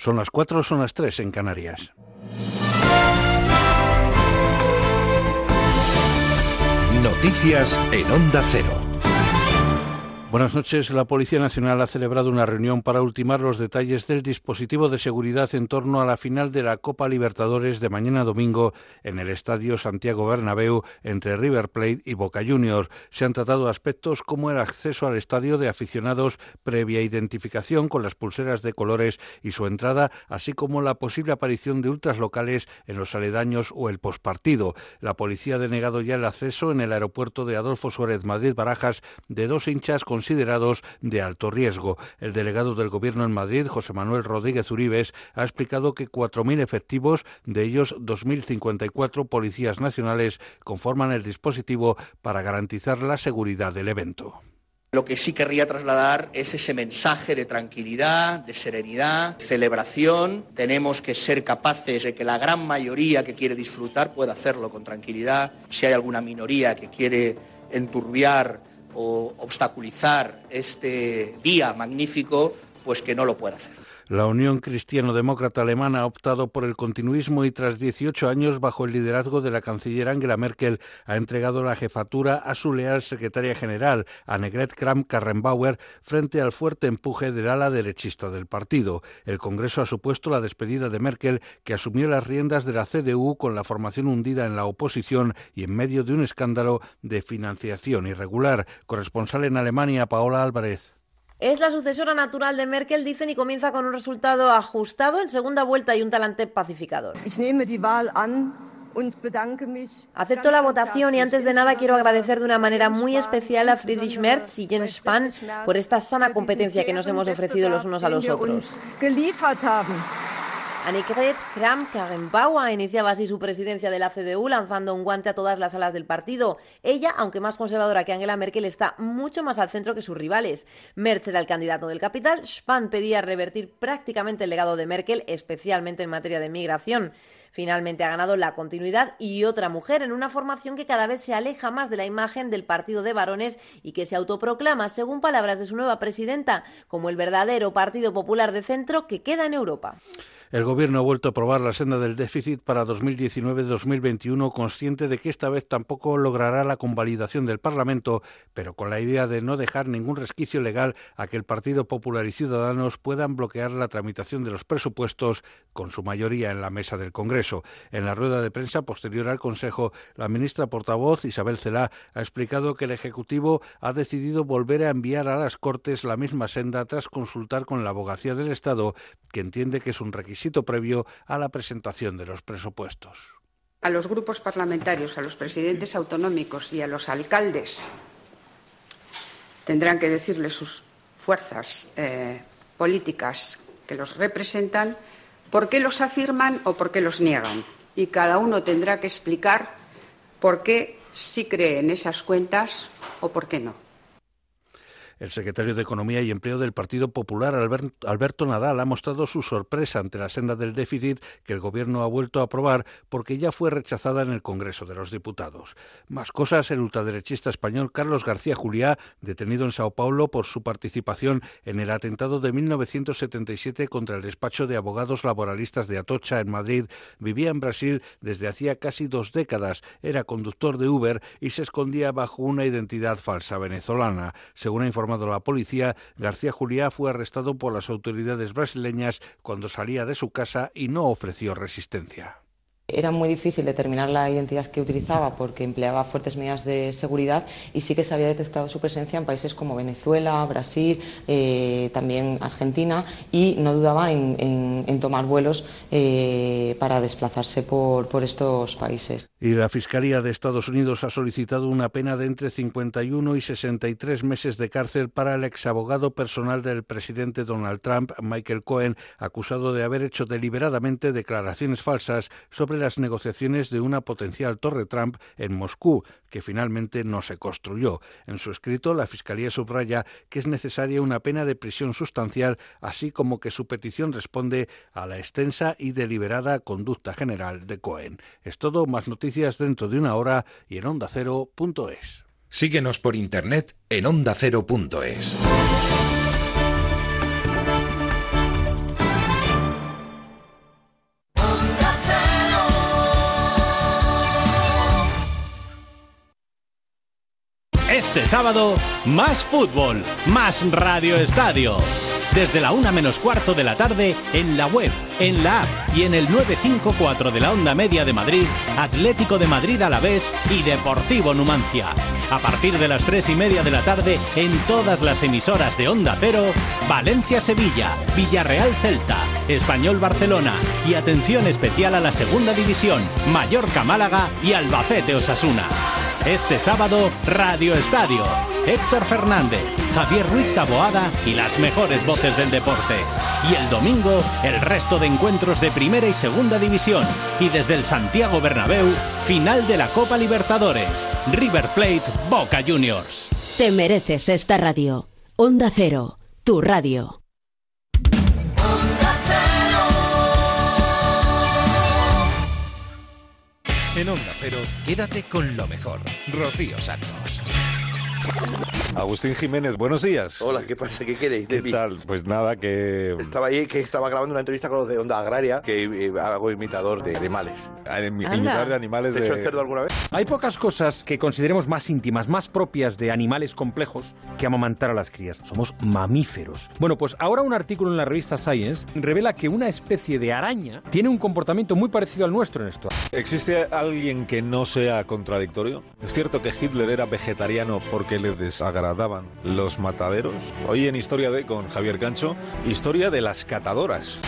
Son las cuatro, son las tres en Canarias. Noticias en Onda Cero. Buenas noches. La Policía Nacional ha celebrado una reunión para ultimar los detalles del dispositivo de seguridad en torno a la final de la Copa Libertadores de mañana domingo en el Estadio Santiago Bernabéu entre River Plate y Boca Juniors. Se han tratado aspectos como el acceso al estadio de aficionados previa identificación con las pulseras de colores y su entrada, así como la posible aparición de ultras locales en los aledaños o el pospartido. La policía ha denegado ya el acceso en el aeropuerto de Adolfo Suárez Madrid Barajas de dos hinchas con considerados de alto riesgo. El delegado del Gobierno en Madrid, José Manuel Rodríguez Uribes, ha explicado que 4.000 efectivos, de ellos 2.054 policías nacionales, conforman el dispositivo para garantizar la seguridad del evento. Lo que sí querría trasladar es ese mensaje de tranquilidad, de serenidad, celebración. Tenemos que ser capaces de que la gran mayoría que quiere disfrutar pueda hacerlo con tranquilidad. Si hay alguna minoría que quiere enturbiar o obstaculizar este día magnífico, pues que no lo pueda hacer. La Unión Cristiano-Demócrata Alemana ha optado por el continuismo y tras 18 años bajo el liderazgo de la canciller Angela Merkel ha entregado la jefatura a su leal secretaria general, Annegret Kramp-Karrenbauer, frente al fuerte empuje del ala derechista del partido. El Congreso ha supuesto la despedida de Merkel, que asumió las riendas de la CDU con la formación hundida en la oposición y en medio de un escándalo de financiación irregular. Corresponsal en Alemania, Paola Álvarez. Es la sucesora natural de Merkel, dicen, y comienza con un resultado ajustado en segunda vuelta y un talante pacificador. Acepto la votación y antes de nada quiero agradecer de una manera muy especial a Friedrich Merz y Jens Spahn por esta sana competencia que nos hemos ofrecido los unos a los otros. Annegret Kramp-Karrenbauer iniciaba así su presidencia de la CDU lanzando un guante a todas las alas del partido. Ella, aunque más conservadora que Angela Merkel, está mucho más al centro que sus rivales. Merz era el candidato del capital, Spahn pedía revertir prácticamente el legado de Merkel, especialmente en materia de migración. Finalmente ha ganado la continuidad y otra mujer en una formación que cada vez se aleja más de la imagen del partido de varones y que se autoproclama, según palabras de su nueva presidenta, como el verdadero Partido Popular de Centro que queda en Europa. El Gobierno ha vuelto a aprobar la senda del déficit para 2019-2021, consciente de que esta vez tampoco logrará la convalidación del Parlamento, pero con la idea de no dejar ningún resquicio legal a que el Partido Popular y Ciudadanos puedan bloquear la tramitación de los presupuestos con su mayoría en la mesa del Congreso. En la rueda de prensa posterior al Consejo, la ministra portavoz Isabel Celá ha explicado que el Ejecutivo ha decidido volver a enviar a las Cortes la misma senda tras consultar con la abogacía del Estado, que entiende que es un requisito previo a la presentación de los presupuestos. A los grupos parlamentarios, a los presidentes autonómicos y a los alcaldes tendrán que decirle sus fuerzas eh, políticas que los representan por qué los afirman o por qué los niegan. Y cada uno tendrá que explicar por qué sí cree en esas cuentas o por qué no. El secretario de Economía y Empleo del Partido Popular, Alberto Nadal, ha mostrado su sorpresa ante la senda del déficit que el Gobierno ha vuelto a aprobar porque ya fue rechazada en el Congreso de los Diputados. Más cosas, el ultraderechista español Carlos García Juliá, detenido en Sao Paulo por su participación en el atentado de 1977 contra el despacho de abogados laboralistas de Atocha en Madrid, vivía en Brasil desde hacía casi dos décadas, era conductor de Uber y se escondía bajo una identidad falsa venezolana. Según la policía, García Juliá fue arrestado por las autoridades brasileñas cuando salía de su casa y no ofreció resistencia. Era muy difícil determinar la identidad que utilizaba porque empleaba fuertes medidas de seguridad y sí que se había detectado su presencia en países como Venezuela, Brasil, eh, también Argentina y no dudaba en, tomar vuelos eh, para desplazarse por, por, estos países. Y la Fiscalía de Estados Unidos ha solicitado una pena de entre 51 y 63 meses de cárcel para el exabogado personal del presidente Donald Trump, Michael Cohen, acusado de haber hecho deliberadamente declaraciones falsas sobre las negociaciones de una potencial torre Trump en Moscú, que finalmente no se construyó. En su escrito, la Fiscalía subraya que es necesaria una pena de prisión sustancial, así como que su petición responde a la extensa y deliberada conducta general de Cohen. Es todo, más noticias dentro de una hora y en ondacero.es. Síguenos por internet en ondacero.es. Este sábado, más fútbol, más Radio Estadio. Desde la una menos cuarto de la tarde, en la web, en la app y en el 954 de la Onda Media de Madrid, Atlético de Madrid a la vez y Deportivo Numancia. A partir de las tres y media de la tarde, en todas las emisoras de Onda Cero, Valencia-Sevilla, Villarreal-Celta, Español-Barcelona y atención especial a la Segunda División, Mallorca-Málaga y Albacete-Osasuna. Este sábado, Radio Estadio. Héctor Fernández, Javier Ruiz Taboada y las mejores voces del deporte. Y el domingo, el resto de encuentros de primera y segunda división. Y desde el Santiago Bernabéu, final de la Copa Libertadores. River Plate, Boca Juniors. Te mereces esta radio. Onda Cero, tu radio. En Onda Cero, quédate con lo mejor. Rocío Santos. Agustín Jiménez, buenos días. Hola, ¿qué pasa? ¿Qué queréis de ¿Qué mí? tal? Pues nada, que... Estaba ahí, que estaba grabando una entrevista con los de Onda Agraria, que eh, hago imitador de animales. Ah, imitar de animales ¿Te he hecho el de... cerdo alguna vez? Hay pocas cosas que consideremos más íntimas, más propias de animales complejos que amamantar a las crías. Somos mamíferos. Bueno, pues ahora un artículo en la revista Science revela que una especie de araña tiene un comportamiento muy parecido al nuestro en esto. ¿Existe alguien que no sea contradictorio? ¿Es cierto que Hitler era vegetariano porque le desagradaban los mataderos? Hoy en Historia de con Javier Cancho, historia de las catadoras.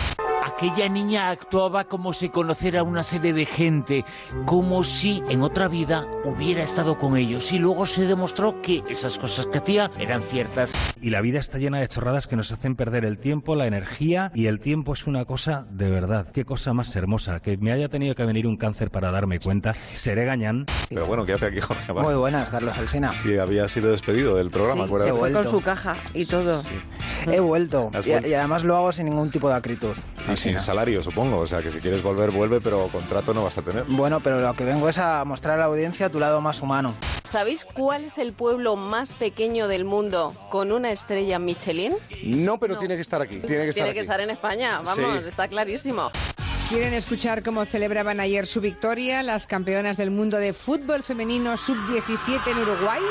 Aquella niña actuaba como si conociera una serie de gente, como si en otra vida hubiera estado con ellos y luego se demostró que esas cosas que hacía eran ciertas. Y la vida está llena de chorradas que nos hacen perder el tiempo, la energía y el tiempo es una cosa de verdad. Qué cosa más hermosa. Que me haya tenido que venir un cáncer para darme cuenta. Seré gañán. Pero bueno, ¿qué hace aquí Jorge Abad? Muy buenas, Carlos Alsina. Sí, había sido despedido del programa, Sí, se vuelto. Con su caja y todo. He vuelto. Y, vuelto. y además lo hago sin ningún tipo de acritud. Y sin salario, supongo. O sea, que si quieres volver, vuelve, pero contrato no vas a tener. Bueno, pero lo que vengo es a mostrar a la audiencia tu lado más humano. ¿Sabéis cuál es el pueblo más pequeño del mundo con una estrella Michelin? No, pero tiene que estar aquí. Tiene que estar Tiene aquí. que estar en España, vamos, Sí. está clarísimo. ¿Quieren escuchar cómo celebraban ayer su victoria las campeonas del mundo de fútbol femenino sub-17 en Uruguay?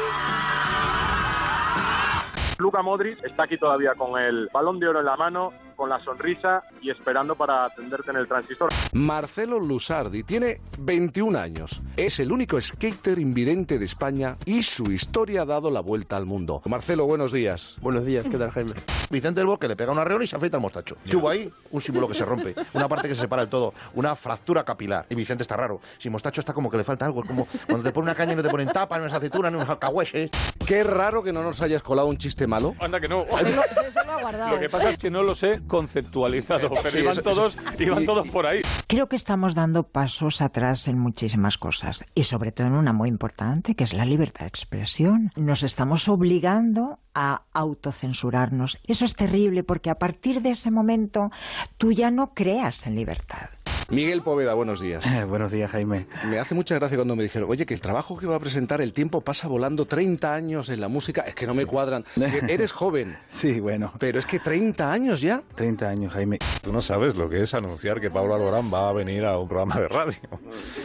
Luka Modric está aquí todavía con el balón de oro en la mano, con la sonrisa y esperando para atenderte en el transistor. Marcelo Lusardi tiene 21 años. Es el único skater invidente de España y su historia ha dado la vuelta al mundo. Marcelo, buenos días. Buenos días, ¿qué tal, Jaime? Vicente del Bosque le pega una reola y se afeita el mostacho. ¿Qué hubo ahí? Un símbolo que se rompe, una parte que se separa del todo, una fractura capilar. Y Vicente está raro. Si mostacho está como que le falta algo, es como cuando te ponen una caña y no te ponen tapa, no es aceituna, no es alcahuete. Qué raro que no nos hayas colado un chiste malo. Anda que no. lo ha guardado. Lo que pasa es que no los he conceptualizado, pero Sí, iban eso- todos, eso- iban todos por ahí. Creo que estamos dando pasos atrás en muchísimas cosas y sobre todo en una muy importante que es la libertad de expresión. Nos estamos obligando a autocensurarnos. Eso es terrible porque a partir de ese momento tú ya no creas en libertad. Miguel Poveda, buenos días. buenos días, Jaime. Me hace mucha gracia cuando me dijeron, oye, que el trabajo que va a presentar El tiempo pasa volando 30 años en la música. Es que no me cuadran. Eres joven. Sí, bueno. Pero es que 30 años ya. 30 años, Jaime. Tú no sabes lo que es anunciar que Pablo Alborán va a venir a un programa de radio.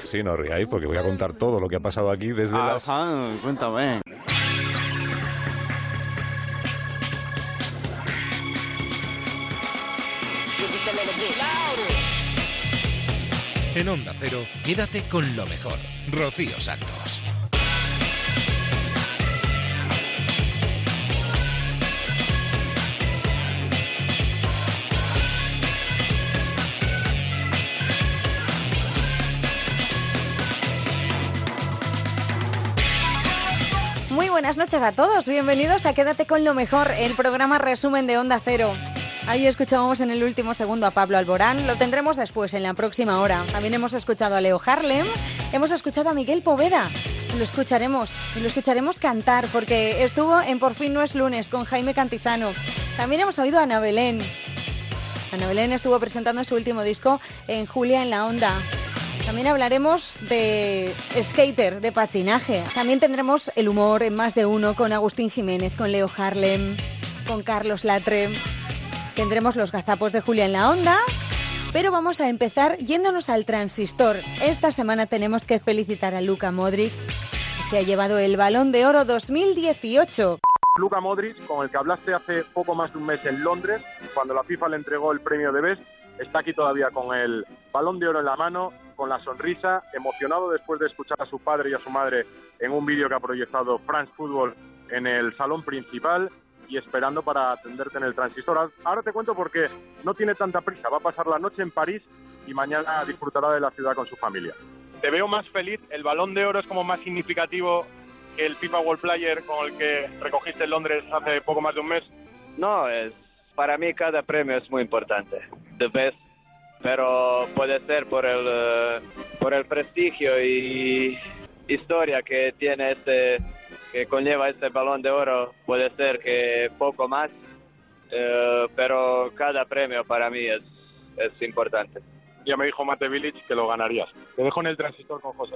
Sí, no ríais porque voy a contar todo lo que ha pasado aquí desde las... cuéntame. En Onda Cero, quédate con lo mejor. Rocío Santos. Muy buenas noches a todos, bienvenidos a Quédate con lo mejor, el programa resumen de Onda Cero. Ahí escuchábamos en el último segundo a Pablo Alborán, lo tendremos después, en la próxima hora. También hemos escuchado a Leo Harlem, hemos escuchado a Miguel Poveda, lo escucharemos, lo escucharemos cantar, porque estuvo en Por fin no es lunes con Jaime Cantizano. También hemos oído a Ana Belén. Ana Belén estuvo presentando su último disco en Julia en la Onda. También hablaremos de skater, de patinaje. También tendremos el humor en más de uno con Agustín Jiménez, con Leo Harlem, con Carlos Latre. Tendremos los gazapos de Julia en la Onda. Pero vamos a empezar yéndonos al transistor. Esta semana tenemos que felicitar a Luka Modric. se ha llevado el Balón de Oro 2018. Luka Modric, con el que hablaste hace poco más de un mes en Londres, cuando la FIFA le entregó el premio de Best, está aquí todavía con el balón de oro en la mano, con la sonrisa, emocionado después de escuchar a su padre y a su madre en un vídeo que ha proyectado France Football en el salón principal y esperando para atenderte en el transistor. Ahora te cuento porque no tiene tanta prisa, va a pasar la noche en París y mañana disfrutará de la ciudad con su familia. Te veo más feliz, el balón de oro es como más significativo que el FIFA World Player con el que recogiste en Londres hace poco más de un mes. No, es para mí cada premio es muy importante. The best, pero puede ser por el eh, por el prestigio y historia que tiene este que conlleva este balón de oro, puede ser que poco más, eh, pero cada premio para mí es, es importante. Ya me dijo Mate Village que lo ganarías. Te dejo en el transistor con José.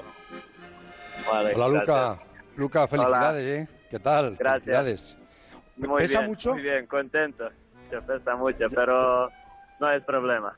Vale, Hola gracias. Luca, Luca, felicidades, ¿eh? ¿Qué tal? Gracias. Felicidades. Muy ¿Pesa bien, mucho? Muy bien, contento. Se pesa mucho, pero no es problema.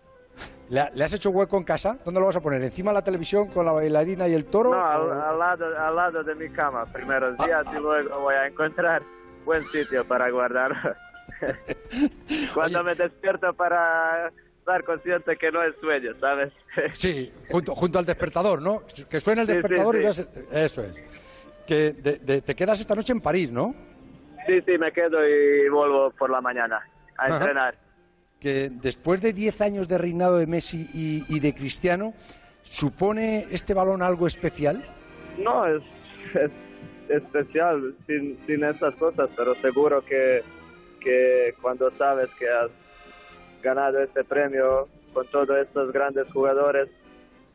¿Le, le has hecho hueco en casa? ¿Dónde lo vas a poner? ¿Encima de la televisión con la bailarina y el toro? No, al, ¿O- al lado, al lado de mi cama, primeros días y luego voy a encontrar buen sitio para guardarlo. Cuando me despierto para estar consciente que no es sueño, ¿sabes? Sí, junto, junto al despertador, ¿no? Que suene el Sí, sí, despertador y sí. veas... Eso es. Que de- de- te quedas esta noche en París, ¿no? Sí, sí, me quedo y vuelvo por la mañana a Ajá. entrenar. Que después de 10 años de reinado de Messi y, y de Cristiano, ¿supone este balón algo especial? No, es, es especial sin, sin estas cosas, pero seguro que, que cuando sabes que has ganado este premio con todos estos grandes jugadores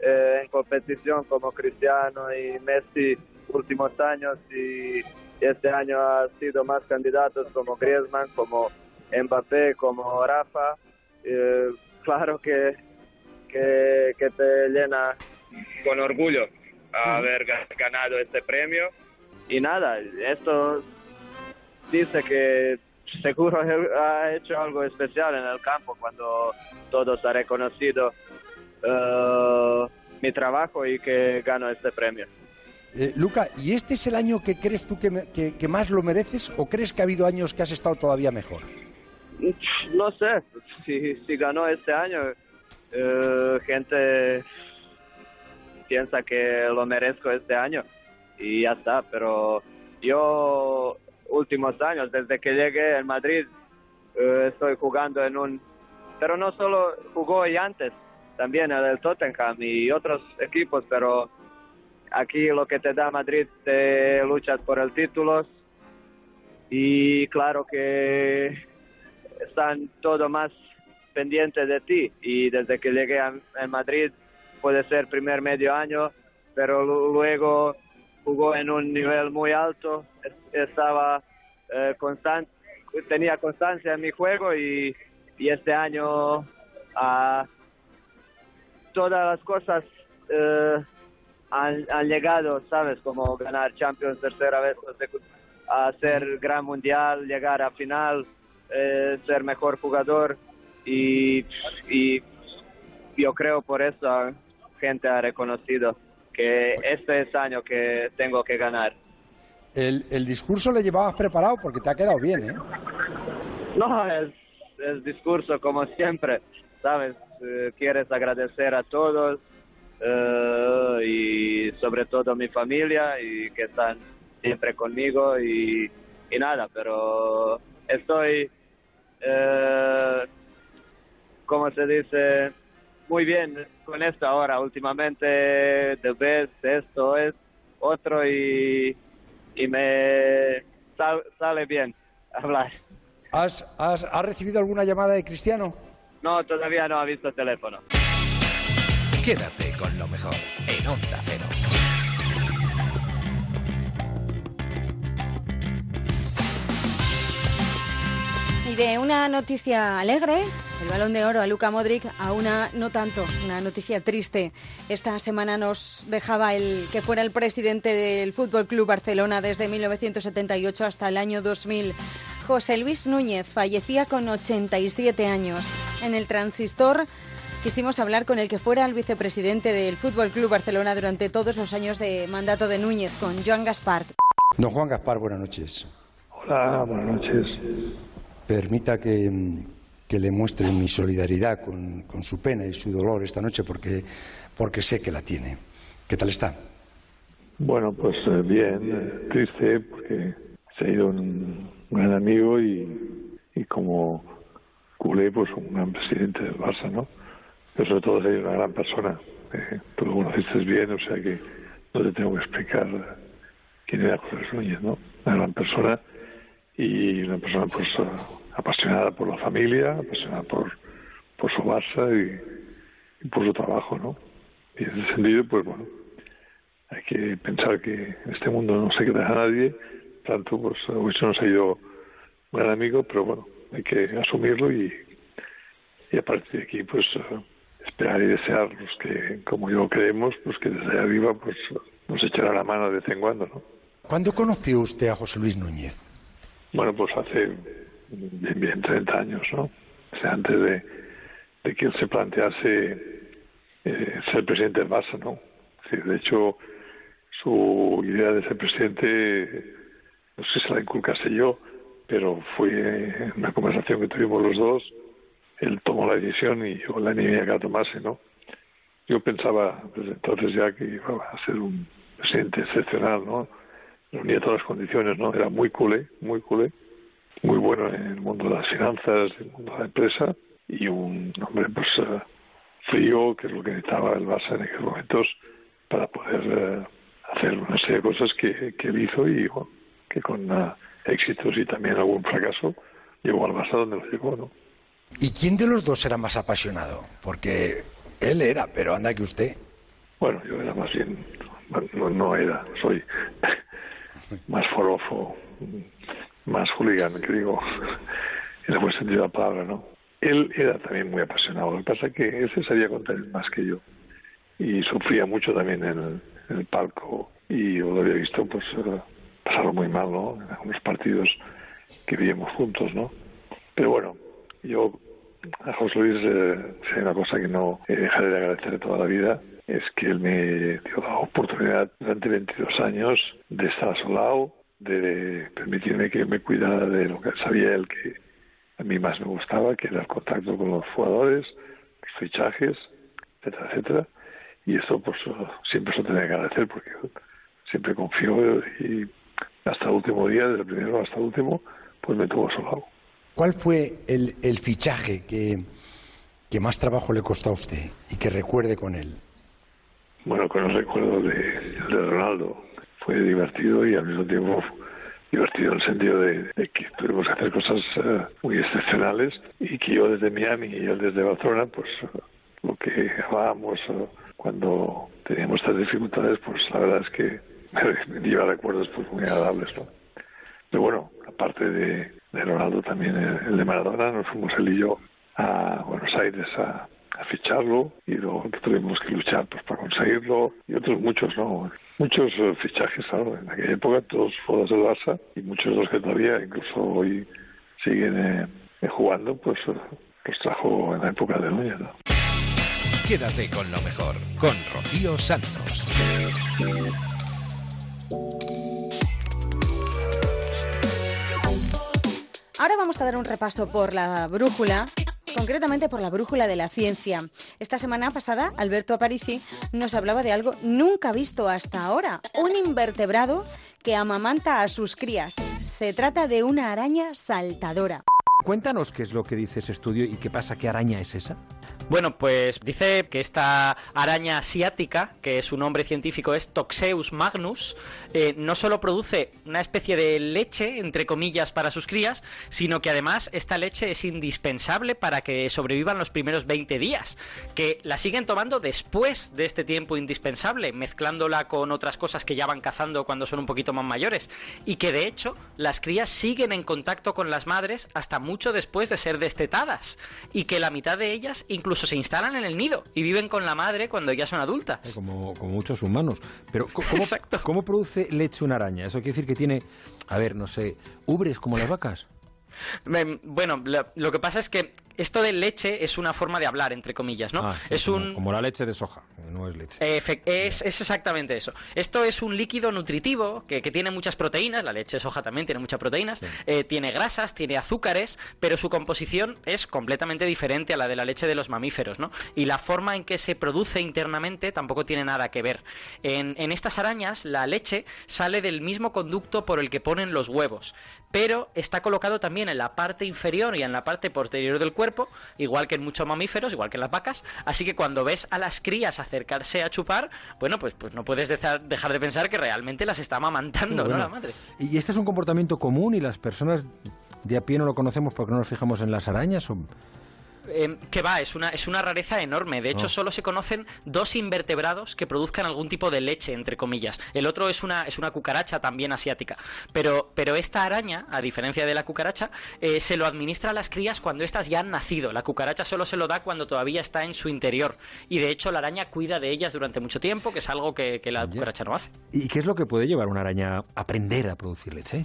eh, en competición como Cristiano y Messi últimos años y este año ha sido más candidatos como Griezmann, como Mbappé, como Rafa, eh, claro que, que, que te llena con orgullo haber ga- ganado este premio. Y nada, esto dice que seguro ha hecho algo especial en el campo cuando todos han reconocido eh, mi trabajo y que gano este premio. Eh, Luca, ¿y este es el año que crees tú que, me- que- que más lo mereces o crees que ha habido años que has estado todavía mejor? No sé, si, si ganó este año, eh, gente piensa que lo merezco este año y ya está, pero yo últimos años, desde que llegué en Madrid, eh, estoy jugando en un... Pero no solo jugó y antes, también el Tottenham y otros equipos, pero aquí lo que te da Madrid, te luchas por el título y claro que están todo más pendientes de ti y desde que llegué a, Madrid puede ser primer medio año pero lu- luego jugó en un nivel muy alto es- estaba eh, constan- tenía constancia en mi juego y, este año ah, todas las cosas eh, han, han llegado sabes como ganar Champions tercera vez ser gran mundial llegar a final eh, ser mejor jugador y, y yo creo por eso gente ha reconocido que este es año que tengo que ganar. El, el discurso le llevabas preparado porque te ha quedado bien, ¿eh? No, es, es discurso como siempre, ¿sabes? Eh, quieres agradecer a todos eh, y sobre todo a mi familia y que están siempre conmigo y, y nada, pero estoy, eh, ¿cómo se dice? Muy bien con esto ahora, últimamente, The Best, esto es otro y, y me sal- sale bien hablar. ¿Has, has, has recibido alguna llamada de Cristiano? No, todavía no ha visto teléfono. Quédate con lo mejor en Onda Cero. De una noticia alegre, el balón de oro a Luka Modric, a una no tanto, una noticia triste. Esta semana nos dejaba el que fuera el presidente del Fútbol Club Barcelona desde 1978 hasta el año 2000. José Luis Núñez fallecía con 87 años. En el transistor quisimos hablar con el que fuera el vicepresidente del Fútbol Club Barcelona durante todos los años de mandato de Núñez, con Joan Gaspar. Don Juan Gaspar, buenas noches. Hola, buenas noches. Permita que, que le muestre mi solidaridad con, con, su pena y su dolor esta noche porque, porque sé que la tiene. ¿Qué tal está? Bueno, pues eh, bien, triste porque se ha ido un gran amigo y, y como culé, pues un gran presidente del Barça, ¿no? Pero sobre todo se ha ido una gran persona. Eh, tú lo conociste bien, o sea que no te tengo que explicar quién era José Núñez, ¿no? Una gran persona y una persona pues apasionada por la familia, apasionada por, por su Barça y, y por su trabajo, ¿no? Y en ese sentido, pues bueno, hay que pensar que en este mundo no se queda a nadie, tanto pues se nos ha ido un gran amigo, pero bueno, hay que asumirlo y, y a partir de aquí pues esperar y desear los que como yo creemos, pues que desde arriba pues nos echará la mano de vez en cuando, ¿no? ¿Cuándo conoció usted a José Luis Núñez? Bueno, pues hace bien, bien 30 años, ¿no? O sea, antes de, de que él se plantease eh, ser presidente del Barça, ¿no? De hecho, su idea de ser presidente, no sé si se la inculcase yo, pero fue una conversación que tuvimos los dos. Él tomó la decisión y yo la animé a que la tomase, ¿no? Yo pensaba desde entonces ya que iba a ser un presidente excepcional, ¿no? Reunía todas las condiciones, ¿no? Era muy culé, muy culé, muy bueno en el mundo de las finanzas, en el mundo de la empresa y un hombre, pues, uh, frío, que es lo que necesitaba el Barça en aquellos momentos para poder uh, hacer una serie de cosas que, que él hizo y bueno, que con uh, éxitos y también algún fracaso llegó al Barça donde lo llegó, ¿no? ¿Y quién de los dos era más apasionado? Porque él era, pero anda que usted. Bueno, yo era más bien, no, no era, soy más forofo, más hooligan, que digo, en el buen sentido de la palabra, ¿no? Él era también muy apasionado, lo que pasa es que él se sabía contar más que yo y sufría mucho también en el, palco y yo lo había visto pues pasarlo muy mal, ¿no? En algunos partidos que vivimos juntos, ¿no? Pero bueno, yo a José Luis eh, hay una cosa que no dejaré de agradecer toda la vida, es que él me dio la oportunidad durante 22 años de estar a su lado, de permitirme que me cuidara de lo que sabía él que a mí más me gustaba, que era el contacto con los jugadores, los fichajes, etcétera, etcétera. Y esto pues siempre se lo tenía que agradecer porque siempre confío y hasta el último día, desde el primero hasta el último, pues me tuvo a su lado. ¿Cuál fue el, el fichaje que, que, más trabajo le costó a usted y que recuerde con él? Bueno, con el recuerdo de, de Ronaldo. Fue divertido y al mismo tiempo divertido en el sentido de, que tuvimos que hacer cosas uh, muy excepcionales y que yo desde Miami y él desde Barcelona, pues lo que hablábamos uh, cuando teníamos estas dificultades, pues la verdad es que me lleva recuerdos pues muy agradables. Pero bueno, aparte de, de Ronaldo, también el, el, de Maradona, nos fuimos él y yo a Buenos Aires a, a ficharlo y luego tuvimos que luchar pues para conseguirlo y otros muchos, ¿no? Muchos uh, fichajes, claro, en aquella época todos jugadores del Barça y muchos de los que todavía incluso hoy siguen eh, jugando, pues uh, los trajo en la época de Núñez, ¿no? Quédate con lo mejor, con Rocío Santos. Ahora vamos a dar un repaso por la brújula concretamente por la brújula de la ciencia. Esta semana pasada, Alberto Aparici nos hablaba de algo nunca visto hasta ahora, un invertebrado que amamanta a sus crías. Se trata de una araña saltadora. Cuéntanos qué es lo que dice ese estudio y qué pasa, qué araña es esa. Bueno, pues dice que esta araña asiática, que su nombre científico es Toxeus magnus, eh, no solo produce una especie de leche, entre comillas, para sus crías, sino que además esta leche es indispensable para que sobrevivan los primeros 20 días, que la siguen tomando después de este tiempo indispensable, mezclándola con otras cosas que ya van cazando cuando son un poquito más mayores, y que de hecho las crías siguen en contacto con las madres hasta mucho después de ser destetadas, y que la mitad de ellas incluso se instalan en el nido y viven con la madre cuando ya son adultas. Como, como muchos humanos. Pero ¿cómo, ¿cómo produce leche una araña? Eso quiere decir que tiene, a ver, no sé, ubres como las vacas. Bueno, lo que pasa es que Esto de leche es una forma de hablar, entre comillas, ¿no? Ah, sí, es como, un... como la leche de soja, no es leche. Efe- es, es exactamente eso. Esto es un líquido nutritivo que, que tiene muchas proteínas, la leche de soja también tiene muchas proteínas, eh, tiene grasas, tiene azúcares, pero su composición es completamente diferente a la de la leche de los mamíferos, ¿no? Y la forma en que se produce internamente tampoco tiene nada que ver. En, en estas arañas, la leche sale del mismo conducto por el que ponen los huevos, pero está colocado también en la parte inferior y en la parte posterior del cuerpo, igual que en muchos mamíferos, igual que en las vacas, así que cuando ves a las crías acercarse a chupar, bueno, pues, pues no puedes dejar, de pensar que realmente las está amamantando, Bueno, ¿no? La madre. Y este es un comportamiento común y las personas de a pie no lo conocemos porque no nos fijamos en las arañas. O... Eh, que va, es una, es una rareza enorme. De hecho, Oh. solo se conocen dos invertebrados que produzcan algún tipo de leche, entre comillas. El otro es una, es una cucaracha también asiática. Pero, pero esta araña, a diferencia de la cucaracha, eh, se lo administra a las crías cuando éstas ya han nacido. La cucaracha solo se lo da cuando todavía está en su interior. Y de hecho, la araña cuida de ellas durante mucho tiempo, que es algo que, que la cucaracha no hace. ¿Y qué es lo que puede llevar una araña a aprender a producir leche?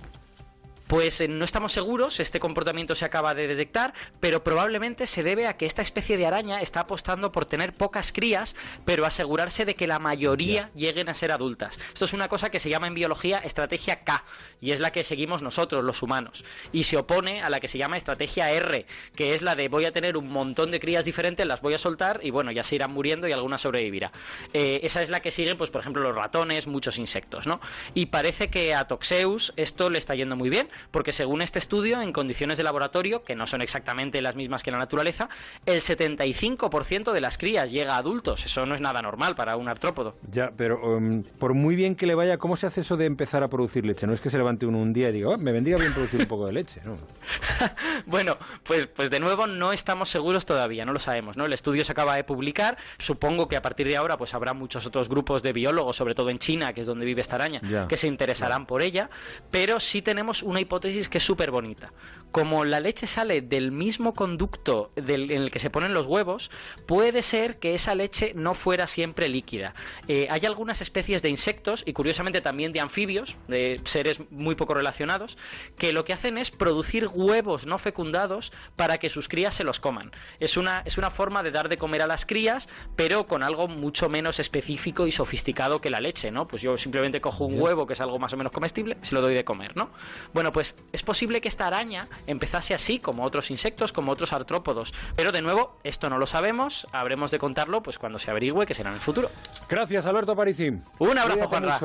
Pues eh, no estamos seguros, este comportamiento se acaba de detectar, pero probablemente se debe a que esta especie de araña está apostando por tener pocas crías, pero asegurarse de que la mayoría lleguen a ser adultas. Esto es una cosa que se llama en biología estrategia K, y es la que seguimos nosotros, los humanos, y se opone a la que se llama estrategia R, que es la de voy a tener un montón de crías diferentes, las voy a soltar y bueno, ya se irán muriendo y alguna sobrevivirá. Eh, esa es la que siguen, pues por ejemplo, los ratones, muchos insectos, ¿no? Y parece que a Toxeus esto le está yendo muy bien, porque según este estudio, en condiciones de laboratorio, que no son exactamente las mismas que en la naturaleza, el 75% de las crías llega a adultos. Eso no es nada normal para un artrópodo. Ya, pero um, por muy bien que le vaya, ¿cómo se hace eso de empezar a producir leche? No es que se levante uno un día y diga, "Oh, me vendría bien producir un poco de leche. ¿no? Bueno, pues, pues de nuevo no estamos seguros todavía, no lo sabemos, ¿no? El estudio se acaba de publicar, supongo que a partir de ahora pues habrá muchos otros grupos de biólogos, sobre todo en China, que es donde vive esta araña, Ya, que se interesarán por ella, pero sí tenemos una hipótesis que es súper bonita. Como la leche sale del mismo conducto del- en el que se ponen los huevos, puede ser que esa leche no fuera siempre líquida. Eh, hay algunas especies de insectos y curiosamente también de anfibios, de seres muy poco relacionados, que lo que hacen es producir huevos no fecundados para que sus crías se los coman. Es una, es una forma de dar de comer a las crías, pero con algo mucho menos específico y sofisticado que la leche, ¿no? Pues yo simplemente cojo un huevo, que es algo más o menos comestible, se lo doy de comer, ¿no? Bueno, pues es posible que esta araña empezase así, como otros insectos, como otros artrópodos. Pero de nuevo, esto no lo sabemos, habremos de contarlo pues cuando se averigüe, que será en el futuro. Gracias, Alberto Parisi. Un abrazo, Juanra.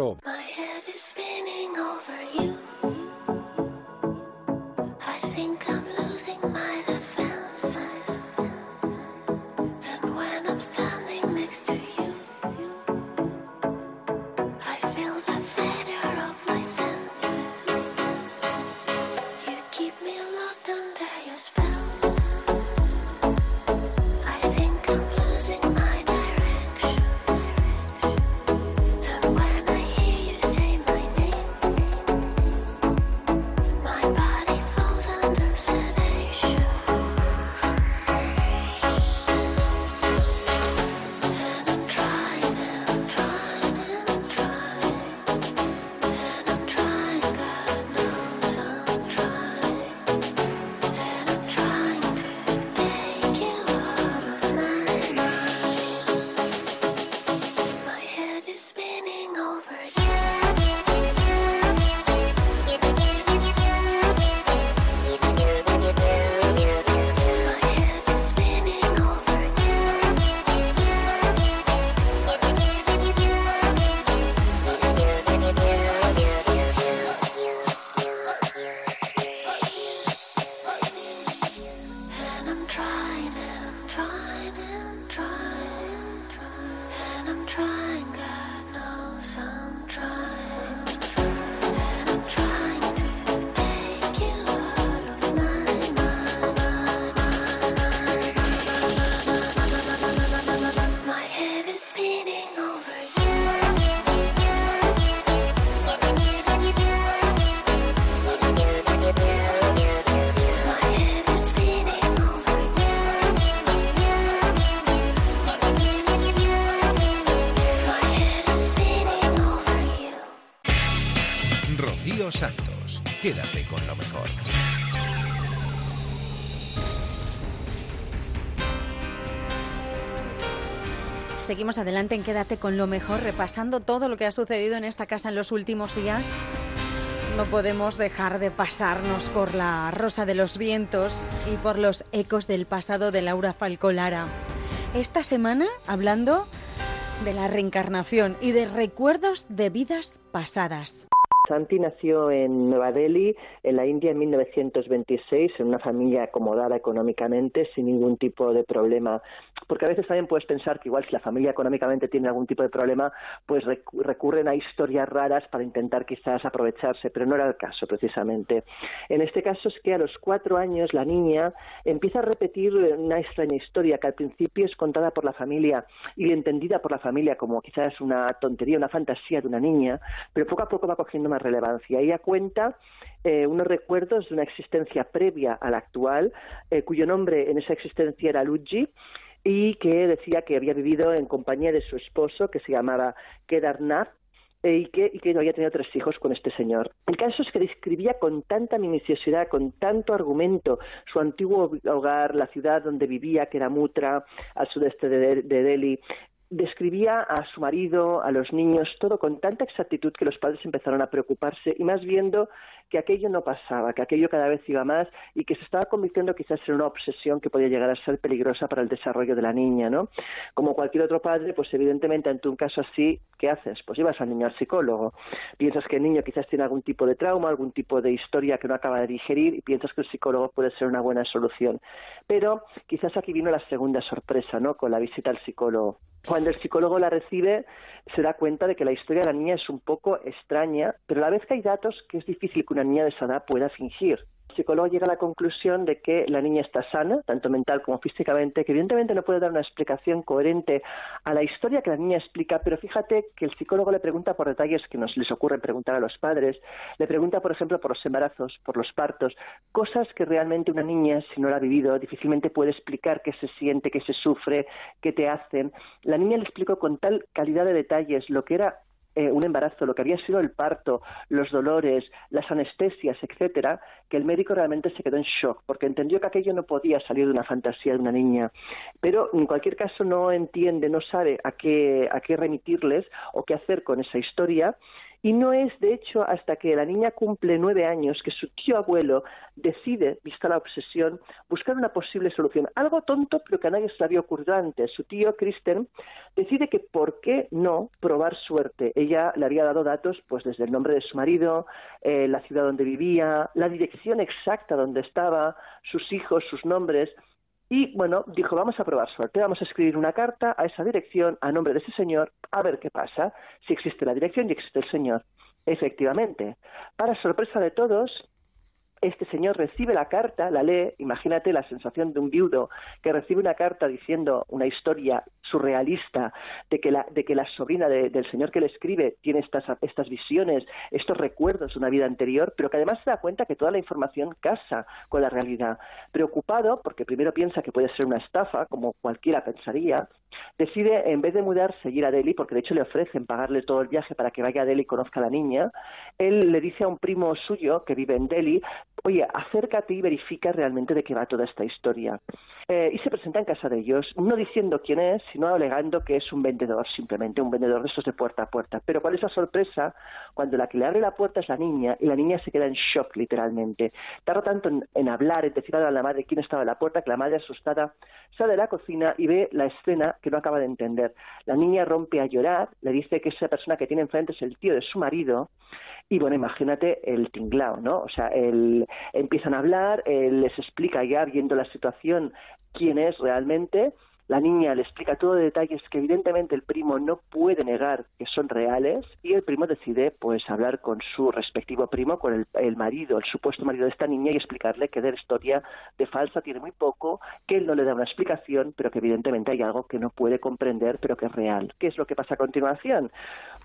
Seguimos adelante en Quédate con lo mejor, repasando todo lo que ha sucedido en esta casa en los últimos días. No podemos dejar de pasarnos por la Rosa de los Vientos y por los ecos del pasado de Laura Falcolara. Esta semana hablando de la reencarnación y de recuerdos de vidas pasadas. Santi nació en Nueva Delhi, en la India, en 1926, en una familia acomodada económicamente, sin ningún tipo de problema. Porque a veces también puedes pensar que igual si la familia económicamente tiene algún tipo de problema, pues recu- recurren a historias raras para intentar quizás aprovecharse, pero no era el caso precisamente. En este caso es que a los cuatro años la niña empieza a repetir una extraña historia que al principio es contada por la familia y entendida por la familia como quizás una tontería, una fantasía de una niña, pero poco a poco va cogiendo más relevancia. Ella cuenta eh, unos recuerdos de una existencia previa a la actual, eh, cuyo nombre en esa existencia era Luigi, y que decía que había vivido en compañía de su esposo, que se llamaba Kedarnath, eh, y que, y que había tenido tres hijos con este señor. El caso es que describía con tanta minuciosidad, con tanto argumento, su antiguo hogar, la ciudad donde vivía, que era Mutra, al sudeste de, de Delhi, describía a su marido, a los niños, todo con tanta exactitud que los padres empezaron a preocuparse y más viendo que aquello no pasaba, que aquello cada vez iba más y que se estaba convirtiendo quizás en una obsesión que podía llegar a ser peligrosa para el desarrollo de la niña, ¿no? Como cualquier otro padre, pues evidentemente ante un caso así, ¿qué haces? Pues llevas al niño al psicólogo. Piensas que el niño quizás tiene algún tipo de trauma, algún tipo de historia que no acaba de digerir y piensas que el psicólogo puede ser una buena solución. Pero quizás aquí vino la segunda sorpresa, ¿no? Con la visita al psicólogo. Cuando el psicólogo la recibe, se da cuenta de que la historia de la niña es un poco extraña, pero a la vez que hay datos que es difícil que una niña de esa pueda fingir. El psicólogo llega a la conclusión de que la niña está sana, tanto mental como físicamente, que evidentemente no puede dar una explicación coherente a la historia que la niña explica, pero fíjate que el psicólogo le pregunta por detalles que nos les ocurre preguntar a los padres, le pregunta, por ejemplo, por los embarazos, por los partos, cosas que realmente una niña, si no la ha vivido, difícilmente puede explicar qué se siente, qué se sufre, qué te hacen. La niña le explicó con tal calidad de detalles lo que era eh, un embarazo, lo que había sido el parto, los dolores, las anestesias, etcétera, que el médico realmente se quedó en shock, porque entendió que aquello no podía salir de una fantasía de una niña. Pero en cualquier caso no entiende, no sabe a qué, a qué remitirles o qué hacer con esa historia. Y no es, de hecho, hasta que la niña cumple nueve años que su tío abuelo decide, vista la obsesión, buscar una posible solución. Algo tonto, pero que a nadie se le había ocurrido antes. Su tío, Kristen, decide que por qué no probar suerte. Ella le había dado datos, pues desde el nombre de su marido, eh, la ciudad donde vivía, la dirección exacta donde estaba, sus hijos, sus nombres. Y bueno, dijo, vamos a probar suerte, vamos a escribir una carta a esa dirección, a nombre de ese señor, a ver qué pasa, si existe la dirección y existe el señor. Efectivamente, para sorpresa de todos, este señor recibe la carta, la lee, imagínate la sensación de un viudo que recibe una carta diciendo una historia surrealista de que la, de que la sobrina de- del señor que le escribe tiene estas, estas visiones, estos recuerdos de una vida anterior, pero que además se da cuenta que toda la información casa con la realidad. Preocupado, porque primero piensa que puede ser una estafa, como cualquiera pensaría, decide, en vez de mudarse, ir a Delhi, porque de hecho le ofrecen pagarle todo el viaje para que vaya a Delhi y conozca a la niña, él le dice a un primo suyo que vive en Delhi, oye, acércate y verifica realmente de qué va toda esta historia. Eh, y se presenta en casa de ellos, no diciendo quién es, sino alegando que es un vendedor, simplemente un vendedor de estos de puerta a puerta. Pero cuál es la sorpresa cuando la que le abre la puerta es la niña y la niña se queda en shock literalmente. Tarda tanto en, en hablar, en decir a la madre quién estaba en la puerta, que la madre asustada sale de la cocina y ve la escena que no acaba de entender. La niña rompe a llorar, le dice que esa persona que tiene enfrente es el tío de su marido y bueno, imagínate el tinglao, ¿no? O sea, el, empiezan a hablar, él les explica ya, viendo la situación, quién es realmente. La niña le explica todo de detalles que evidentemente el primo no puede negar que son reales y el primo decide pues hablar con su respectivo primo, con el, marido, el supuesto marido de esta niña y explicarle que de la historia de falsa tiene muy poco, que él no le da una explicación, pero que evidentemente hay algo que no puede comprender, pero que es real. ¿Qué es lo que pasa a continuación?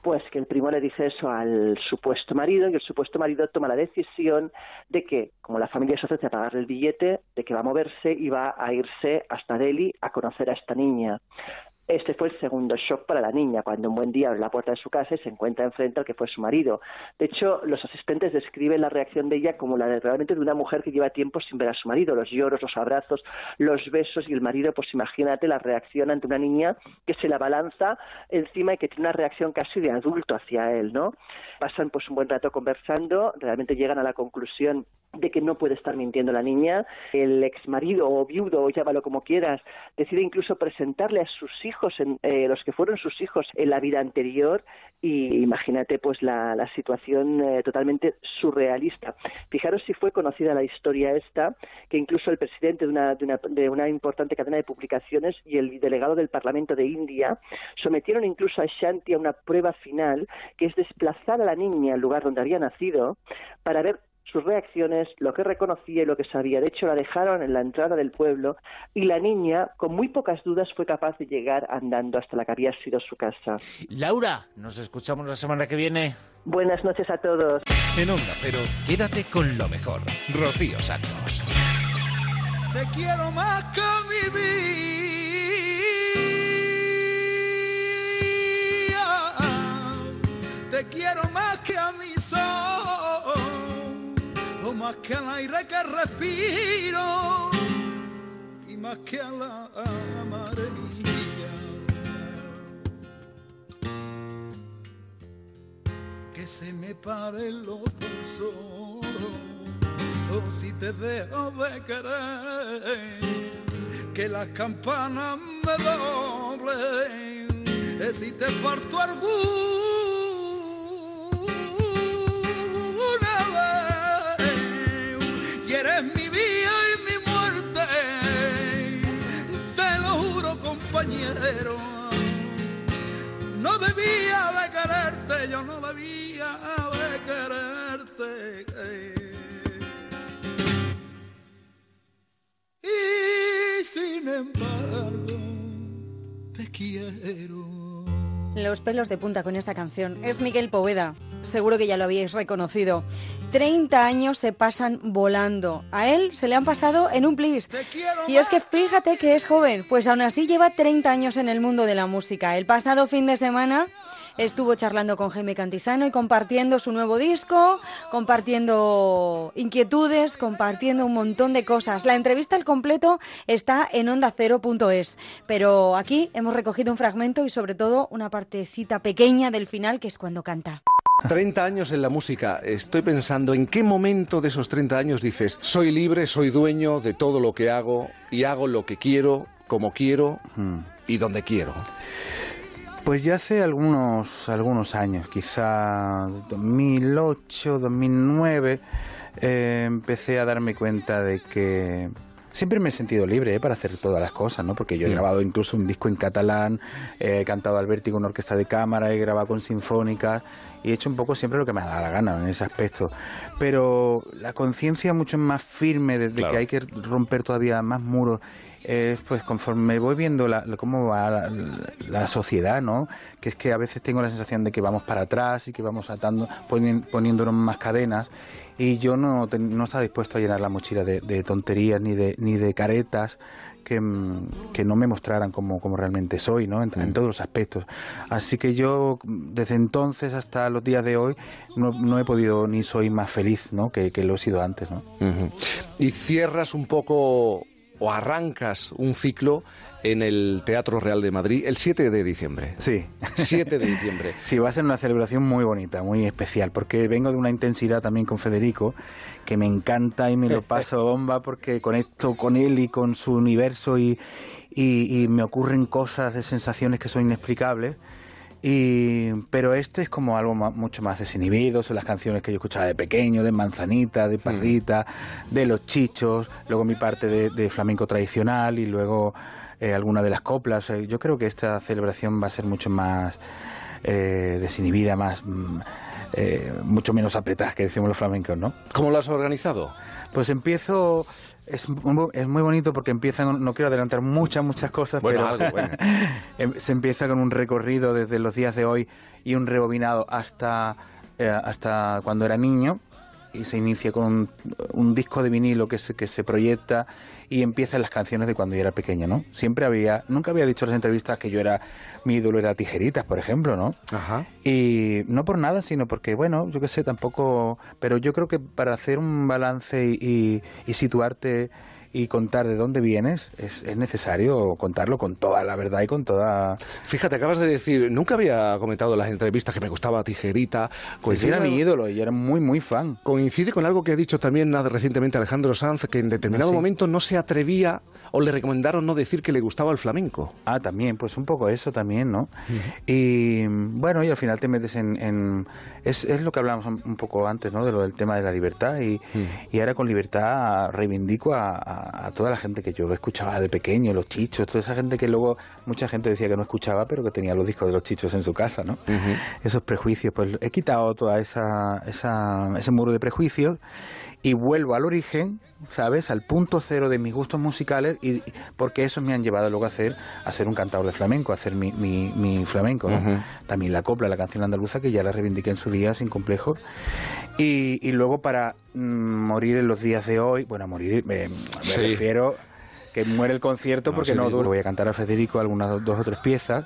Pues que el primo le dice eso al supuesto marido y el supuesto marido toma la decisión de que, como la familia se ofrece a pagarle el billete, de que va a moverse y va a irse hasta Delhi a conocer a esta niña. Este fue el segundo shock para la niña, cuando un buen día abre la puerta de su casa y se encuentra enfrente al que fue su marido. De hecho, los asistentes describen la reacción de ella como la de realmente de una mujer que lleva tiempo sin ver a su marido, los lloros, los abrazos, los besos y el marido, pues imagínate la reacción ante una niña que se la balanza encima y que tiene una reacción casi de adulto hacia él, ¿no? Pasan pues un buen rato conversando, realmente llegan a la conclusión de que no puede estar mintiendo la niña. El ex marido o viudo, o llámalo como quieras, decide incluso presentarle a sus hijos, en, eh, los que fueron sus hijos en la vida anterior, y imagínate pues la, situación eh, totalmente surrealista. Fijaros si fue conocida la historia esta, que incluso el presidente de una, de una, de una importante cadena de publicaciones y el delegado del Parlamento de India sometieron incluso a Shanti a una prueba final, que es desplazar a la niña al lugar donde había nacido para ver sus reacciones, lo que reconocía y lo que sabía. De hecho, la dejaron en la entrada del pueblo y la niña, con muy pocas dudas, fue capaz de llegar andando hasta la que había sido su casa. Laura, nos escuchamos la semana que viene. Buenas noches a todos. En Onda Cero, quédate con lo mejor. Rocío Santos. Te quiero más que a mi vida. Te quiero más que a mi sol. Más que al aire que respiro. Y más que a la madre mía. Que se me paren los pulsos o si te dejo de querer, que las campanas me doblen, eh, si te falto alguna y eres mi vida y mi muerte, te lo juro compañero, no debía de quererte, yo no debía de quererte. y sin embargo te quiero. Los pelos de punta con esta canción. Es Miguel Poveda. Seguro que ya lo habíais reconocido. 30 años se pasan volando. A él se le han pasado en un plis. Y es que fíjate que es joven, pues aún así lleva 30 años en el mundo de la música. El pasado fin de semana estuvo charlando con Jaime Cantizano y compartiendo su nuevo disco, compartiendo inquietudes, compartiendo un montón de cosas. La entrevista al completo está en ondacero.es, pero aquí hemos recogido un fragmento y sobre todo una partecita pequeña del final que es cuando canta. 30 años en la música. Estoy pensando en qué momento de esos 30 años dices, soy libre, soy dueño de todo lo que hago y hago lo que quiero, como quiero y donde quiero. Pues ya hace algunos, algunos años, quizá 2008, 2009, eh, empecé a darme cuenta de que siempre me he sentido libre eh, para hacer todas las cosas, ¿no? Porque yo he Mm. grabado incluso un disco en catalán, eh, he cantado al vértigo en orquesta de cámara, he grabado con sinfónicas y he hecho un poco siempre lo que me ha dado la gana en ese aspecto. Pero la conciencia mucho más firme de, de Claro. que hay que romper todavía más muros eh, pues conforme voy viendo la- cómo va la, la sociedad, ¿no? Que es que a veces tengo la sensación de que vamos para atrás y que vamos atando, poniéndonos más cadenas y yo no, no estaba dispuesto a llenar la mochila de, de tonterías ni de, ni de caretas que, mm, que no me mostraran como, como realmente soy, ¿no? En, en todos los aspectos. Así que yo, desde entonces hasta los días de hoy, no, no he podido ni soy más feliz, ¿no? Que, que lo he sido antes, ¿no? Y cierras un poco o arrancas un ciclo en el Teatro Real de Madrid el 7 de diciembre. Sí. 7 de diciembre. Sí, va a ser una celebración muy bonita, muy especial, porque vengo de una intensidad también con Federico, que me encanta y me lo paso bomba porque conecto con él y con su universo y, y- y me ocurren cosas de sensaciones que son inexplicables. Y, pero este es como algo ma- mucho más desinhibido, son las canciones que yo escuchaba de pequeño, de Manzanita, de Parrita, de Los Chichos, luego mi parte de, de flamenco tradicional y luego eh, alguna de las coplas. Eh, Yo creo que esta celebración va a ser mucho más eh, desinhibida, más mm, eh, mucho menos apretada, que decimos los flamencos, ¿no? ¿Cómo lo has organizado? Pues empiezo, es, mu- es muy bonito porque empiezan, no quiero adelantar muchas, muchas cosas, Bueno, pero algo, venga. em- se empieza con un recorrido desde los días de hoy y un rebobinado hasta, eh, hasta cuando era niño. Y se inicia con un, un disco de vinilo que se, que se proyecta y empiezan las canciones de cuando yo era pequeño, ¿no? Siempre había, nunca había dicho en las entrevistas que yo era, mi ídolo era Tijeritas, por ejemplo, ¿no? Ajá. Y no por nada, sino porque, bueno, yo qué sé, tampoco, pero yo creo que para hacer un balance y, y- y situarte y contar de dónde vienes, es, es necesario contarlo con toda la verdad y con toda... Fíjate, acabas de decir, nunca había comentado en las entrevistas que me gustaba Tijerita. Era mi ídolo y era muy, muy fan. Coincide con algo que ha dicho también nada recientemente Alejandro Sanz, que en determinado Ah, sí. momento no se atrevía o le recomendaron no decir que le gustaba el flamenco. Ah, también, pues un poco eso también, ¿no? Y bueno, y al final te metes en... en- es, es lo que hablamos un poco antes, ¿no? De lo del tema de la libertad y, y ahora con libertad reivindico a, a- a toda la gente que yo escuchaba de pequeño, los chichos, toda esa gente que luego mucha gente decía que no escuchaba, pero que tenía los discos de los chichos en su casa, ¿no? Esos prejuicios, pues he quitado toda esa, esa ese muro de prejuicios y vuelvo al origen, ¿sabes? Al punto cero de mis gustos musicales y porque esos me han llevado luego a hacer a ser un cantador de flamenco, a hacer mi, mi, mi flamenco. También la copla, la canción andaluza que ya la reivindiqué en su día sin complejos y, y luego para mm, morir en los días de hoy, bueno, morir me, me Sí. refiero que muere el concierto No, porque sí, no duro. Voy a cantar a Federico algunas do- dos o tres piezas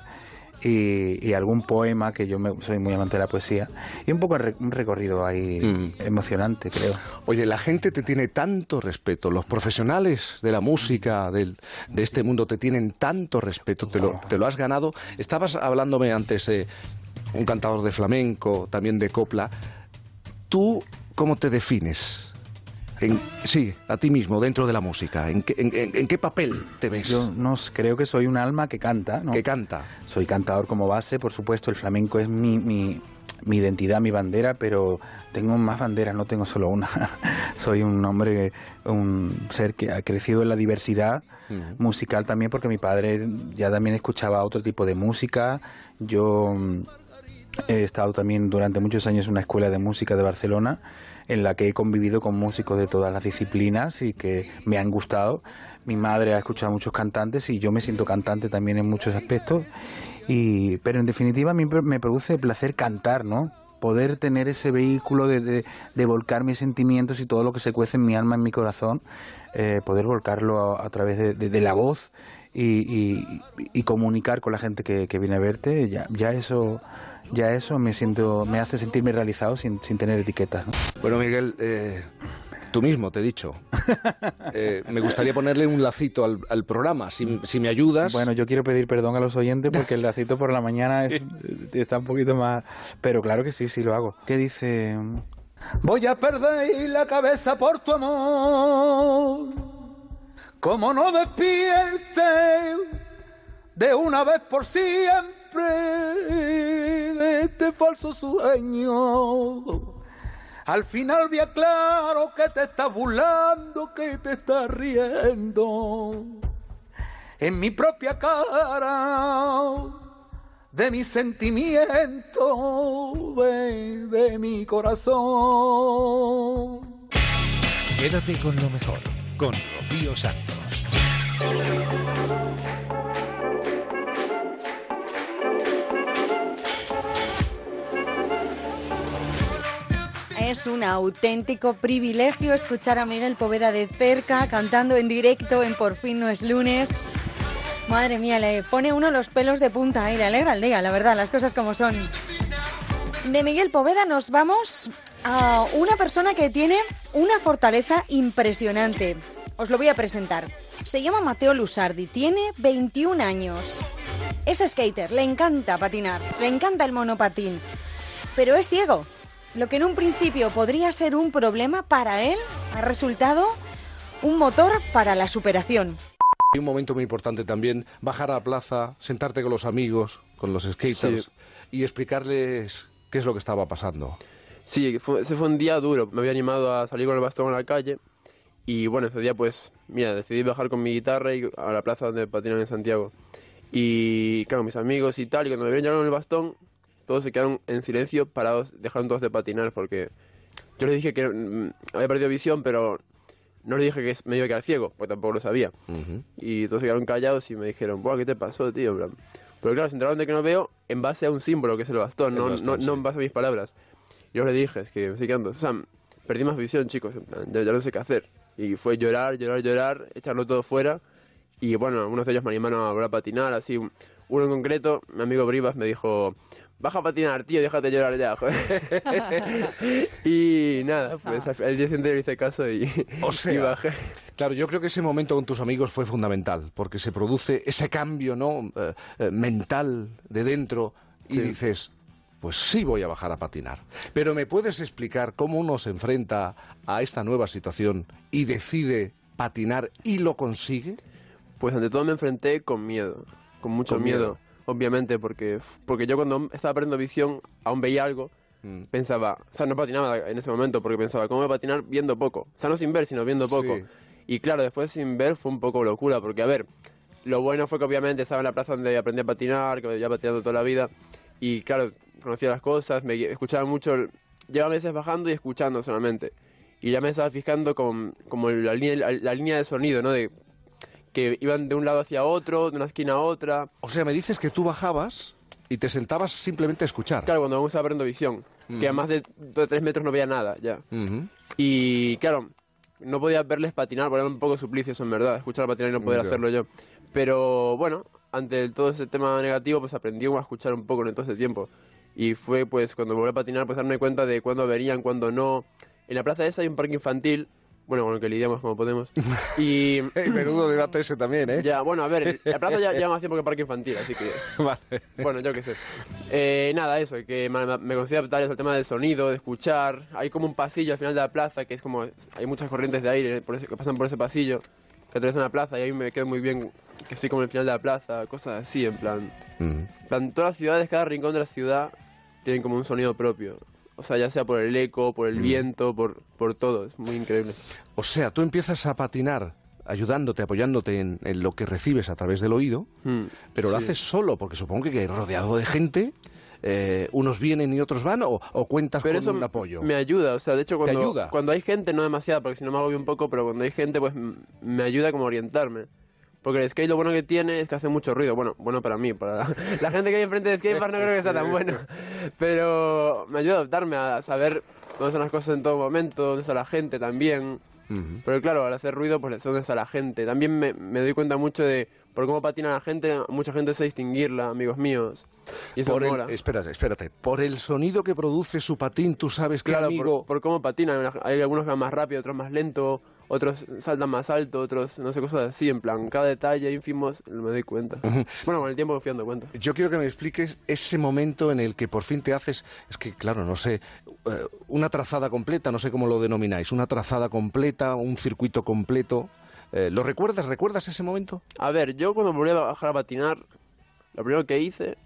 y, y algún poema que yo me- soy muy amante de la poesía y un poco re- un recorrido ahí Mm. emocionante creo Oye, la gente te tiene tanto respeto, los profesionales de la música, del, de este mundo, te tienen tanto respeto, te lo, te lo has ganado. Estabas hablándome antes de un cantador de flamenco, también de copla. ¿Tú cómo te defines? En- sí, a ti mismo, dentro de la música. ¿En qué, en- en- en qué papel te ves? Yo no creo que soy un alma que canta, ¿no? Que canta. Soy cantador como base, por supuesto, el flamenco es mi, mi, mi identidad, mi bandera, pero tengo más banderas, no tengo solo una. soy un hombre, un ser que ha crecido en la diversidad musical también, porque mi padre ya también escuchaba otro tipo de música. Yo mm, he estado también durante muchos años en una escuela de música de Barcelona en la que he convivido con músicos de todas las disciplinas y que me han gustado. Mi madre ha escuchado muchos cantantes y yo me siento cantante también en muchos aspectos. Y, pero en definitiva a mí me produce placer cantar, ¿no? Poder tener ese vehículo de, de- volcar mis sentimientos y todo lo que se cuece en mi alma, en mi corazón, eh, poder volcarlo a, a través de, de- la voz y, y- y comunicar con la gente que, viene a verte, ya eso, ya eso me siento, me hace sentirme realizado sin, sin tener etiquetas. ¿no? Bueno, Miguel, eh, tú mismo te he dicho. Eh, me gustaría ponerle un lacito al, al programa. Si, si me ayudas. Bueno, yo quiero pedir perdón a los oyentes porque el lacito por la mañana es- está un poquito más... Pero claro que sí, sí lo hago. ¿Qué dice? Voy a perder la cabeza por tu amor. Como no despierte de una vez por de este falso sueño. Al final vi claro que te estás burlando, que te estás riendo. En mi propia cara, de mi sentimiento, de, de mi corazón. Quédate con lo mejor, con Rocío Santos. Es un auténtico privilegio escuchar a Miguel Poveda de cerca, cantando en directo en Por fin no es lunes. Madre mía, le pone uno los pelos de punta y le alegra el día, la verdad, las cosas como son. De Miguel Poveda nos vamos a una persona que tiene una fortaleza impresionante. Os lo voy a presentar. Se llama Mateo Lusardi, tiene 21 años. Es skater, le encanta patinar, le encanta el monopatín, pero es ciego. Lo que en un principio podría ser un problema para él ha resultado un motor para la superación. Hay un momento muy importante también, bajar a la plaza, sentarte con los amigos, con los skaters Sí. y explicarles qué es lo que estaba pasando. Sí, fue- ese fue un día duro. Me había animado a salir con el bastón a la calle. Y bueno, ese día pues, mira, decidí bajar con mi guitarra y a la plaza donde patinan en Santiago. Y claro, mis amigos y tal, y cuando me vieron llegar con el bastón, todos se quedaron en silencio, parados, dejaron todos de patinar porque yo les dije que mm, había perdido visión, pero no les dije que me iba a quedar ciego, porque tampoco lo sabía. Y todos se quedaron callados y me dijeron, Buah, ¿qué te pasó, tío? Pero claro, se enteraron de que no veo en base a un símbolo que es el bastón, El no, bastón, no, no sí. en base a mis palabras. Yo les dije, es que me estoy quedando. O sea, perdí más visión, chicos, ya, ya no sé qué hacer. Y fue llorar, llorar, llorar, echarlo todo fuera. Y bueno, algunos de ellos me animaron a volver a patinar, así. Uno en concreto, mi amigo Brivas, me dijo, baja a patinar, tío, déjate llorar ya, joder. y nada, pues el día siguiente le hice caso y, O sea, y bajé. Claro, yo creo que ese momento con tus amigos fue fundamental, porque se produce ese cambio ¿no? Eh, eh, mental de dentro y Sí. dices, pues sí voy a bajar a patinar. Pero ¿me puedes explicar cómo uno se enfrenta a esta nueva situación y decide patinar y lo consigue? Pues ante todo me enfrenté con miedo, con mucho Con miedo, miedo. Obviamente, porque, porque yo cuando estaba aprendiendo visión aún veía algo, Mm. pensaba, o sea, no patinaba en ese momento porque pensaba, ¿cómo voy a patinar viendo poco? O sea, no sin ver, sino viendo poco. Sí. Y claro, después sin ver fue un poco locura, porque a ver, lo bueno fue que obviamente estaba en la plaza donde aprendí a patinar, que ya patinando toda la vida, y claro, conocía las cosas, me escuchaba mucho, llevaba meses bajando y escuchando solamente. Y ya me estaba fijando con, como la línea, la, la línea de sonido, ¿no? De, que iban de un lado hacia otro, de una esquina a otra. O sea, me dices que tú bajabas y te sentabas simplemente a escuchar. Claro, cuando vamos a aprendo visión, que a más de, de tres metros no veía nada ya. Y claro, no podía verles patinar, porque era un poco suplicio eso en verdad, escuchar patinar y no poder hacerlo yo. Pero bueno, ante todo ese tema negativo, pues aprendí a escuchar un poco en todo ese tiempo. Y fue pues cuando volví a patinar, pues darme cuenta de cuándo venían, cuándo no. En la plaza esa hay un parque infantil, bueno, con el que lidiamos como podemos. Y... menudo debate ese también, ¿eh? Ya, bueno, a ver, la plaza ya lleva más tiempo que parque infantil, así que... Vale. Bueno, yo qué sé. Eh, nada, eso, que me, me considero adaptar al tema del sonido, de escuchar. Hay como un pasillo al final de la plaza, que es como... Hay muchas corrientes de aire por ese- que pasan por ese pasillo, que atraviesan la plaza, y ahí me quedo muy bien que estoy como en el final de la plaza, cosas así, en plan... En plan, todas las ciudades, cada rincón de la ciudad, tienen como un sonido propio. O sea, ya sea por el eco, por el Mm. viento, por, por todo. Es muy increíble. O sea, tú empiezas a patinar ayudándote, apoyándote en, en lo que recibes a través del oído, pero lo haces solo, porque supongo que rodeado de gente, eh, unos vienen y otros van, o, o cuentas Pero con eso un apoyo. me ayuda, o sea, de hecho ¿Te cuando, cuando hay gente, no demasiado, porque si no me agobio un poco, pero cuando hay gente, pues me ayuda como a orientarme. Porque el skate lo bueno que tiene es que hace mucho ruido. Bueno, bueno para mí, para la, la gente que hay enfrente de skatepark no creo que sea tan bueno. Pero me ayuda a adaptarme a saber dónde están las cosas en todo momento, dónde está la gente también. Pero claro, al hacer ruido, pues sé dónde está la gente. También me, me doy cuenta mucho de por cómo patina la gente, mucha gente sabe distinguirla, amigos míos. Y eso Por el- espérate, espérate. Por el sonido que produce su patín, tú sabes que Claro, amigo... por, por cómo patinan. Hay algunos que van más rápido, otros más lento, otros saltan más alto, otros, no sé, cosas así. En plan, cada detalle ínfimo me doy cuenta. Bueno, con el tiempo me fui dando cuenta. Yo quiero que me expliques ese momento en el que por fin te haces, es que claro, no sé, eh, una trazada completa, no sé cómo lo denomináis, una trazada completa, un circuito completo. Eh, ¿Lo recuerdas? ¿Recuerdas ese momento? A ver, yo cuando volví a bajar a patinar, lo primero que hice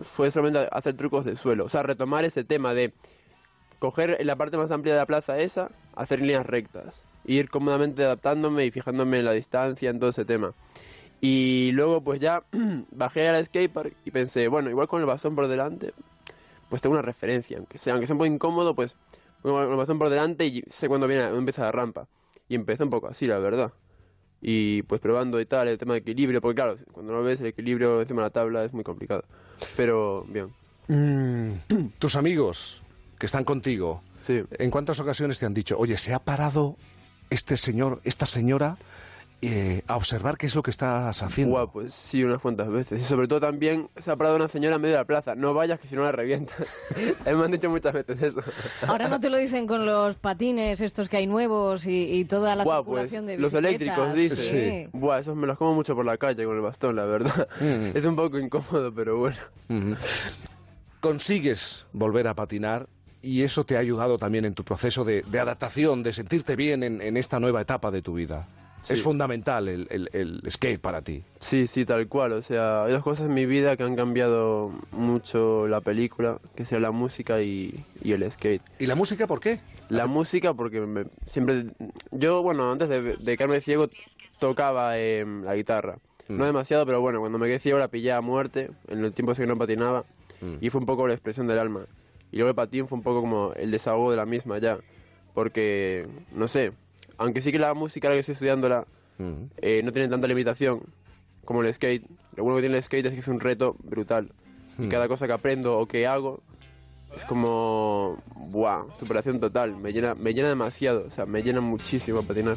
fue solamente hacer trucos de suelo. O sea, retomar ese tema de coger en la parte más amplia de la plaza esa, hacer líneas rectas. Ir cómodamente adaptándome y fijándome en la distancia, en todo ese tema. Y luego pues ya bajé al skatepark y pensé, bueno, igual con el bastón por delante, pues tengo una referencia, aunque sea, aunque sea un poco incómodo, pues pongo el bastón por delante y sé cuándo viene, empieza la rampa. Y empecé un poco así, la verdad. Y pues probando y tal, el tema de equilibrio, porque claro, cuando no ves el equilibrio encima de la tabla es muy complicado. Pero bien. Mm, tus amigos que están contigo, ¿en cuántas ocasiones te han dicho, oye, se ha parado este señor, esta señora, eh, a observar qué es lo que estás haciendo? Guau, pues sí, unas cuantas veces. Y sobre todo también se ha parado una señora en medio de la plaza. No vayas que si no la revientas. Mí me han dicho muchas veces eso. Ahora no te lo dicen con los patines estos que hay nuevos y, y toda la Guau, pues de los eléctricos, dice. Sí. Buah, esos me los como mucho por la calle con el bastón, la verdad. Mm. Es un poco incómodo, pero bueno. Ujú. Consigues volver a patinar y eso te ha ayudado también en tu proceso de, de adaptación, de sentirte bien en, en esta nueva etapa de tu vida. Sí. Es fundamental el, el- el skate para ti. Sí, sí, tal cual. O sea, hay dos cosas en mi vida que han cambiado mucho la película, que sea la música y, y el skate. ¿Y la música por qué? La música porque me- siempre... Yo, bueno, antes de, de quedarme ciego tocaba eh, la guitarra. No demasiado, pero bueno, cuando me quedé ciego la pillé a muerte, en el tiempo ese que no patinaba, y fue un poco la expresión del alma. Y luego el patín fue un poco como el desahogo de la misma ya, porque, no sé, aunque sí que la música ahora que estoy estudiándola eh, no tiene tanta limitación como el skate, lo bueno que tiene el skate es que es un reto brutal. Y Mm. cada cosa que aprendo o que hago es como, buah, superación total, me llena, me llena demasiado, o sea, me llena muchísimo patinar.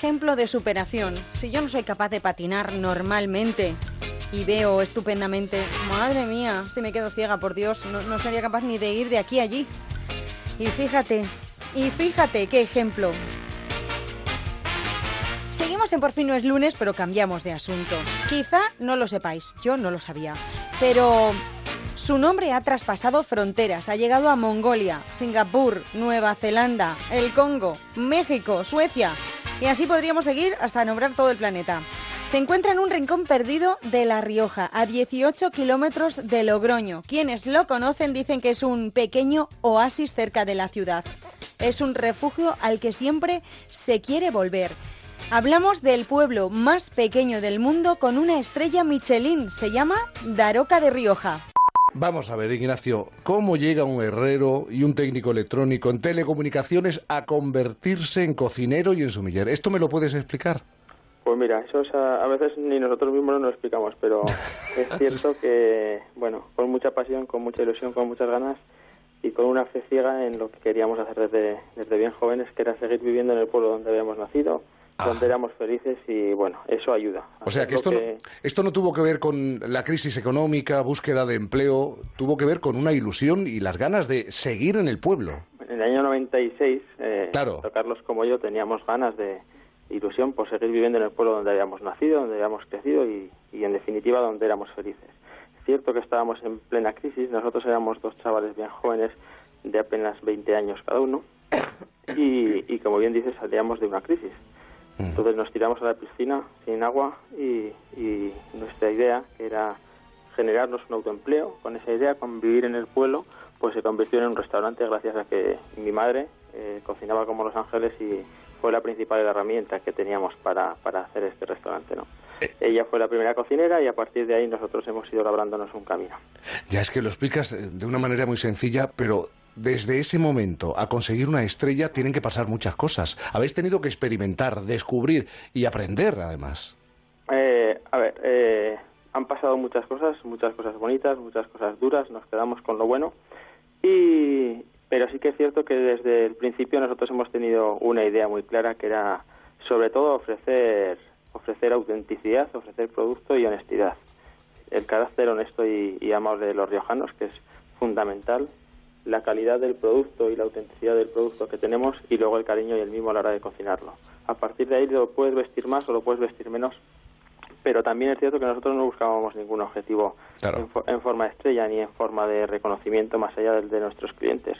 Ejemplo de superación. Si yo no soy capaz de patinar normalmente y veo estupendamente, madre mía, si me quedo ciega, por Dios, no, no sería capaz ni de ir de aquí a allí. Y fíjate, y fíjate qué ejemplo. Seguimos en Por fin no es lunes, pero cambiamos de asunto. Quizá no lo sepáis, yo no lo sabía. Pero su nombre ha traspasado fronteras, ha llegado a Mongolia, Singapur, Nueva Zelanda, el Congo, México, Suecia. Y así podríamos seguir hasta nombrar todo el planeta. Se encuentra en un rincón perdido de La Rioja, a 18 kilómetros de Logroño. Quienes lo conocen dicen que es un pequeño oasis cerca de la ciudad. Es un refugio al que siempre se quiere volver. Hablamos del pueblo más pequeño del mundo con una estrella Michelin. Se llama Daroca de Rioja. Vamos a ver, Ignacio, ¿cómo llega un herrero y un técnico electrónico en telecomunicaciones a convertirse en cocinero y en sumiller? ¿Esto me lo puedes explicar? Pues mira, eso es a, a veces ni nosotros mismos nos lo explicamos, pero es cierto que, bueno, con mucha pasión, con mucha ilusión, con muchas ganas y con una fe ciega en lo que queríamos hacer desde, desde bien jóvenes, que era seguir viviendo en el pueblo donde habíamos nacido, donde éramos felices y, bueno, eso ayuda. O sea que esto, no, esto no tuvo que ver con la crisis económica, búsqueda de empleo, tuvo que ver con una ilusión y las ganas de seguir en el pueblo. En el año 96, eh, Claro. tanto Carlos como yo teníamos ganas de ilusión por seguir viviendo en el pueblo donde habíamos nacido, donde habíamos crecido y, y, en definitiva donde éramos felices. Es cierto que estábamos en plena crisis, nosotros éramos dos chavales bien jóvenes de apenas 20 años cada uno y, y como bien dices salíamos de una crisis. Entonces nos tiramos a la piscina sin agua y, y nuestra idea, que era generarnos un autoempleo, con esa idea, con vivir en el pueblo, pues se convirtió en un restaurante gracias a que mi madre eh, cocinaba como Los Ángeles y fue la principal herramienta que teníamos para, para hacer este restaurante. ¿no? Ella fue la primera cocinera y a partir de ahí nosotros hemos ido labrándonos un camino. Ya es que lo explicas eh, de una manera muy sencilla, pero desde ese momento a conseguir una estrella tienen que pasar muchas cosas. Habéis tenido que experimentar, descubrir y aprender, además. Eh, a ver, eh, han pasado muchas cosas, muchas cosas bonitas, muchas cosas duras, nos quedamos con lo bueno. Y, pero sí que es cierto que desde el principio nosotros hemos tenido una idea muy clara que era sobre todo ofrecer, ofrecer autenticidad, ofrecer producto y honestidad. El carácter honesto y, y amable de los riojanos, que es fundamental, la calidad del producto y la autenticidad del producto que tenemos y luego el cariño y el mimo a la hora de cocinarlo. A partir de ahí lo puedes vestir más o lo puedes vestir menos, pero también es cierto que nosotros no buscábamos ningún objetivo en, en forma de estrella ni en forma de reconocimiento más allá del de nuestros clientes.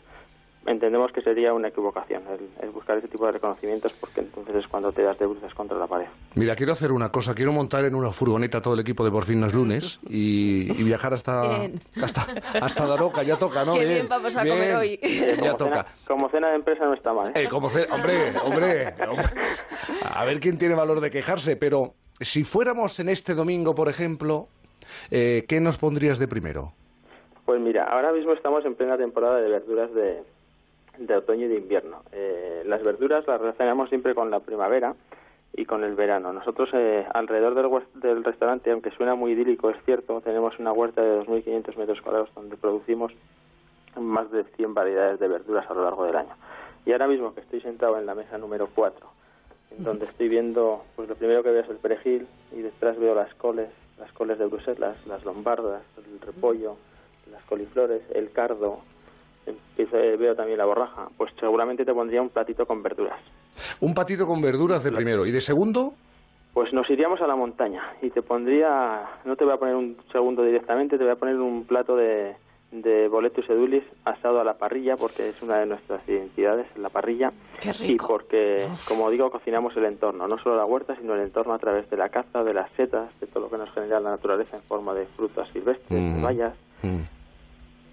Entendemos que sería una equivocación el, el buscar ese tipo de reconocimientos porque entonces es cuando te das de bruces contra la pared. Mira, quiero hacer una cosa. Quiero montar en una furgoneta todo el equipo de Por fin no es lunes y, y viajar hasta, hasta, hasta Daroca. Ya toca, ¿no? Qué bien vamos a comer hoy. Ya toca. Como cena de empresa no está mal. ¿eh? Eh, como ce- hombre, hombre, hombre. A ver quién tiene valor de quejarse, pero si fuéramos en este domingo, por ejemplo, eh, ¿qué nos pondrías de primero? Pues mira, ahora mismo estamos en plena temporada de verduras de, de otoño y de invierno. Eh, las verduras las relacionamos siempre con la primavera y con el verano. Nosotros eh, alrededor del, del restaurante, aunque suena muy idílico, es cierto, tenemos una huerta de 2.500 metros cuadrados donde producimos más de 100 variedades de verduras a lo largo del año. Y ahora mismo que estoy sentado en la mesa número 4, en donde estoy viendo, pues lo primero que veo es el perejil y detrás veo las coles, las coles de Bruselas, las lombardas, el repollo, las coliflores, el cardo, empiezo- veo también la borraja, pues seguramente te pondría un platito con verduras. Un patito con verduras de primero. ¿Y de segundo? Pues nos iríamos a la montaña y te pondría, no te voy a poner un segundo directamente, te voy a poner un plato de, de boletus edulis asado a la parrilla porque es una de nuestras identidades, la parrilla. Qué Y porque, como digo, cocinamos el entorno, no solo la huerta, sino el entorno a través de la caza, de las setas, de todo lo que nos genera la naturaleza en forma de frutas silvestres, de Mm.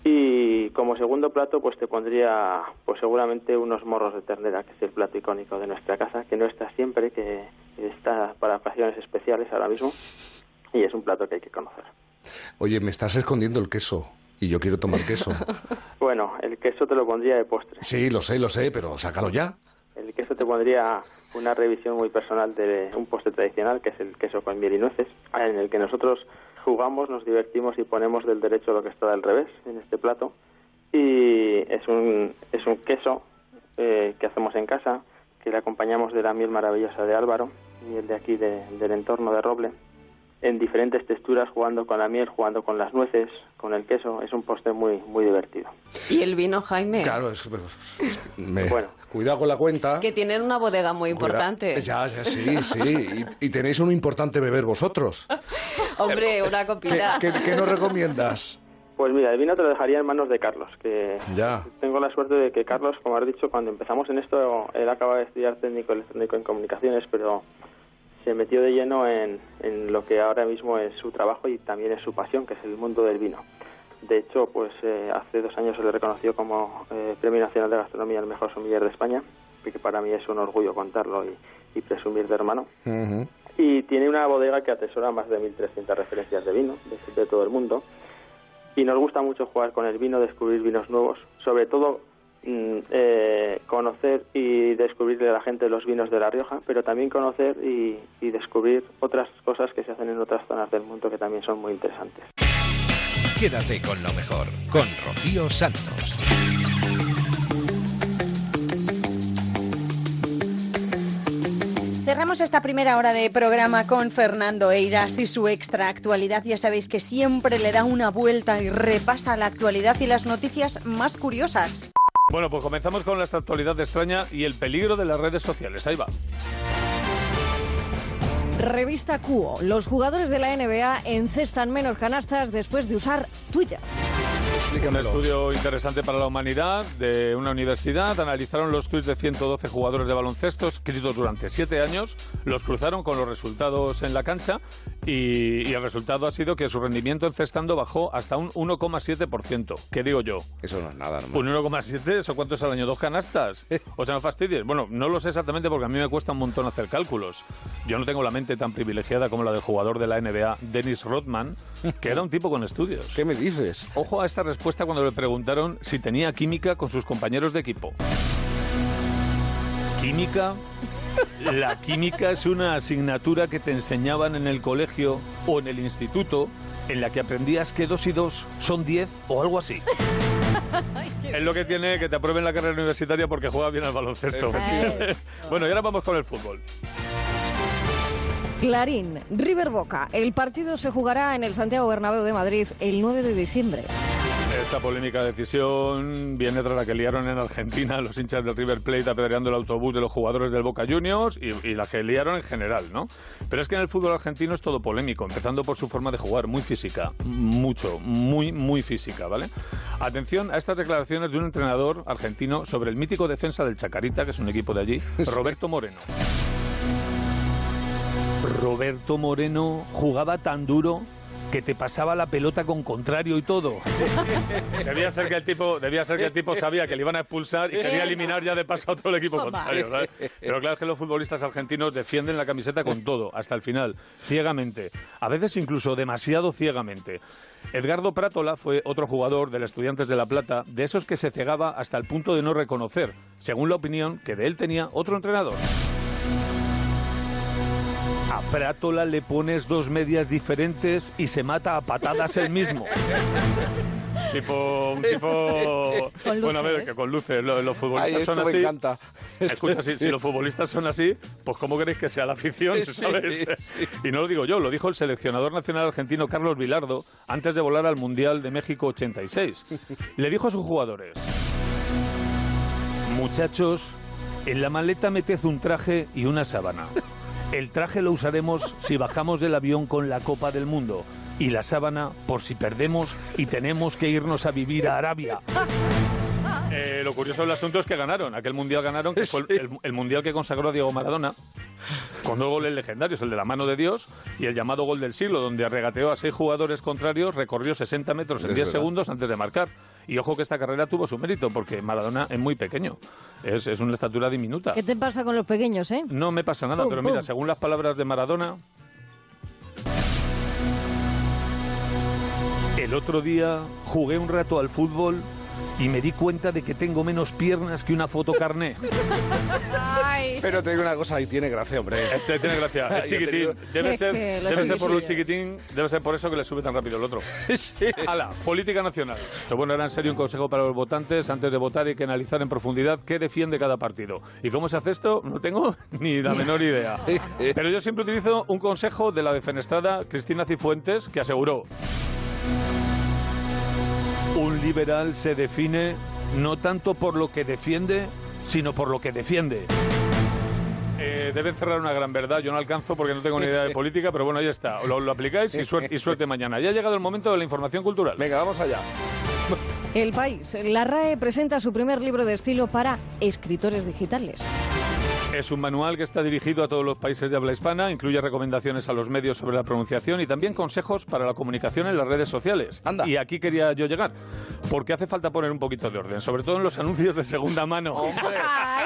Y como segundo plato, pues te pondría, pues seguramente unos morros de ternera, que es el plato icónico de nuestra casa, que no está siempre, que está para ocasiones especiales ahora mismo, y es un plato que hay que conocer. Oye, me estás escondiendo el queso y yo quiero tomar queso. Bueno, el queso te lo pondría de postre. Sí, lo sé, lo sé, pero sácalo ya. El queso te pondría una revisión muy personal de un postre tradicional, que es el queso con miel y nueces, en el que nosotros jugamos, nos divertimos y ponemos del derecho lo que está del revés en este plato. Y es un, es un queso eh, que hacemos en casa, que le acompañamos de la miel maravillosa de Álvaro, miel de aquí de- del entorno de Roble, en diferentes texturas, jugando con la miel, jugando con las nueces, con el queso. Es un postre muy, muy divertido. Y el vino, Jaime. Claro, es, me- Bueno. cuidado con la cuenta. Que tienen una bodega muy Cuida- importante. Ya, ya, sí, sí. Y, y tenéis un importante beber vosotros. Hombre, una ¿Qué, copita. qué- qué nos recomiendas? Pues mira, el vino te lo dejaría en manos de Carlos, que Ya. tengo la suerte de que Carlos, como has dicho, cuando empezamos en esto, él acaba de estudiar técnico electrónico en comunicaciones, pero se metió de lleno en, en lo que ahora mismo es su trabajo y también es su pasión, que es el mundo del vino. De hecho, pues eh, hace dos años se le reconoció como eh, Premio Nacional de Gastronomía el mejor sommelier de España, y que para mí es un orgullo contarlo y, y presumir de hermano. Y tiene una bodega que atesora más de 1.300 referencias de vino de, todo el mundo. Y nos gusta mucho jugar con el vino, descubrir vinos nuevos, sobre todo mm, eh, conocer y descubrirle a la gente los vinos de La Rioja, pero también conocer y descubrir otras cosas que se hacen en otras zonas del mundo que también son muy interesantes. Quédate con lo mejor, con Rocío Santos. Cerramos esta primera hora de programa con Fernando Eiras y su extra actualidad. Ya sabéis que siempre le da una vuelta y repasa la actualidad y las noticias más curiosas. Bueno, pues comenzamos con la actualidad de extraña y el peligro de las redes sociales. Ahí va. Revista Cuo. Los jugadores de la NBA encestan menos canastas después de usar Twitter. Un estudio interesante para la humanidad de una universidad. Analizaron los tweets de 112 jugadores de baloncesto escritos durante siete años, los cruzaron con los resultados en la cancha y, y el resultado ha sido que su rendimiento encestando bajó hasta un 1,7%. ¿Qué digo yo? Eso no es nada, ¿Un 1,7? ¿Eso cuánto es al año? ¿Dos canastas? O sea, no fastidies. Bueno, no lo sé exactamente porque a mí me cuesta un montón hacer cálculos. Yo no tengo la mente tan privilegiada como la del jugador de la NBA, Dennis Rodman, que era un tipo con estudios. ¿Qué me dices? Ojo a esta respuesta cuando le preguntaron si tenía química con sus compañeros de equipo. ¿Química? La química es una asignatura que te enseñaban en el colegio o en el instituto en la que aprendías que dos y dos son 10 o algo así. Es lo que tiene que te aprueben la carrera universitaria porque juega bien al baloncesto. Bueno, y ahora vamos con el fútbol. Clarín, River Boca. El partido se jugará en el Santiago Bernabéu de Madrid el 9 de diciembre. Esta polémica decisión viene tras la que liaron en Argentina los hinchas del River Plate apedreando el autobús de los jugadores del Boca Juniors y, y la que liaron en general, ¿no? Pero es que en el fútbol argentino es todo polémico, empezando por su forma de jugar, muy física, mucho, muy, muy física, ¿vale? Atención a estas declaraciones de un entrenador argentino sobre el mítico defensa del Chacarita, que es un equipo de allí, Roberto Moreno. Roberto Moreno jugaba tan duro que te pasaba la pelota con contrario y todo. Debía ser que el tipo, debía ser que el tipo sabía que le iban a expulsar y quería eliminar ya de paso a otro el equipo contrario. ¿sabes? Pero claro es que los futbolistas argentinos defienden la camiseta con todo, hasta el final, ciegamente. A veces incluso demasiado ciegamente. Edgardo Prátola fue otro jugador del Estudiantes de La Plata, de esos que se cegaba hasta el punto de no reconocer, según la opinión que de él tenía otro entrenador. A Prátola le pones dos medias diferentes y se mata a patadas él mismo. tipo, un tipo... Con bueno, a ver, que con luces. Lo- Los, futbolistas Ay, esto son me así. encanta. Escucha, si, si los futbolistas son así, pues ¿cómo queréis que sea la afición? Sí, ¿sabes? sí. Y no lo digo yo, lo dijo el seleccionador nacional argentino Carlos Vilardo antes de volar al Mundial de México 86. Le dijo a sus jugadores, muchachos, en la maleta meted un traje y una sábana. El traje lo usaremos si bajamos del avión con la Copa del Mundo y la sábana por si perdemos y tenemos que irnos a vivir a Arabia. Eh, lo curioso del asunto es que ganaron. Aquel mundial ganaron, que fue el, el- el mundial que consagró a Diego Maradona, con dos goles legendarios, el de la mano de Dios y el llamado gol del siglo, donde regateó a seis jugadores contrarios, recorrió 60 metros en Es 10 verdad. segundos antes de marcar. Y ojo que esta carrera tuvo su mérito, porque Maradona es muy pequeño. Es, es una estatura diminuta. ¿Qué te pasa con los pequeños, eh? No me pasa nada, Pum, pero mira, según las palabras de Maradona, el otro día jugué un rato al fútbol y me di cuenta de que tengo menos piernas que una fotocarné. Pero te digo una cosa, y tiene gracia, hombre. Este tiene gracia. Te chiquitín. digo- Debe Sí, ser, debe ser por lo chiquitín. debe ser por eso que le sube tan rápido el otro. Ala, política nacional. Esto, bueno, era en serio un consejo para los votantes. Antes de votar hay que analizar en profundidad qué defiende cada partido. ¿Y cómo se hace esto? No tengo ni la menor idea. Pero yo siempre utilizo un consejo de la defenestrada Cristina Cifuentes, que aseguró un liberal se define no tanto por lo que defiende, sino por lo que defiende. Eh, deben cerrar una gran verdad. Yo no alcanzo porque no tengo ni idea de política, pero bueno, ahí está. Lo, lo aplicáis y suerte, y suerte mañana. Ya ha llegado el momento de la información cultural. Venga, vamos allá. El país. La RAE presenta su primer libro de estilo para escritores digitales. Es un manual que está dirigido a todos los países de habla hispana, incluye recomendaciones a los medios sobre la pronunciación y también consejos para la comunicación en las redes sociales. Y aquí quería yo llegar, porque hace falta poner un poquito de orden, sobre todo en los anuncios de segunda mano.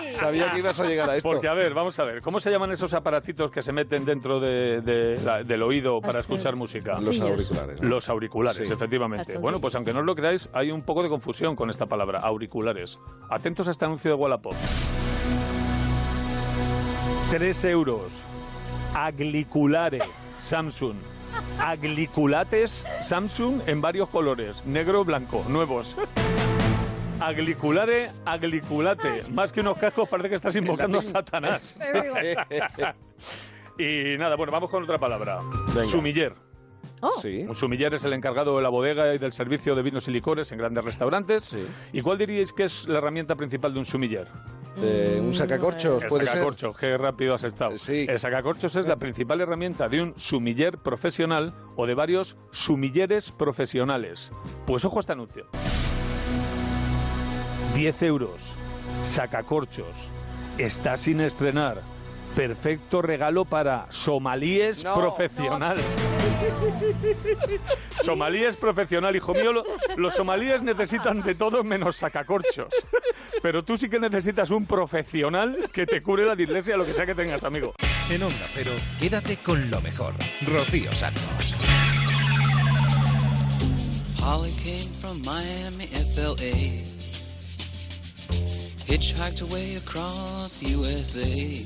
Sabía que ibas a llegar a esto. Porque, a ver, vamos a ver, ¿cómo se llaman esos aparatitos que se meten dentro de- de la- del oído para escuchar música? Los auriculares, ¿no? Los auriculares, Sí. efectivamente. Bueno, pues aunque no os lo creáis, hay un poco de confusión con esta palabra, auriculares. Atentos a este anuncio de Wallapop. 3 euros. Agliculares Samsung. Agliculates Samsung en varios colores, negro, blanco, nuevos. Agliculare, agliculate. Más que unos cascos parece que estás invocando a Satanás. y nada, bueno, vamos con otra palabra. Venga. Sumiller. Oh. Un sumiller es el encargado de la bodega y del servicio de vinos y licores en grandes restaurantes. ¿Y cuál diríais que es la herramienta principal de un sumiller? Eh, un sacacorchos, El puede ser. sacacorchos, qué rápido has estado. El sacacorchos es la principal herramienta de un sumiller profesional o de varios sumilleres profesionales. Pues ojo a este anuncio. 10 euros. Sacacorchos. Está sin estrenar. Perfecto regalo para somalíes No, profesional. Somalíes profesional, hijo mío. lo- los somalíes necesitan de todo menos sacacorchos. Pero tú sí que necesitas un profesional que te cure la dislexia, lo que sea que tengas, amigo. En Onda Cero, quédate con lo mejor. Rocío Santos. Holly came from Miami, FLA. Hitchhiked away across USA.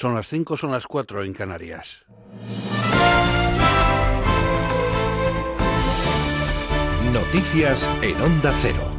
Son las 5, son las 4 en Canarias. Noticias en Onda Cero.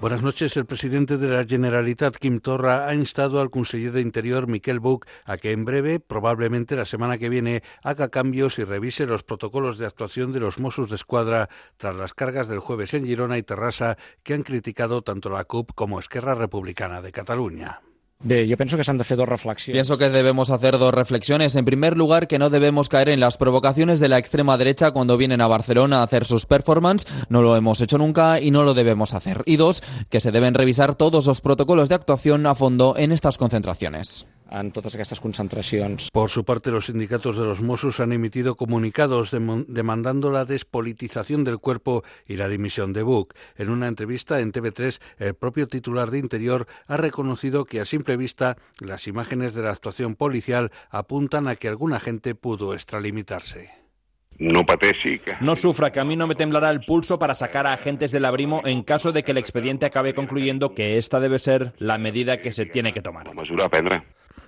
Buenas noches. El presidente de la Generalitat, Quim Torra, ha instado al conseller de Interior, Miquel Buch, a que en breve, probablemente la semana que viene, haga cambios y revise los protocolos de actuación de los Mossos de Escuadra tras las cargas del jueves en Girona y Terrassa que han criticado tanto la CUP como Esquerra Republicana de Cataluña. Bé, jo penso que s'han de fer dos reflexions. Pienso que debemos hacer dos reflexiones. En primer lugar, que no debemos caer en las provocaciones de la extrema derecha cuando vienen a Barcelona a hacer sus performances. No lo hemos hecho nunca y no lo debemos hacer. Y dos, que se deben revisar todos los protocolos de actuación a fondo en estas concentraciones. En totes aquestes concentracions. Por su parte, los sindicatos de los Mossos han emitido comunicados dem- demandando la despolitización del cuerpo y la dimisión de Buch. En una entrevista en TV3, el propio titular de Interior ha reconocido que a simple vista las imágenes de la actuación policial apuntan a que alguna gente pudo extralimitarse. No pateixi que... No sufra, que a mí no me temblará el pulso para sacar a agentes del abrimo en caso de que el expediente acabe concluyendo que esta debe ser la medida que se tiene que tomar.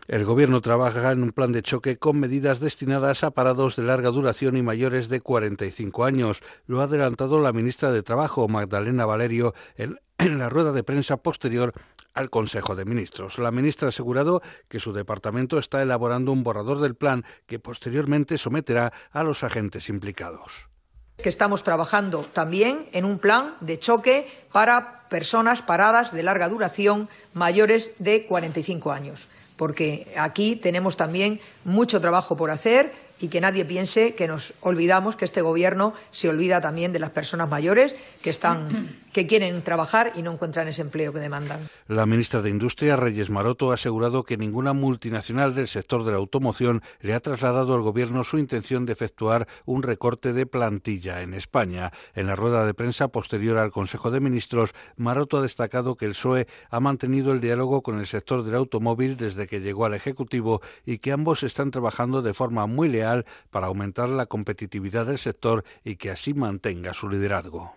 El Gobierno trabaja en un plan de choque con medidas destinadas a parados de larga duración y mayores de 45 años. Lo ha adelantado la ministra de Trabajo, Magdalena Valerio, en la rueda de prensa posterior al Consejo de Ministros. La ministra ha asegurado que su departamento está elaborando un borrador del plan que posteriormente someterá a los agentes implicados. que estamos trabajando también en un plan de choque para personas paradas de larga duración mayores de 45 años, porque aquí tenemos también mucho trabajo por hacer y que nadie piense que nos olvidamos que este gobierno se olvida también de las personas mayores que están que quieren trabajar y no encuentran ese empleo que demandan. La ministra de Industria, Reyes Maroto, ha asegurado que ninguna multinacional del sector de la automoción le ha trasladado al Gobierno su intención de efectuar un recorte de plantilla en España. En la rueda de prensa posterior al Consejo de Ministros, Maroto ha destacado que el PSOE ha mantenido el diálogo con el sector del automóvil desde que llegó al Ejecutivo y que ambos están trabajando de forma muy leal para aumentar la competitividad del sector y que así mantenga su liderazgo.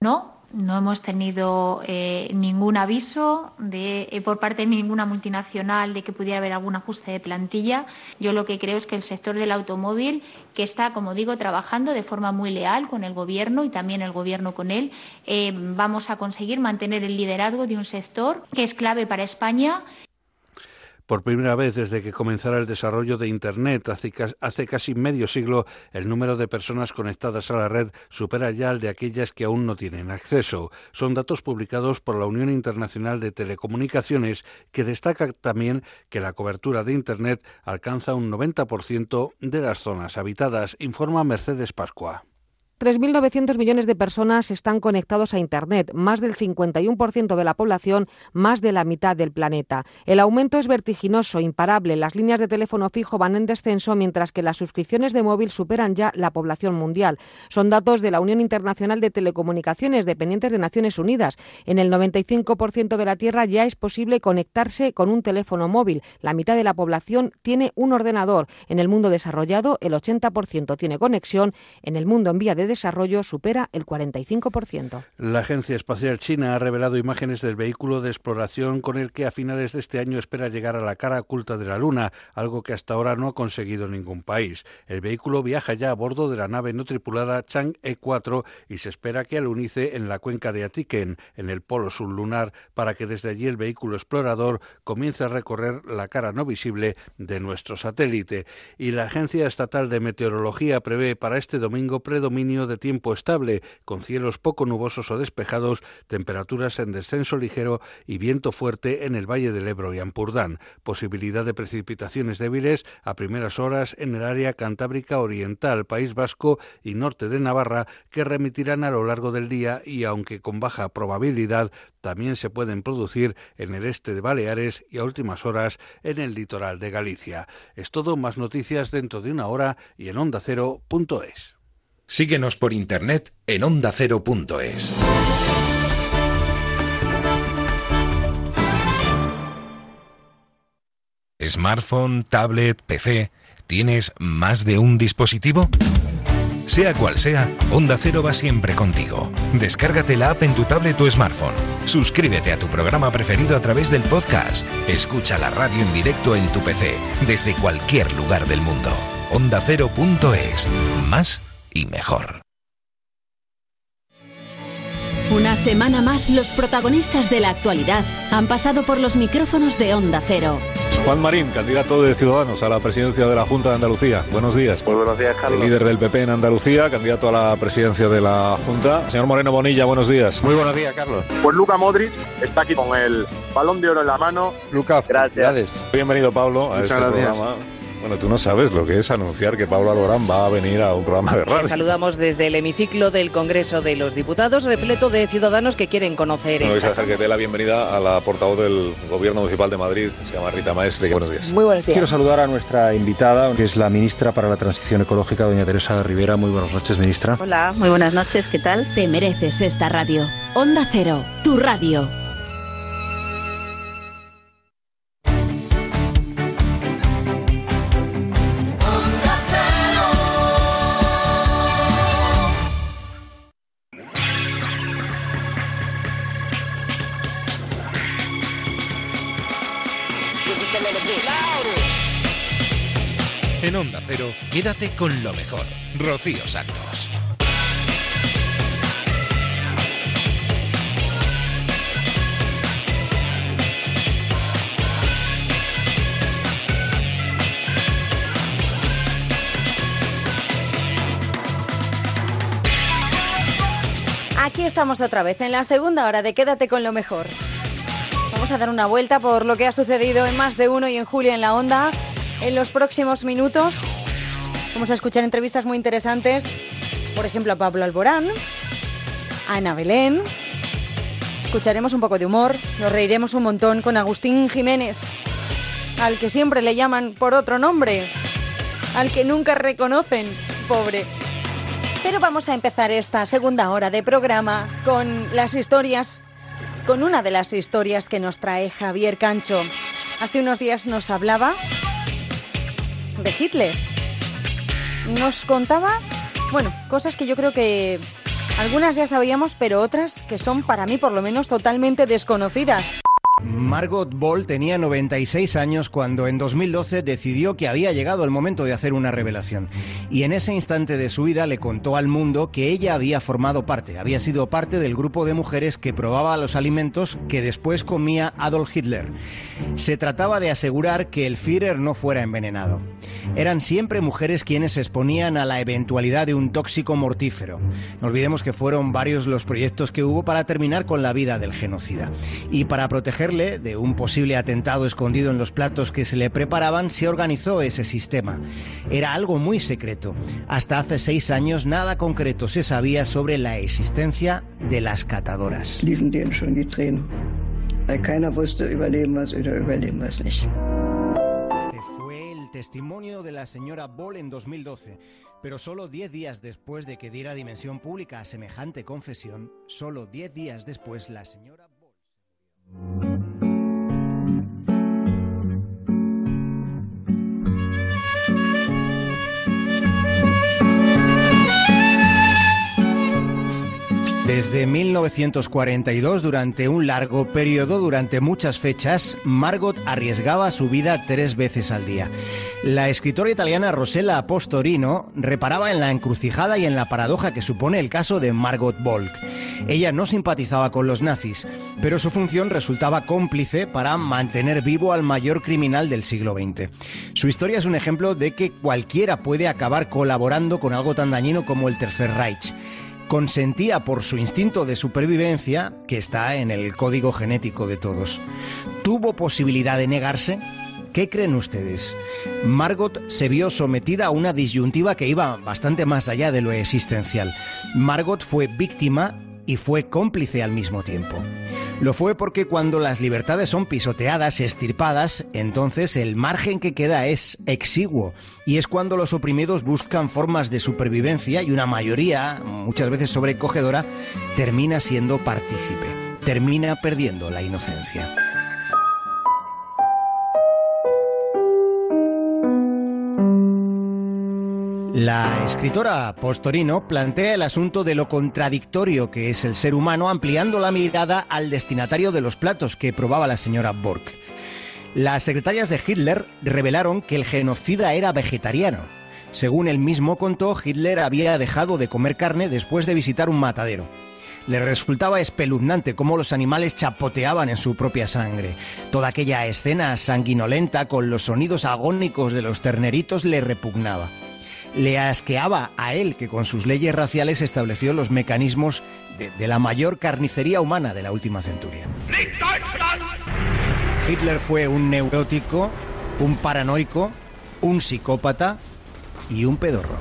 No, no hemos tenido eh, ningún aviso de, eh, por parte de ninguna multinacional de que pudiera haber algún ajuste de plantilla. Yo lo que creo es que el sector del automóvil, que está, como digo, trabajando de forma muy leal con el Gobierno y también el Gobierno con él, eh, vamos a conseguir mantener el liderazgo de un sector que es clave para España Por primera vez desde que comenzara el desarrollo de Internet hace, ca- hace casi medio siglo, el número de personas conectadas a la red supera ya al de aquellas que aún no tienen acceso. Son datos publicados por la Unión Internacional de Telecomunicaciones, que destaca también que la cobertura de Internet alcanza un 90% de las zonas habitadas, informa Mercedes Pascua. 3.900 millones de personas están conectados a Internet, más del 51% de la población, más de la mitad del planeta. El aumento es vertiginoso, imparable. Las líneas de teléfono fijo van en descenso, mientras que las suscripciones de móvil superan ya la población mundial. Son datos de la Unión Internacional de Telecomunicaciones, dependientes de Naciones Unidas. En el 95% de la Tierra ya es posible conectarse con un teléfono móvil. La mitad de la población tiene un ordenador. En el mundo desarrollado, el 80% tiene conexión. En el mundo en vía de desarrollo supera el 45%. La Agencia Espacial China ha revelado imágenes del vehículo de exploración con el que a finales de este año espera llegar a la cara oculta de la Luna, algo que hasta ahora no ha conseguido ningún país. El vehículo viaja ya a bordo de la nave no tripulada Chang'e 4 y se espera que alunice en la cuenca de Atiken, en el polo sur lunar, para que desde allí el vehículo explorador comience a recorrer la cara no visible de nuestro satélite. Y la Agencia Estatal de Meteorología prevé para este domingo predominio de tiempo estable, con cielos poco nubosos o despejados, temperaturas en descenso ligero y viento fuerte en el Valle del Ebro y Ampurdán. Posibilidad de precipitaciones débiles a primeras horas en el área cantábrica oriental, País Vasco y norte de Navarra, que remitirán a lo largo del día y, aunque con baja probabilidad, también se pueden producir en el este de Baleares y a últimas horas en el litoral de Galicia. Es todo, más noticias dentro de una hora y en ondacero.es. Síguenos por internet en ondacero.es. Smartphone, tablet, PC, ¿tienes más de un dispositivo? Sea cual sea, Onda Cero va siempre contigo. Descárgate la app en tu tablet o smartphone. Suscríbete a tu programa preferido a través del podcast. Escucha la radio en directo en tu PC, desde cualquier lugar del mundo. OndaCero.es. Más y mejor. Una semana más, los protagonistas de la actualidad han pasado por los micrófonos de Onda Cero. Juan Marín, candidato de Ciudadanos a la presidencia de la Junta de Andalucía. Buenos días. Muy buenos días, Carlos. El líder del PP en Andalucía, candidato a la presidencia de la Junta. Señor Moreno Bonilla, buenos días. Muy buenos días, Carlos. Pues Luca Modric está aquí con el balón de oro en la mano. Lucas, gracias. Bienvenido, Pablo, a Muchas este gracias. programa. Bueno, tú no sabes lo que es anunciar que Pablo Alborán va a venir a un programa de radio. saludamos desde el hemiciclo del Congreso de los Diputados, repleto de ciudadanos que quieren conocer No vais a esta. dejar que dé la bienvenida a la portavoz del Gobierno Municipal de Madrid, se llama Rita Maestre. Buenos días. Muy buenos días. Quiero saludar a nuestra invitada, que es la ministra para la Transición Ecológica, doña Teresa Rivera. Muy buenas noches, ministra. Hola, muy buenas noches, ¿qué tal? Te mereces esta radio. Onda Cero, tu radio. Quédate con lo mejor. Rocío Santos. Aquí estamos otra vez, en la segunda hora de Quédate con lo mejor. Vamos a dar una vuelta por lo que ha sucedido en más de uno y en Julio en la Onda. En los próximos minutos vamos a escuchar entrevistas muy interesantes, por ejemplo a Pablo Alborán, a Ana Belén. Escucharemos un poco de humor, nos reiremos un montón con Agustín Jiménez, al que siempre le llaman por otro nombre, al que nunca reconocen, pobre. Pero vamos a empezar esta segunda hora de programa con las historias, con una de las historias que nos trae Javier Cancho. Hace unos días nos hablaba de Hitler. Nos contaba, bueno, cosas que yo creo que algunas ya sabíamos, pero otras que son para mí por lo menos totalmente desconocidas. Margot Ball tenía 96 años cuando en 2012 decidió que había llegado el momento de hacer una revelación. Y en ese instante de su vida le contó al mundo que ella había formado parte, había sido parte del grupo de mujeres que probaba los alimentos que después comía Adolf Hitler. Se trataba de asegurar que el Führer no fuera envenenado. Eran siempre mujeres quienes se exponían a la eventualidad de un tóxico mortífero. No olvidemos que fueron varios los proyectos que hubo para terminar con la vida del genocida. Y para protegerle de un posible atentado escondido en los platos que se le preparaban, se organizó ese sistema. Era algo muy secreto. Hasta hace seis años nada concreto se sabía sobre la existencia de las catadoras. Este fue el testimonio de la señora Ball en 2012. Pero solo 10 días después de que diera dimensión pública a semejante confesión, solo 10 días después la señora... Desde 1942, durante un largo periodo, durante muchas fechas, Margot arriesgaba su vida tres veces al día. La escritora italiana Rosella Postorino reparaba en la encrucijada y en la paradoja que supone el caso de Margot Volk. Ella no simpatizaba con los nazis, pero su función resultaba cómplice para mantener vivo al mayor criminal del siglo XX. Su historia es un ejemplo de que cualquiera puede acabar colaborando con algo tan dañino como el Tercer Reich consentía por su instinto de supervivencia, que está en el código genético de todos. ¿Tuvo posibilidad de negarse? ¿Qué creen ustedes? Margot se vio sometida a una disyuntiva que iba bastante más allá de lo existencial. Margot fue víctima y fue cómplice al mismo tiempo. Lo fue porque cuando las libertades son pisoteadas, estirpadas, entonces el margen que queda es exiguo y es cuando los oprimidos buscan formas de supervivencia y una mayoría, muchas veces sobrecogedora, termina siendo partícipe, termina perdiendo la inocencia. La escritora Postorino plantea el asunto de lo contradictorio que es el ser humano ampliando la mirada al destinatario de los platos que probaba la señora Borg. Las secretarias de Hitler revelaron que el genocida era vegetariano. Según él mismo contó, Hitler había dejado de comer carne después de visitar un matadero. Le resultaba espeluznante cómo los animales chapoteaban en su propia sangre. Toda aquella escena sanguinolenta con los sonidos agónicos de los terneritos le repugnaba le asqueaba a él que con sus leyes raciales estableció los mecanismos de, la mayor carnicería humana de la última centuria. Hitler fue un neurótico, un paranoico, un psicópata y un pedorro.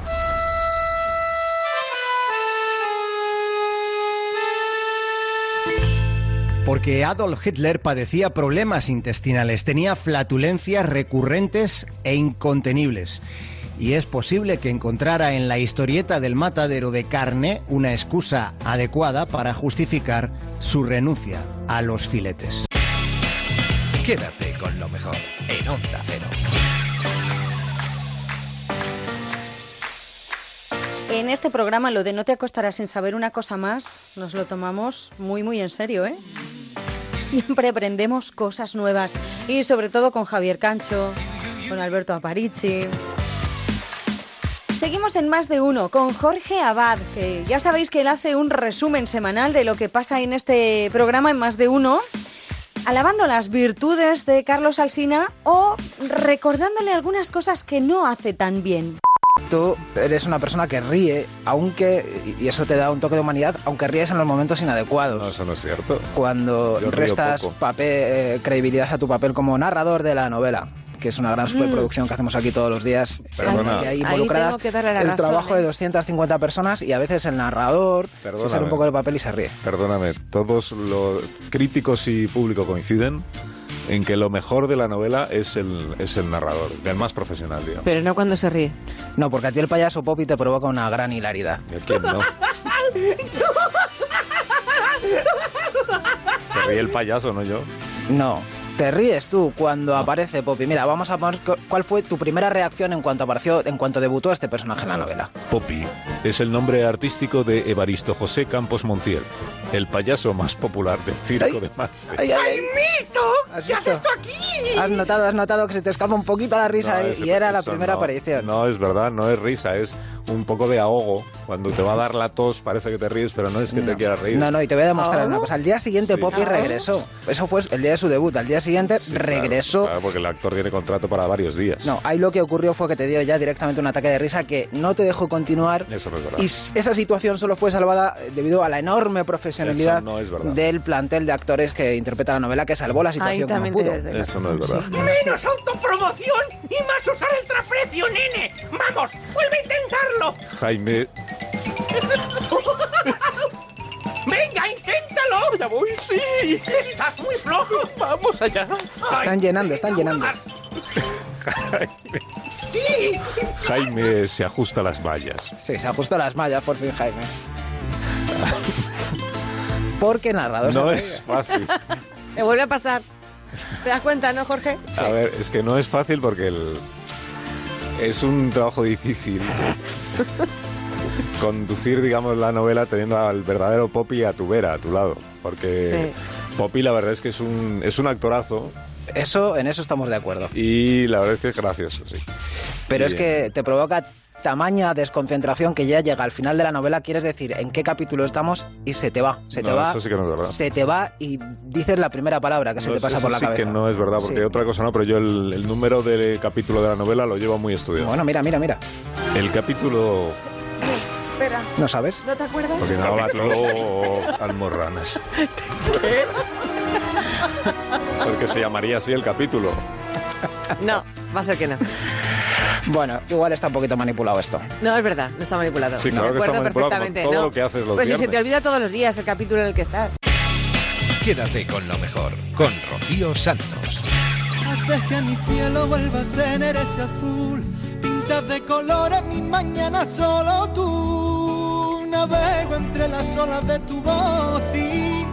Porque Adolf Hitler padecía problemas intestinales, tenía flatulencias recurrentes e incontenibles y es posible que encontrara en la historieta del matadero de carne una excusa adecuada para justificar su renuncia a los filetes. Quédate con lo mejor en Onda Cero. En este programa lo de no te acostarás sin saber una cosa más, nos lo tomamos muy muy en serio, ¿eh? Siempre aprendemos cosas nuevas y sobre todo con Javier Cancho, con Alberto Aparici, Seguimos en más de uno con Jorge Abad, que ya sabéis que él hace un resumen semanal de lo que pasa en este programa en más de uno, alabando las virtudes de Carlos Alsina o recordándole algunas cosas que no hace tan bien. Tú eres una persona que ríe, aunque, y eso te da un toque de humanidad, aunque ríes en los momentos inadecuados. No, eso no es cierto. Cuando restas papel, eh, credibilidad a tu papel como narrador de la novela que es una gran superproducción que hacemos aquí todos los días. Perdona. Y ahí involucradas el trabajo de 250 personas y a veces el narrador se sale un poco del papel y se ríe. Perdóname, todos los críticos y público coinciden en que lo mejor de la novela es el, es el narrador, el más profesional, digamos. Pero no cuando se ríe. No, porque a ti el payaso Poppy te provoca una gran hilaridad. ¿Y a quién no? Se ríe el payaso, no yo. No, te ríes tú cuando aparece Poppy. Mira, vamos a poner cuál fue tu primera reacción en cuanto apareció, en cuanto debutó este personaje en la novela. Poppy es el nombre artístico de Evaristo José Campos Montiel, el payaso más popular del circo de Marte. ¡Ay, ay, mito! ¿Qué haces tú aquí? Has notado, has notado que se te escapa un poquito la risa No, y- era la primera no. aparición. No, es verdad, no es risa, es un poco de ahogo. Cuando te va a dar la tos parece que te ríes, pero no es que te quieras reír. No, no, y te voy a demostrar una cosa. Al día siguiente Sí. Poppy regresó. Eso fue el día de su debut. Al día siguiente Sí, claro, regresó. claro, porque el actor tiene contrato para varios días. No, ahí lo que ocurrió fue que te dio ya directamente un ataque de risa que no te dejó continuar. Eso no es verdad. Y esa situación solo fue salvada eh, debido a la enorme profesionalidad no del plantel de actores que interpreta la novela que salvó la situación como pudo. Eso no es verdad. Menos autopromoción y más usar el traprecio, nene. Vamos, vuelve a intentarlo. Jaime, Venga, inténtalo. Ya voy, sí. Estás muy flojo. Vamos allá. Están llenando, están llenando. Sí. Jaime se ajusta las mallas. Sí, se ajustó las mallas por fin, Jaime. Porque el narrador No se es fácil. Me vuelve a pasar. ¿Te das cuenta, no, Jorge? A ver, es que no es fácil porque el... es un trabajo difícil. Conducir, digamos, la novela teniendo al verdadero Poppy a tu vera, a tu lado. Porque Poppy la verdad es que es un, es un actorazo. Eso, en eso estamos de acuerdo. Y la verdad es que es gracioso, sí. Pero Y es bien. que te provoca tamaña desconcentración que ya llega al final de la novela, quieres decir en qué capítulo estamos y se te va, se te va, eso sí que no es verdad. se te va y dices la primera palabra que se te pasa eso por la sí cabeza. que no es verdad, porque Sí. otra cosa no, pero yo el, el número del capítulo de la novela lo llevo muy estudiado. Bueno, mira, mira, mira. El capítulo... Espera. ¿No sabes? ¿No te acuerdas? Porque no Capítulo Almorranas. Porque se llamaría así el capítulo. No, va a ser que no. Bueno, igual está un poquito manipulado esto. No, es verdad, no está manipulado. Sí, claro Me que está manipulado, perfectamente. todo ¿no? lo que haces los Pues si se te olvida todos los días el capítulo en el que estás. Quédate con lo mejor, con Rocío Santos. Haces que mi cielo vuelva a tener ese azul. Pintas de colores mi mañana solo tú. Navego entre las olas de tu voz y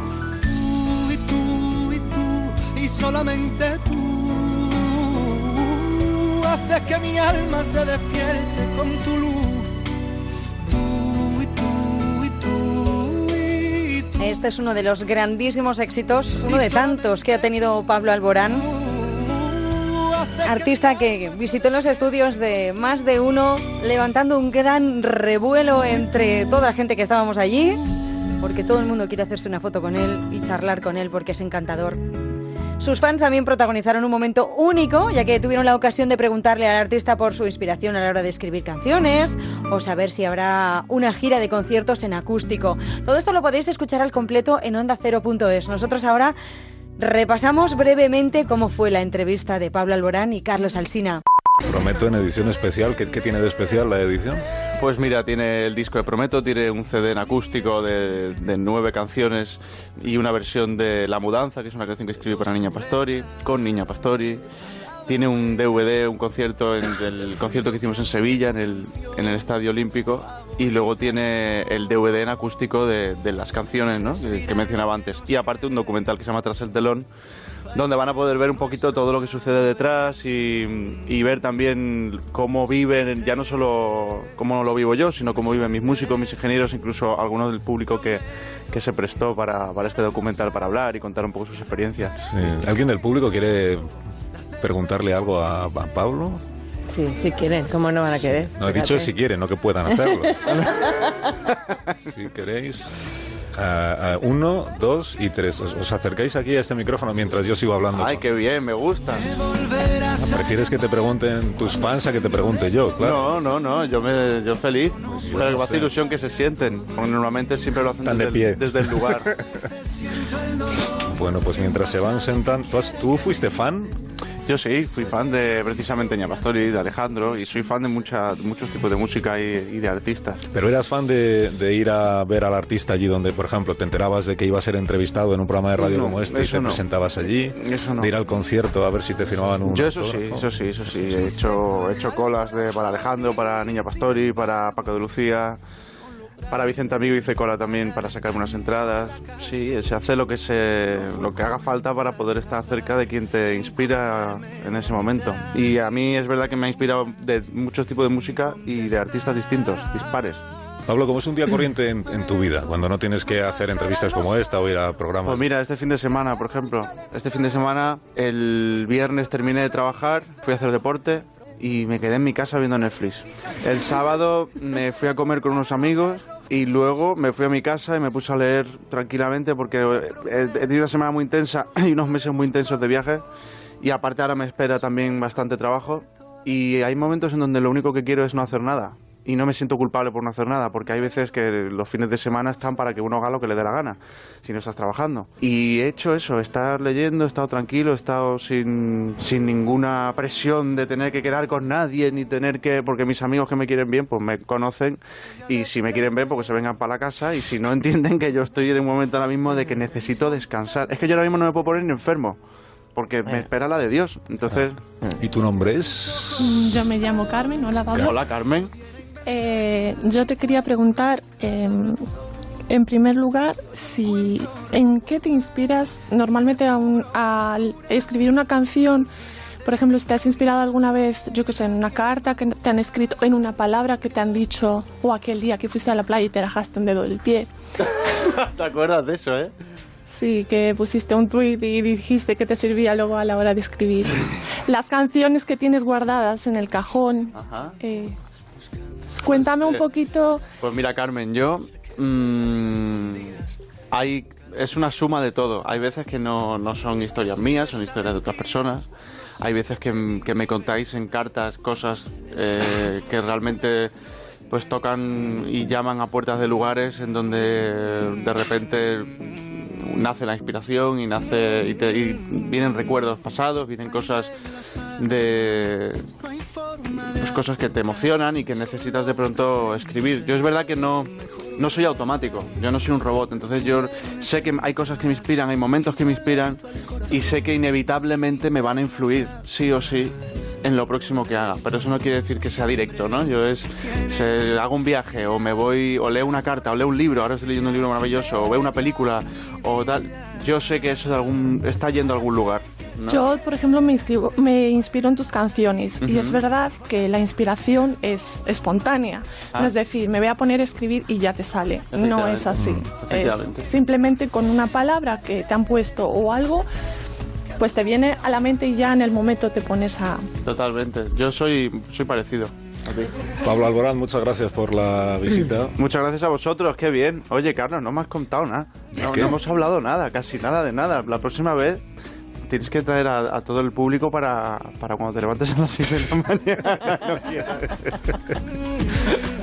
tú y tú y tú y solamente tú. Haces que mi alma se despierte con tu luz. Este es uno de los grandísimos éxitos, uno de tantos que ha tenido Pablo Alborán. Artista que visitó los estudios de más de uno, levantando un gran revuelo entre toda la gente que estábamos allí, porque todo el mundo quiere hacerse una foto con él y charlar con él porque es encantador. Sus fans también protagonizaron un momento único, ya que tuvieron la ocasión de preguntarle al artista por su inspiración a la hora de escribir canciones o saber si habrá una gira de conciertos en acústico. Todo esto lo podéis escuchar al completo en onda0.es. Nosotros ahora repasamos brevemente cómo fue la entrevista de Pablo Alborán y Carlos Alsina. Prometo en edición especial. ¿Qué, qué tiene de especial la edición? Pues mira, tiene el disco de Prometo, tiene un CD en acústico de, de nueve canciones y una versión de La Mudanza, que es una canción que escribí para Niña Pastori, con Niña Pastori. Tiene un DVD, un concierto, en, el concierto que hicimos en Sevilla, en el, en el Estadio Olímpico, y luego tiene el DVD en acústico de, de las canciones ¿no? que, que mencionaba antes. Y aparte un documental que se llama Tras el telón, donde van a poder ver un poquito todo lo que sucede detrás y, y ver también cómo viven, ya no solo cómo lo vivo yo, sino cómo viven mis músicos, mis ingenieros, incluso algunos del público que, que se prestó para, para este documental para hablar y contar un poco sus experiencias. Sí. ¿Alguien del público quiere preguntarle algo a, a Pablo? Sí, si quieren, ¿cómo no van a querer? No, he dicho si quieren, no que puedan hacerlo. si queréis. ah, ah, uno, dos y tres. Os, os acercáis aquí a este micrófono mientras yo sigo hablando. Ay, qué bien, me gusta. ¿Prefieres que te pregunten tus fans a que te pregunte yo? Claro. No, no, no, yo, me, yo feliz. Que me hace ilusión que se sienten, porque normalmente siempre lo hacen Están de desde, pie. el, desde el lugar. Bueno, pues mientras se van sentando. ¿Tú, has- tú fuiste fan? Yo sí, fui fan de precisamente Ña Pastori, de Alejandro, y soy fan de mucha, muchos tipos de música y, y de artistas. ¿Pero eras fan de, de ir a ver al artista allí donde, por ejemplo, te enterabas de que iba a ser entrevistado en un programa de radio No, como este y te no. presentabas allí? Eso no. De ir al concierto a ver si te firmaban un Yo eso sí, autógrafo? eso sí, eso sí. He hecho, he hecho colas de, para Alejandro, para Niña Pastori, para Paco de Lucía, para Vicente Amigo hice cola también para sacarme unas entradas. Sí, se hace lo que se, lo que haga falta para poder estar cerca de quien te inspira en ese momento. Y a mí es verdad que me ha inspirado de muchos tipos de música y de artistas distintos, dispares. Pablo, ¿cómo es un día corriente en, en tu vida? Cuando no tienes que hacer entrevistas como esta o ir a programas. Pues mira, este fin de semana, por ejemplo, este fin de semana, el viernes terminé de trabajar, fui a hacer deporte y me quedé en mi casa viendo Netflix. El sábado me fui a comer con unos amigos y luego me fui a mi casa y me puse a leer tranquilamente porque he, he tenido una semana muy intensa y unos meses muy intensos de viaje y aparte ahora me espera también bastante trabajo y hay momentos en donde lo único que quiero es no hacer nada. Y no me siento culpable por no hacer nada, porque hay veces que los fines de semana están para que uno haga lo que le dé la gana, si no estás trabajando. Y he hecho eso, he estado leyendo, he estado tranquilo, he estado sin, sin ninguna presión de tener que quedar con nadie, ni tener que... Porque mis amigos que me quieren bien, pues me conocen, y si me quieren ver, porque se vengan para la casa, y si no entienden que yo estoy en un momento ahora mismo de que necesito descansar. Es que yo ahora mismo no me puedo poner ni enfermo, porque me espera la de Dios. Entonces... ¿Y tu nombre es? Yo me llamo Carmen, hola Pablo. Hola, Carmen. Eh, yo te quería preguntar, eh, en primer lugar, si en qué te inspiras normalmente al escribir una canción por ejemplo, si te has inspirado alguna vez, yo que sé, en una carta que te han escrito, en una palabra que te han dicho, o aquel día que fuiste a la playa y te rajaste un dedo del pie. ¿Te acuerdas de eso, eh? Sí, que pusiste un tweet y dijiste que te servía luego a la hora de escribir. Las canciones que tienes guardadas en el cajón. Ajá. eh, cuéntame un eh, poquito. Pues mira, Carmen, yo. mm, hay, es una suma de todo. Hay veces que no, no son historias mías, son historias de otras personas. Hay veces que, que me contáis en cartas cosas eh, que realmente pues tocan y llaman a puertas de lugares en donde de repente nace la inspiración y nace y, te- y vienen recuerdos pasados, vienen cosas de pues cosas que te emocionan y que necesitas de pronto escribir. Yo es verdad que no, no soy automático, yo no soy un robot, entonces yo sé que hay cosas que me inspiran, hay momentos que me inspiran y sé que inevitablemente me van a influir, sí o sí, en lo próximo que haga. Pero eso no quiere decir que sea directo, ¿no? Yo es, se, hago un viaje o me voy, o leo una carta, o leo un libro, ahora estoy leyendo un libro maravilloso, o veo una película, o tal. Yo sé que eso algún, está yendo a algún lugar. ¿no? Yo, por ejemplo, me, inscribo- me inspiro en tus canciones y es verdad que la inspiración es espontánea. Ah. No es decir, me voy a poner a escribir y ya te sale. No es así. Mm. Es simplemente con una palabra que te han puesto o algo, pues te viene a la mente y ya en el momento te pones a... Totalmente. Yo soy, soy parecido a ti. Pablo Alborán, muchas gracias por la visita. Muchas gracias a vosotros, qué bien. Oye, Carlos, no me has contado nada. No, hemos hablado nada, casi nada de nada. La próxima vez tienes que traer a, a todo el público para, para cuando te levantes a las 6 de la mañana.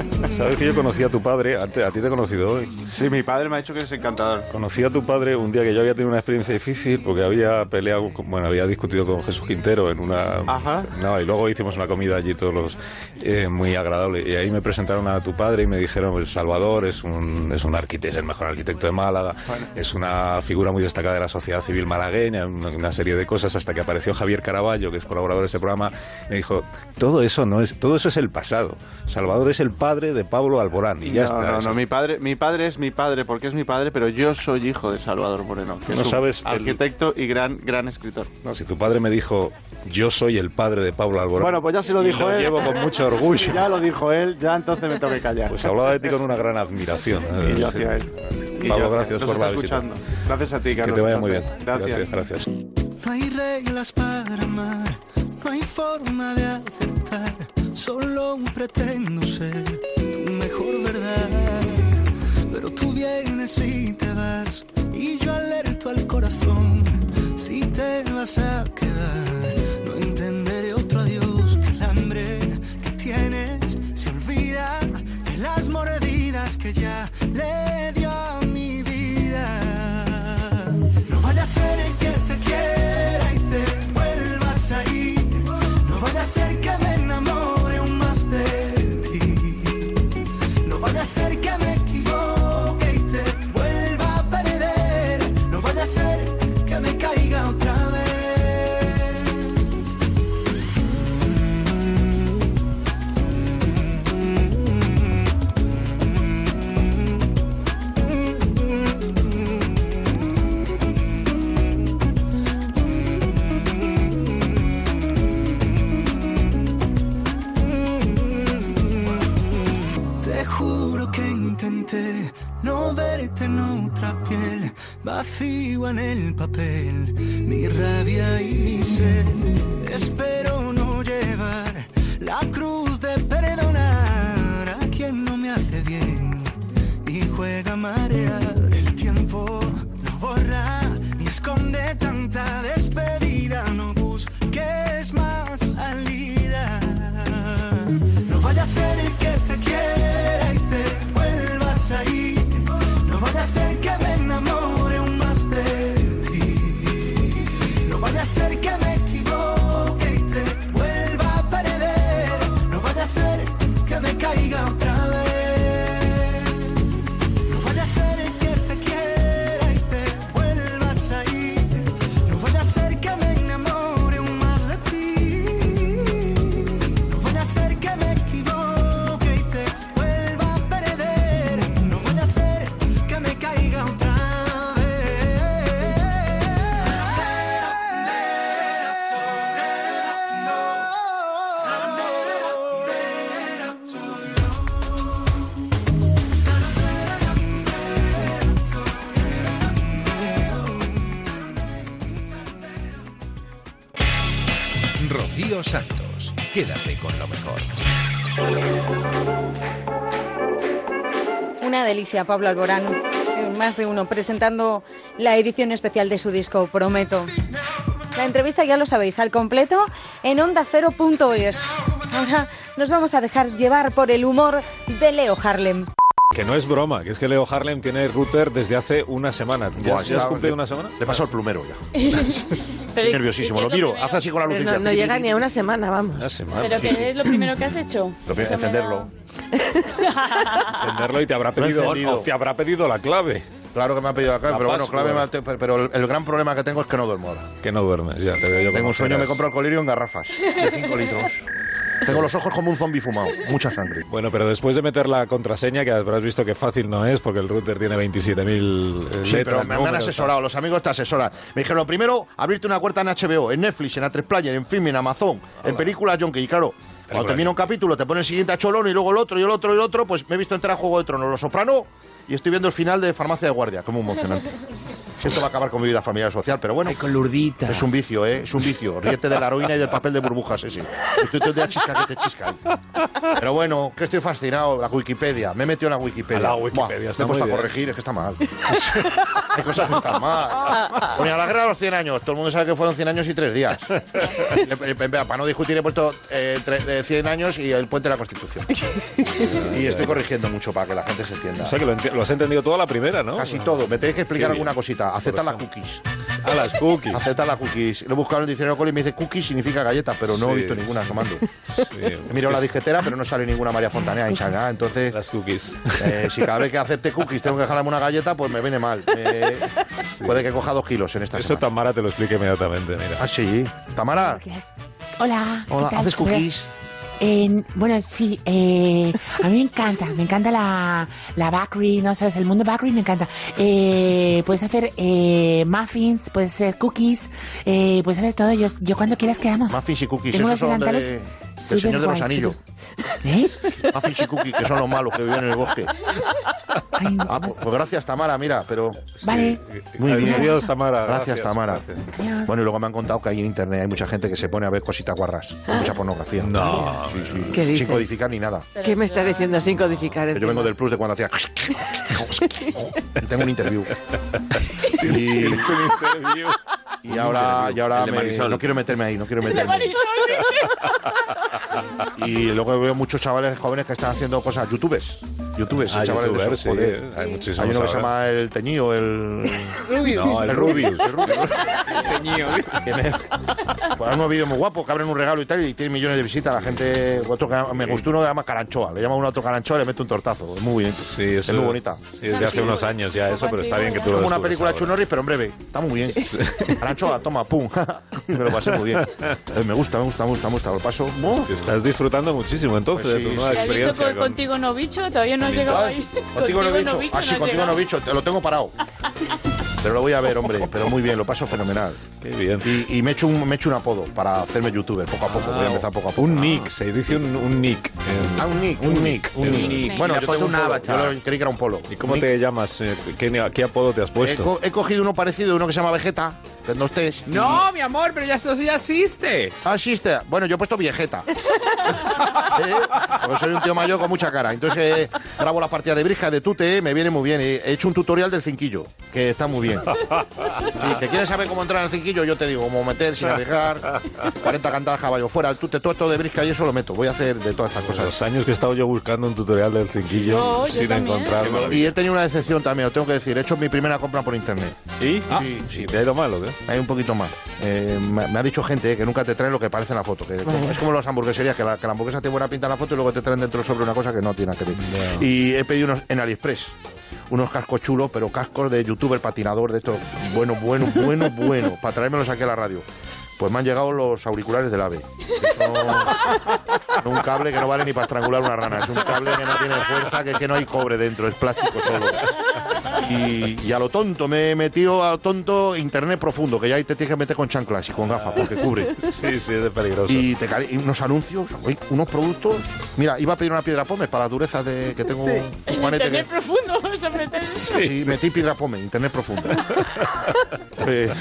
Sabes que yo conocí a tu padre, a ti, a ti te he conocido hoy. Sí, mi padre me ha dicho que es encantador. Conocí a tu padre un día que yo había tenido una experiencia difícil porque había peleado, bueno, había discutido con Jesús Quintero en una... Ajá. No, y luego hicimos una comida allí todos los... eh, muy agradable. Y ahí me presentaron a tu padre y me dijeron, pues Salvador es un, es un arquitecto, es el mejor arquitecto de Málaga, es una figura muy destacada de la sociedad civil malagueña, una, una serie de cosas, hasta que apareció Javier Caraballo, que es colaborador de este programa, me dijo, todo eso no es, todo eso es el pasado. Salvador es el padre de Pablo Alborán y ya no, está. no, Eso- no, mi padre, mi padre es mi padre porque es mi padre, pero yo soy hijo de Salvador Moreno, que No es un sabes el- arquitecto y gran, gran escritor. No, si tu padre me dijo, yo soy el padre de Pablo Alborán. Bueno, pues ya se lo dijo él. llevo con mucho orgullo. Ya lo dijo él, ya entonces me tengo que callar. Pues hablaba de ti con una gran admiración. Y yo hacia él. Y Pablo, yo- gracias por la está visita. escuchando. Gracias a ti, Que Carlos. te vaya muy bien. Gracias. gracias. No hay reglas para amar, no hay forma de acertar. Solo pretendo ser tu mejor verdad. Pero tú vienes y te vas, y yo alerto al corazón. Si te vas a quedar, no entenderé otro adiós que el hambre que tienes se olvida de las mordidas que ya le dio a mi vida. No vaya a ser que te quiera y te vuelvas a ir. No vaya a ser piel, vacío en el papel, mi rabia y mi sed. Espero no llevar la cruz de perdonar a quien no me hace bien y juega a marear. El tiempo no borra ni esconde tanta despedida, no busques más salida. No vaya a ser que te quiera y te vuelvas a ir. No vaya a ser delicia, Pablo Alborán. Más de uno presentando la edición especial de su disco, Prometo. La entrevista ya lo sabéis, al completo en onda0.es. Ahora nos vamos a dejar llevar por el humor de Leo Harlem. Que no es broma, que es que Leo Harlem tiene router desde hace una semana. ¿Ya, Buah, ya has cumplido le- una semana? Le pasó el plumero ya. Estoy nerviosísimo. Lo miro, hace así con la lucecita. no, no llega ni a una semana, vamos. Una semana. ¿Pero qué es lo primero que has hecho? Lo primero, encenderlo. Encenderlo y te habrá pedido, o te habrá pedido la clave. Claro que me ha pedido la clave, La pero bueno, clave me ha te- pero el, el gran problema que tengo es que no duermo ahora. Que no duermes, ya te veo yo. Tengo un sueño, me compro el colirio en garrafas de 5 litros. Tengo los ojos como un zombi fumado, mucha sangre. Bueno, pero después de meter la contraseña, que habrás visto que fácil no es, porque el router tiene 27.000 eh, Sí, letras, pero me, han números, asesorado, los amigos te asesoran. Me dijeron, lo primero, abrirte una cuenta en HBO, en Netflix, en A3 Player, en film, en Amazon, en películas Junkie. Y claro, cuando termina un capítulo, te pone el siguiente a Cholón y luego el otro y el otro y el otro, pues me he visto entrar a Juego de Tronos, Los Soprano y estoy viendo el final de Farmacia de Guardia, como emocionante. Esto va a acabar con mi vida familiar y social, pero bueno. con lurditas. Es un vicio, ¿eh? Es un vicio. Ríete de la heroína y del papel de burbujas ese. Estoy todo el día chisca que te chisca. ahí. Pero bueno, que estoy fascinado. La Wikipedia. Me he metido en la Wikipedia. A la Wikipedia, Buah, está me he puesto a bien. corregir, es que está mal. Hay cosas que están mal. Ponía la guerra de los 100 años. Todo el mundo sabe que fueron 100 años y 3 días. Para no discutir he puesto eh, tre- de 100 años y el puente de la Constitución. Y estoy corrigiendo mucho para que la gente se entienda. O sea que lo, lo has entendido todo a la primera, ¿no? Casi todo. Me tenéis que explicar alguna cosita. Acepta las cookies. A las cookies. Acepta las cookies. Lo he buscado en el diccionario Coli y me dice cookies significa galleta, pero no he visto ninguna asomando. Sí, He mirado la disquetera, pero no sale ninguna María Fontanea en. Entonces, Las cookies. eh, si cada vez que acepte cookies tengo que dejarme una galleta, pues me viene mal. Puede que coja dos kilos en esta Eso semana. Tamara te lo explica inmediatamente, mira. Ah, sí. Tamara. Hola. ¿qué Hola, tal? ¿haces cookies? En- bueno, sí, eh, a mí me encanta, me encanta la, la bakery, ¿no? ¿Sabes? El mundo bakery me encanta. Eh, puedes hacer eh, muffins, puedes hacer cookies, eh, puedes hacer todo. Yo, yo cuando quieras quedamos. Muffins y cookies. Tengo Esos unos son de, súper Señor de los Anillos. ¿Eh? Muffins y cookies, que son los malos que viven en el bosque. Ah, pues, pues gracias, Tamara, mira, pero... Vale. Muy bien. Adiós, Tamara. Gracias, Gracias, Tamara. Adiós. Bueno, y luego me han contado que ahí en internet hay mucha gente que se pone a ver cositas guarras, con mucha pornografía. No. Sí, sí. ¿Qué dices? Sin codificar ni nada. ¿Qué me estás diciendo sin codificar? Yo vengo del plus de cuando hacía... Tengo un interview. Y, un interview. Y ahora, y ahora El de me- no quiero meterme ahí, no quiero meterme ahí. Y luego veo muchos chavales jóvenes que están haciendo cosas, youtubers. Youtubers, Ah, chavales de youtubers, esos, sí, joder. hay muchísimos Hay uno que se llama el Teñido, el... Rubius. No, el Rubius. el Rubius. que me, pues unos vídeos muy guapos que abren un regalo y tal y tiene millones de visitas. La gente, otro que me gustó uno que se llama Caranchoa. Le llama uno a otro Caranchoa y le mete un tortazo. Es muy bien. Sí, es eso- muy bonita. Sí, desde hace unos años ya eso, pero está bien que tú Es lo como una película de ahora. Chuck Norris, pero en breve. Está muy bien. Caranchoa, toma, pum. me lo pasé muy bien. Eh, Me gusta, me gusta, me gusta, me gusta. Lo paso. Que estás disfrutando muchísimo entonces Pues de tu sí, nueva sí. ¿Has visto experiencia. con, con- contigo no bicho? Todavía no has llegado ahí. Contigo no he no bicho. Ah, sí, contigo no bicho. Te lo tengo parado. Pero lo voy a ver, hombre. Pero muy bien, lo paso fenomenal. Qué bien. Y, y me he hecho un, me he hecho un apodo para hacerme youtuber poco a poco. voy a empezar poco a poco. Un nick, se dice un, un nick. Ah, un nick, un nick, un nick. es. Bueno, yo tengo un un polo. Yo lo- creí que era un polo. ¿Y cómo Nick. te llamas? Eh, ¿Qué, qué apodo te has He, puesto? co- he cogido uno parecido, uno que se llama Vegeta, que no estés. No, mi amor, pero ya eso ya existe. Ah, existe. Bueno, yo he puesto Viejeta. ¿Eh? Porque soy un tío mayor con mucha cara. Entonces eh, grabo las partidas de brisca, de tute, me viene muy bien. He he hecho un tutorial del cinquillo, que está muy bien. Sí, que quieres saber cómo entrar al cinquillo, yo te digo, cómo meter sin arriesgar, 40 cantadas caballo fuera, el tute, todo esto de brisca y eso lo meto. Voy a hacer de todas estas cosas. Los años que he estado yo buscando un tutorial del cinquillo No, sin encontrarlo. Y he tenido una decepción también, lo tengo que decir. He hecho mi primera compra por internet. ¿Y? Ah. Sí, sí. ¿Te ha ido mal o qué? Hay un poquito más. Eh, me, me ha dicho gente eh, que nunca te traen lo que parece en la foto. Que, Es como las hamburgueserías, que la, que la hamburguesa tiene buena pinta en la foto y luego te traen dentro sobre una cosa que no tiene que ver. Y he pedido unos en AliExpress. Unos cascos chulos, pero cascos de youtuber patinador de estos. Bueno, bueno, bueno, bueno. Para traérmelos aquí a la radio. Pues me han llegado los auriculares del AVE. que son- un cable que no vale ni para estrangular una rana. Es un cable que no tiene fuerza, que, que no hay cobre dentro, es plástico solo. Y, y a lo tonto, me he metido a lo tonto internet profundo, que ya ahí te tienes que meter con chanclas y con gafas, porque cubre. Sí, sí, es de peligroso. Y, te y unos anuncios, unos productos. Mira, iba a pedir una piedra pome para la dureza de que tengo un juanete Internet que- profundo, vamos a meter eso. Sí, metí piedra pome, internet profundo. Pues,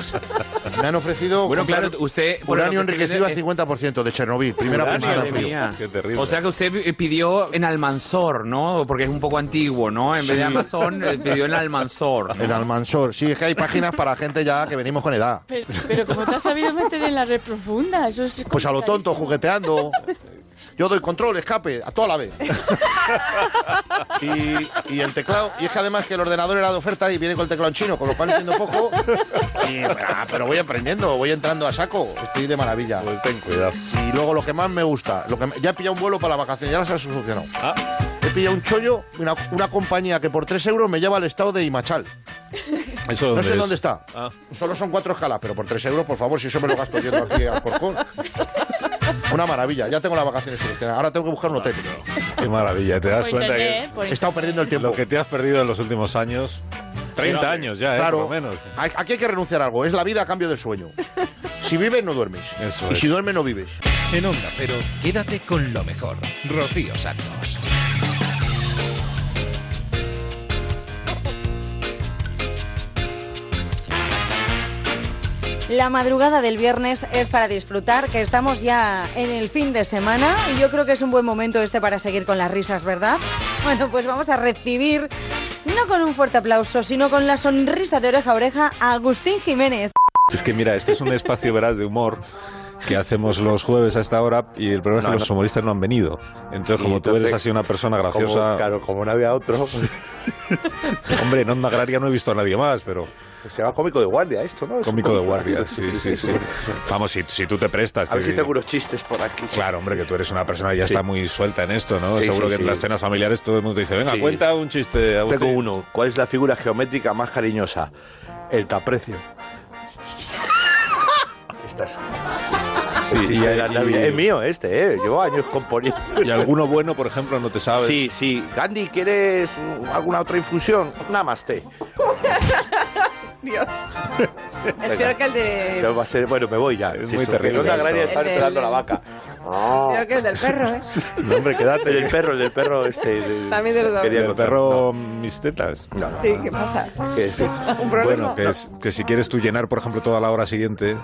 me han ofrecido Bueno, comprar claro, usted... uranio enriquecido al viendo, 50% de Chernobyl, primera de madre frío. Qué terrible. O sea que usted pi- pidió en Almanzor, ¿no? Porque es un poco antiguo, ¿no? En vez de Sí. Amazon, eh, pidió en Almanzor. ¿no? En Almansor, sí, es que hay páginas para gente ya que venimos con edad. Pero, pero ¿cómo te has sabido meter en la red profunda? Eso es Pues a lo tonto, jugueteando. Yo doy control, escape, a toda la vez. Y, y el teclado, y es que además que el ordenador era de oferta y viene con el teclado en chino, con lo cual entiendo poco. Y, ah, pero voy aprendiendo, voy entrando a saco, estoy de maravilla. Pues ten cuidado. Y luego lo que más me gusta, lo que me- ya he pillado un vuelo para la vacación, ya las he solucionado. Ah. He pillado un chollo, una, una compañía que por 3 euros me lleva al estado de Imachal. ¿Eso No sé es? dónde está. Ah. Solo son cuatro escalas, pero por 3 euros, por favor, si eso me lo gasto yendo aquí a Corcón. Una maravilla, ya tengo las vacaciones. Ahora tengo que buscar un hotel. Qué maravilla, te das Por cuenta internet, por He estado perdiendo el que tiempo. lo que te has perdido en los últimos años, 30 años ya, ¿eh? Claro, Por lo menos. hay- aquí hay que renunciar a algo. Es la vida a cambio del sueño. Si vives, no duermes. Eso y es. si duermes, no vives. En Onda Cero, quédate con lo mejor. Rocío Santos. La madrugada del viernes es para disfrutar, que estamos ya en el fin de semana y yo creo que es un buen momento este para seguir con las risas, ¿verdad? Bueno, pues vamos a recibir, no con un fuerte aplauso, sino con la sonrisa de oreja a oreja a Agustín Jiménez. Es que mira, este es un espacio, verás, de humor que hacemos los jueves a esta hora y el problema es No, que no. los humoristas no han venido. Entonces, Y como tú eres entonces, así una persona graciosa... Como, claro, como no había otro, Hombre, en Onda Agraria no he visto a nadie más, pero... se llama cómico de guardia esto, ¿no? Es Cómico de guardia, sí, sí, sí. Vamos, si, si tú te prestas... A ver que- si tengo unos chistes por aquí. Claro, hombre, que tú eres una persona que ya está muy suelta en esto, ¿no? Seguro que en las cenas familiares todo el mundo dice, venga, cuenta un chiste. Agustín". Tengo uno. ¿Cuál es la figura geométrica más cariñosa? El caprecio. Estás. Sí, y- de la y-. Es mío este, ¿eh? Llevo años componiendo. Y alguno bueno, por ejemplo, no te sabes. Sí, sí. Gandhi, ¿quieres alguna otra infusión? Nada Dios. Espero que el de. Va a ser, bueno, me voy ya. Es Sí, muy terrible. Agraria está esperando la vaca. Creo que el del perro, ¿eh? No, hombre, quédate. El del perro, el del perro este. de- También de los quería El perro mis tetas. No, no, Sí, no, ¿qué no. pasa? Que, en fin. ¿Un problema? Bueno, que, es, que si quieres tú llenar, por ejemplo, toda la hora siguiente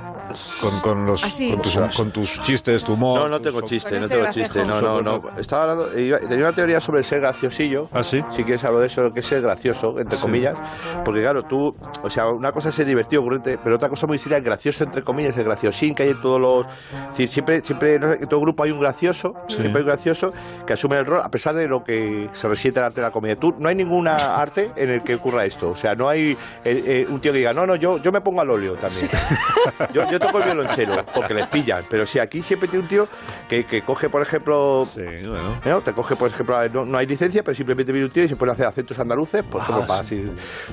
con, con los, ¿Ah, sí? con, tus, con tus chistes, tu humor. No, no tengo chiste, Con no este tengo chiste. No, no, no. Estaba hablando, iba- tenía una teoría sobre el ser graciosillo. ¿Ah, sí? Si quieres hablo de eso, lo que es ser gracioso, entre Sí. comillas. Porque claro, tú, o sea, una cosa es ser divertido, ocurrente, pero otra cosa muy seria es gracioso, entre comillas, el graciosín que hay en todos los... Es decir, siempre, siempre no sé, en todo grupo hay un gracioso, Sí. siempre hay un gracioso que asume el rol, a pesar de lo que se resiente el arte de la comedia. Tú, no hay ninguna arte en el que ocurra esto. O sea, no hay eh, eh, un tío que diga, no, no, yo, yo me pongo al óleo también. Yo, yo toco el violonchelo, porque les pillan. Pero si aquí siempre tiene un tío que, que coge, por ejemplo, Sí, bueno. ¿no? Te coge, por ejemplo, no, no hay licencia, pero simplemente viene un tío y se pone a hacer acentos andaluces, por ejemplo, Ah, para así-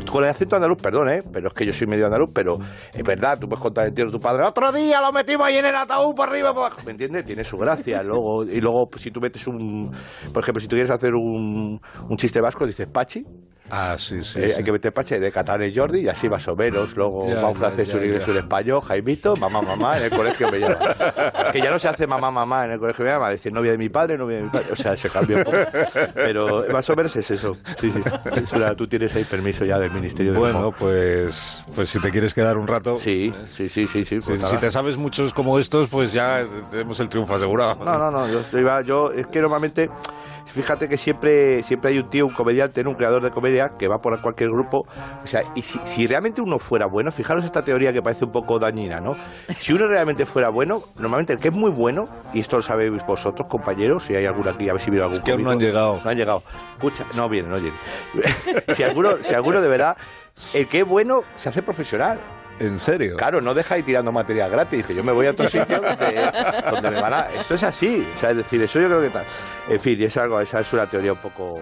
Con el acento andaluz, perdón, ¿eh? Pero es que yo soy medio andaluz, pero es verdad, tú puedes contar el tío de tu padre. Otro día lo metimos ahí en el ataúd por arriba, por abajo. ¿Me entiendes? Tiene su gracia. Luego, y luego, si tú metes un. Por ejemplo, si tú quieres hacer un, un chiste vasco, dices Pachi. Ah, sí, sí. eh, sí. Hay que meter Pachi de Catán y Jordi y así más o menos. Luego Ya, va un francés, ya, un inglés, un español, Jaimito, mamá, mamá, en el colegio me llama. que ya no se hace mamá, mamá en el colegio me llama, decir novia de mi padre, novia de mi padre. O sea, se cambió. Pero más o menos es eso. Sí, sí. Tú tienes ahí permiso ya del Ministerio de Bueno, pues, pues si te quieres quedar un rato. Sí, sí, sí, sí, sí. Si, pues si nada. te sabes muchos como estos, pues ya tenemos el triunfo asegurado. No, no, no, yo, estoy- yo es que normalmente, fíjate que siempre, siempre hay un tío, un comediante, un creador de comedia que va por cualquier grupo. O sea, y si, si realmente uno fuera bueno, fijaros esta teoría que parece un poco dañina, ¿no? Si uno realmente fuera bueno, normalmente el que es muy bueno, y esto lo sabéis vosotros, compañeros, si hay alguno aquí, a ver si viene algún que aún no han llegado. No han llegado. Escucha, no viene, no viene. si, alguno, si alguno de verdad, el que es bueno se hace profesional. ¿En serio? Claro, no deja ir tirando material gratis. Dice, yo me voy a otro sitio donde, donde me van a... Esto es así. O sea, es decir, eso yo creo que tal. En fin, y es algo, esa es una teoría un poco...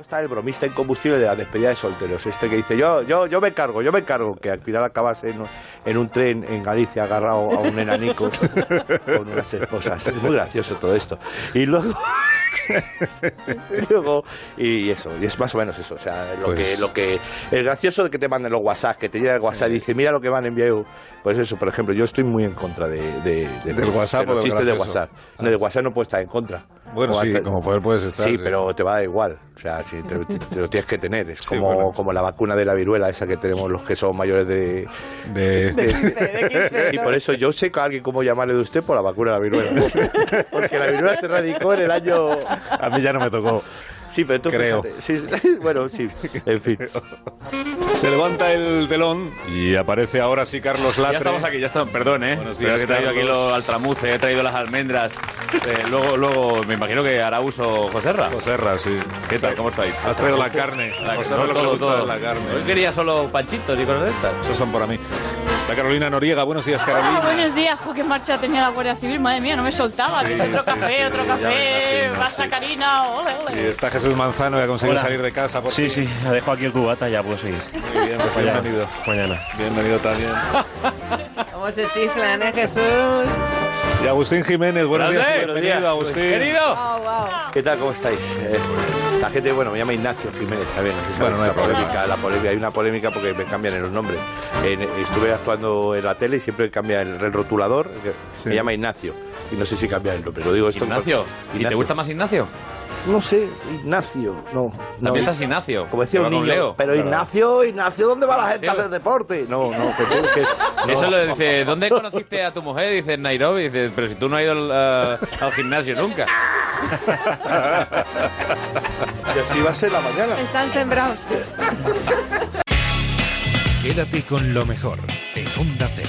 Está el bromista incombustible de la despedida de solteros. Este que dice, yo, yo, yo me cargo, yo me cargo. Que al final acabas en, en un tren en Galicia agarrado a un enanico con unas esposas. Es muy gracioso todo esto. Y luego... y luego, y eso, y es más o menos eso. O sea, lo Pues- que, lo que, el gracioso de que te manden los WhatsApp, que te llega el WhatsApp y dice, mira lo que van a enviar. Pues eso, por ejemplo, yo estoy muy en contra de, de- de ¿Del los- WhatsApp de los o del chistes de? WhatsApp. No, del WhatsApp no puedes estar en contra. Bueno, O sí, hasta- como poder puedes estar. Sí, pero te va a dar igual. O sea, si te, te- te lo tienes que tener. Es Sí, como, bueno. como la vacuna de la viruela, esa que tenemos los que son mayores de. De, y por eso yo sé a alguien cómo llamarle de usted por la vacuna de la viruela. Porque la viruela se radicó en el año. A mí ya no me tocó. Sí, pero tú Creo. fíjate. Sí, sí, bueno, sí. En fin. Se levanta el telón y aparece ahora sí Carlos Latre. Ya estamos aquí, ya estamos. Perdón, ¿eh? Pero días, que he traído aquí Carlos. lo altramuce, he traído las almendras. Eh, luego, luego, me imagino que hará uso Joserra. Joserra, sí. ¿Qué tal? ¿Cómo estáis? Has traído la carne. La, no, todo, todo. la carne. Hoy quería solo panchitos y cosas de estas. Esos son para mí. La Carolina Noriega. Buenos días, Carolina. Ah, buenos días, jo, qué marcha tenía la Guardia Civil, madre mía, no me soltaba. Sí, que es otro sí, café, sí, otro café, pasa sí. Karina, ole, Y ole. está Jesús Manzano que ha conseguido Hola. salir de casa. Por Sí, sí, dejo aquí el cubata, ya puedo seguir. Muy bien, pues Mañana. bienvenido. Mañana. Bienvenido también. ¿Cómo se chiflan, eh, Jesús? Y Agustín Jiménez. Buenos días. Buenos Bienvenido, días. Agustín. Querido. Oh, wow. ¿Qué tal? ¿Cómo estáis? Eh, la gente, bueno, me llama Ignacio Jiménez también. No sé si Bueno, no hay polémica, la polémica. Hay una polémica porque me cambian en los nombres. En- estuve actuando en la tele y siempre cambia el, el rotulador. Sí. Me llama Ignacio. Y no sé si cambia el nombre. Lo digo esto Ignacio. ¿Y te gusta más Ignacio? No sé, Ignacio. No. no. También estás Ignacio. Como decía un niño. Leo. Pero Claro. Ignacio, Ignacio, ¿dónde va la gente a Leo. hacer deporte? No, no, que tú- que- no. Eso lo dice, ¿dónde conociste a tu mujer? Dice en Nairobi, dice, pero si tú no has ido al, al gimnasio nunca. Y así va a ser la mañana. Están sembrados. Quédate con lo mejor en Onda Cero.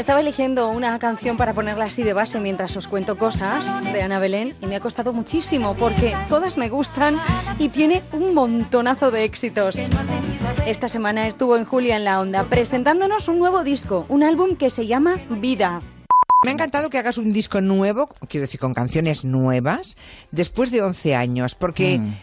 Estaba eligiendo una canción para ponerla así de base mientras os cuento cosas de Ana Belén y me ha costado muchísimo porque todas me gustan y tiene un montonazo de éxitos. Esta semana estuvo en Julia en la Onda presentándonos un nuevo disco, un álbum que se llama Vida. Me ha encantado que hagas un disco nuevo, quiero decir, con canciones nuevas, después de 11 años, porque... Mm.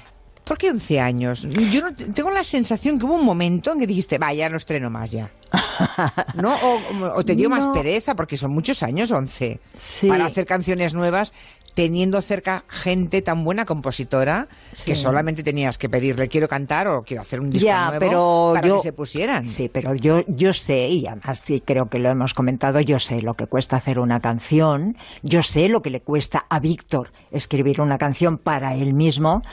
¿Por qué 11 años? Yo no, tengo la sensación que hubo un momento en que dijiste, va, ya no estreno más ya. ¿No? O, o te dio más pereza, porque son muchos años, 11, Sí. para hacer canciones nuevas, teniendo cerca gente tan buena compositora que solamente tenías que pedirle, quiero cantar o quiero hacer un disco Ya, nuevo pero para yo- que se pusieran. Sí, pero yo, yo sé, y además sí creo que lo hemos comentado, yo sé lo que cuesta hacer una canción, yo sé lo que le cuesta a Víctor escribir una canción para él mismo,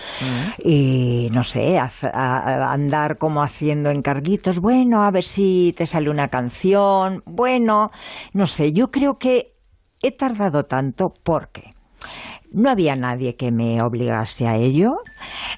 y no sé, haz- a- a- andar como haciendo encarguitos, bueno, a ver si te sale una canción, bueno, no sé, yo creo que he tardado tanto porque no había nadie que me obligase a ello.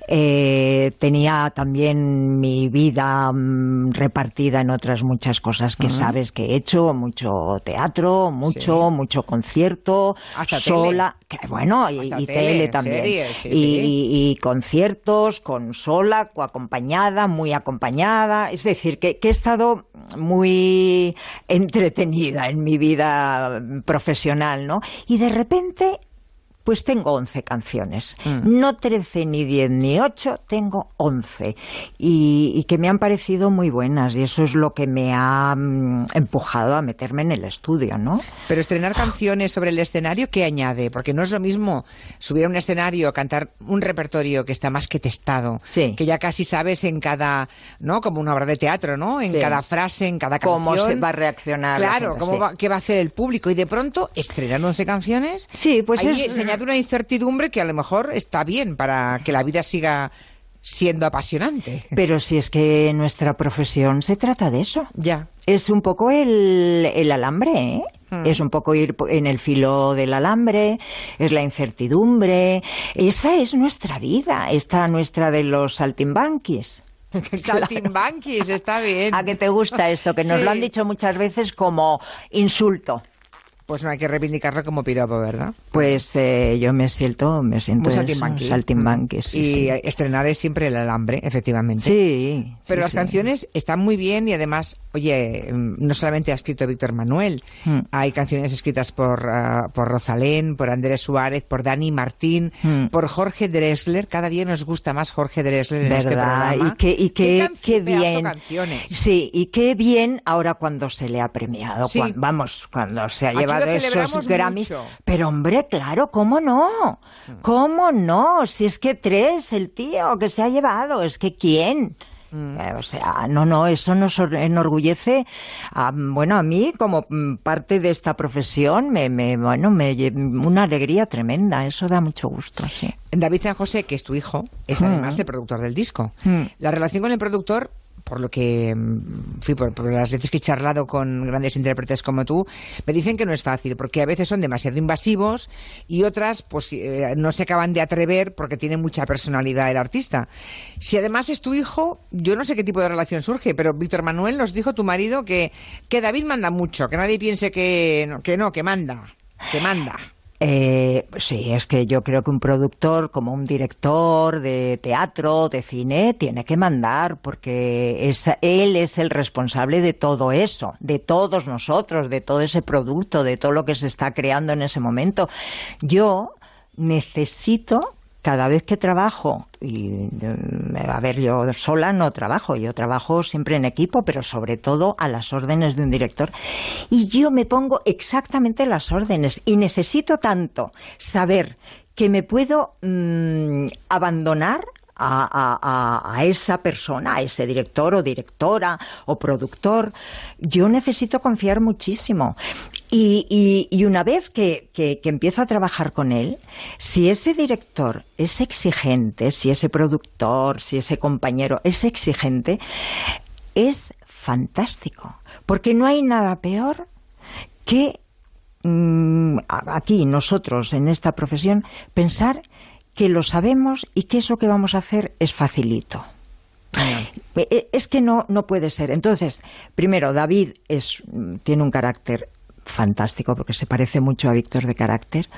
Eh, tenía también mi vida mm, repartida en otras muchas cosas que sabes que he hecho, mucho teatro, mucho, mucho concierto, Hasta sola, que, bueno, y, tele, tele también. series, sí, y, sí. y- y conciertos con sola, acompañada, muy acompañada. Es decir, que, que he estado muy entretenida en mi vida profesional, ¿no? Y de repente pues tengo 11 canciones. Mm. No 13, ni 10, ni 8, tengo 11. Y, y que me han parecido muy buenas. Y eso es lo que me ha mm, empujado a meterme en el estudio, ¿no? Pero estrenar canciones sobre el escenario, ¿qué añade? Porque no es lo mismo subir a un escenario, cantar un repertorio que está más que testado, que ya casi sabes en cada, ¿no? Como una obra de teatro, ¿no? En Sí. cada frase, en cada canción. Cómo se va a reaccionar la Claro, gente, cómo sí. va, qué va a hacer el público. Y de pronto, estrenar 11 canciones. Sí, pues ahí es- añade una incertidumbre que a lo mejor está bien para que la vida siga siendo apasionante. Pero si es que nuestra profesión se trata de eso. Ya. Es un poco el, el alambre, ¿eh? Mm. Es un poco ir en el filo del alambre, es la incertidumbre. Esa es nuestra vida, esta nuestra de los saltimbanquis. Saltimbanquis, está bien. ¿A que te gusta esto? Que nos Sí. lo han dicho muchas veces como insulto. Pues no hay que reivindicarlo como piropo, ¿verdad? Pues eh, yo me siento, me siento saltimbanqui. saltimbanqui, sí, y sí. estrenar es siempre el alambre, efectivamente. Sí, Pero sí, las canciones están muy bien y además oye, mm, no solamente ha escrito Víctor Manuel, Hmm. hay canciones escritas por, ah, por Rosalén, por Andrés Suárez, por Dani Martín, Hmm. por Jorge Dressler. Cada día nos gusta más Jorge Dressler en este ¿Verdad? programa. y qué, y qué, bien. canciones. Sí, y qué bien ahora cuando se le ha premiado. Vamos, cuando se ha Aquí celebramos esos Grammys. mucho. Pero hombre, claro, ¿cómo no? ¿Cómo no? Si es que tres, el tío que se ha llevado, es que quién. Eh, O sea, no, no, eso nos or- enorgullece, a, bueno, a mí como mm, parte de esta profesión, me, me, bueno, me una alegría tremenda, eso da mucho gusto, sí. David San José, que es tu hijo, es Mm. además el productor del disco. Mm. La relación con el productor, por lo que mm, fui por, por las veces que he charlado con grandes intérpretes como tú, me dicen que no es fácil, porque a veces son demasiado invasivos y otras pues eh, no se acaban de atrever porque tiene mucha personalidad el artista. Si además es tu hijo, yo no sé qué tipo de relación surge, pero Víctor Manuel nos dijo tu marido que, que David manda mucho, que nadie piense que que no, que manda, que manda. Eh, sí, es que yo creo que un productor, como un director de teatro, de cine, tiene que mandar, porque él es el responsable de todo eso, de todos nosotros, de todo ese producto, de todo lo que se está creando en ese momento. Yo necesito cada vez que trabajo, y mm, a ver, yo sola no trabajo, yo trabajo siempre en equipo, pero sobre todo a las órdenes de un director, y yo me pongo exactamente las órdenes y necesito tanto saber que me puedo mm, abandonar a, esa persona, a ese director o directora o productor, yo necesito confiar muchísimo. Y, una vez que, que- empiezo a trabajar con él, si ese director es exigente, si ese productor, si ese compañero es exigente, es fantástico. Porque no hay nada peor que mm, aquí nosotros en esta profesión pensar que lo sabemos y que eso que vamos a hacer es facilito. Eh, eh, Es que no, no puede ser. Entonces, primero, David es, mm, tiene un carácter fantástico porque se parece mucho a Víctor de carácter.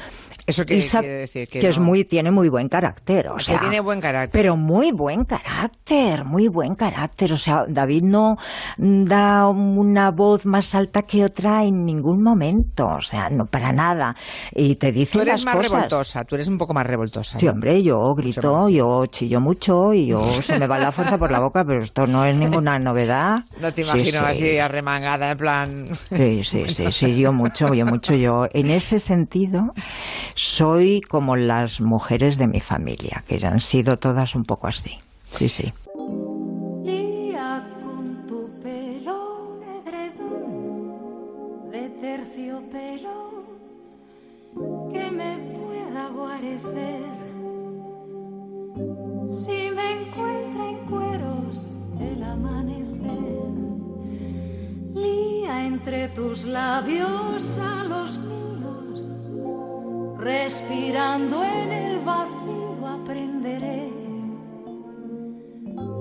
Eso quiere- Y sa- quiere decir que es no. muy, tiene muy buen carácter. O Que sea, tiene buen carácter. Pero muy buen carácter, muy buen carácter. O sea, David no da una voz más alta que otra en ningún momento. O sea, no para nada. Y te dice Tú eres las más cosas. revoltosa, tú eres un poco más revoltosa. Sí, ¿no? hombre, yo grito, yo chillo mucho y yo se me va la fuerza por la boca, pero esto no es ninguna novedad. No te imagino sí. así arremangada, en plan... Sí, sí, sí, sí, yo mucho, yo mucho. Yo, en ese sentido, soy como las mujeres de mi familia, que han sido todas un poco así. Sí, sí. Lía con tu pelo edredón de terciopelo que me pueda guarecer. Si me encuentra en cueros el amanecer, lía entre tus labios a los míos, respirando en el vacío aprenderé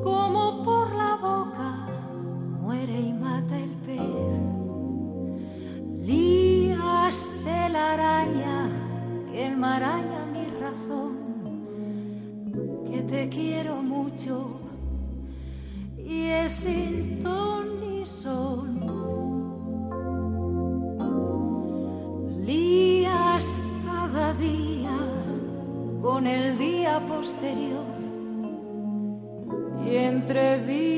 como por la boca muere y mata el pez. Lías de la araña que enmaraña mi razón, que te quiero mucho y es sin ton ni son. Con el día posterior. Y entre día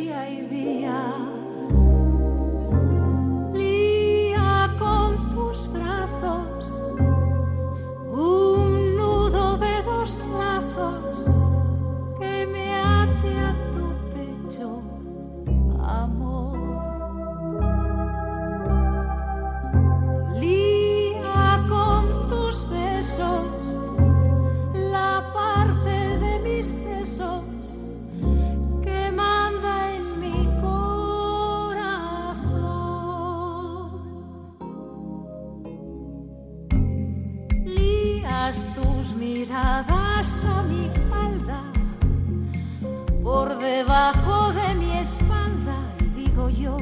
debajo de mi espalda, digo yo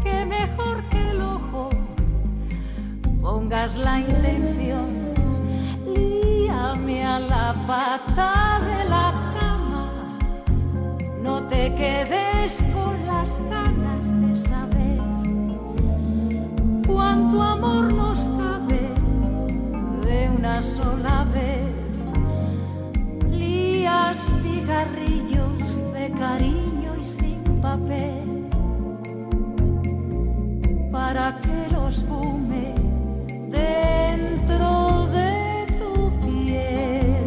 que mejor que el ojo pongas la intención. Líame a la pata de la cama, no te quedes con las ganas saber cuánto amor nos cabe de una sola vez. Lías cigarrillos de cariño y sin papel para que los fume dentro de tu piel.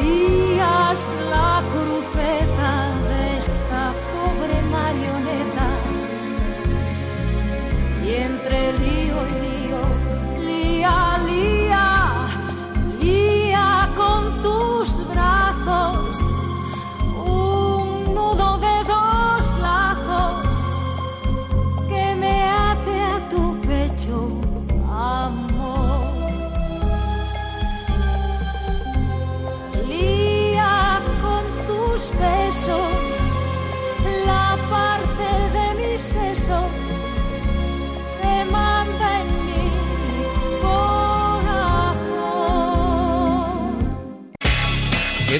Lías la cruceta de esta pobre marioneta y entre lío y lío,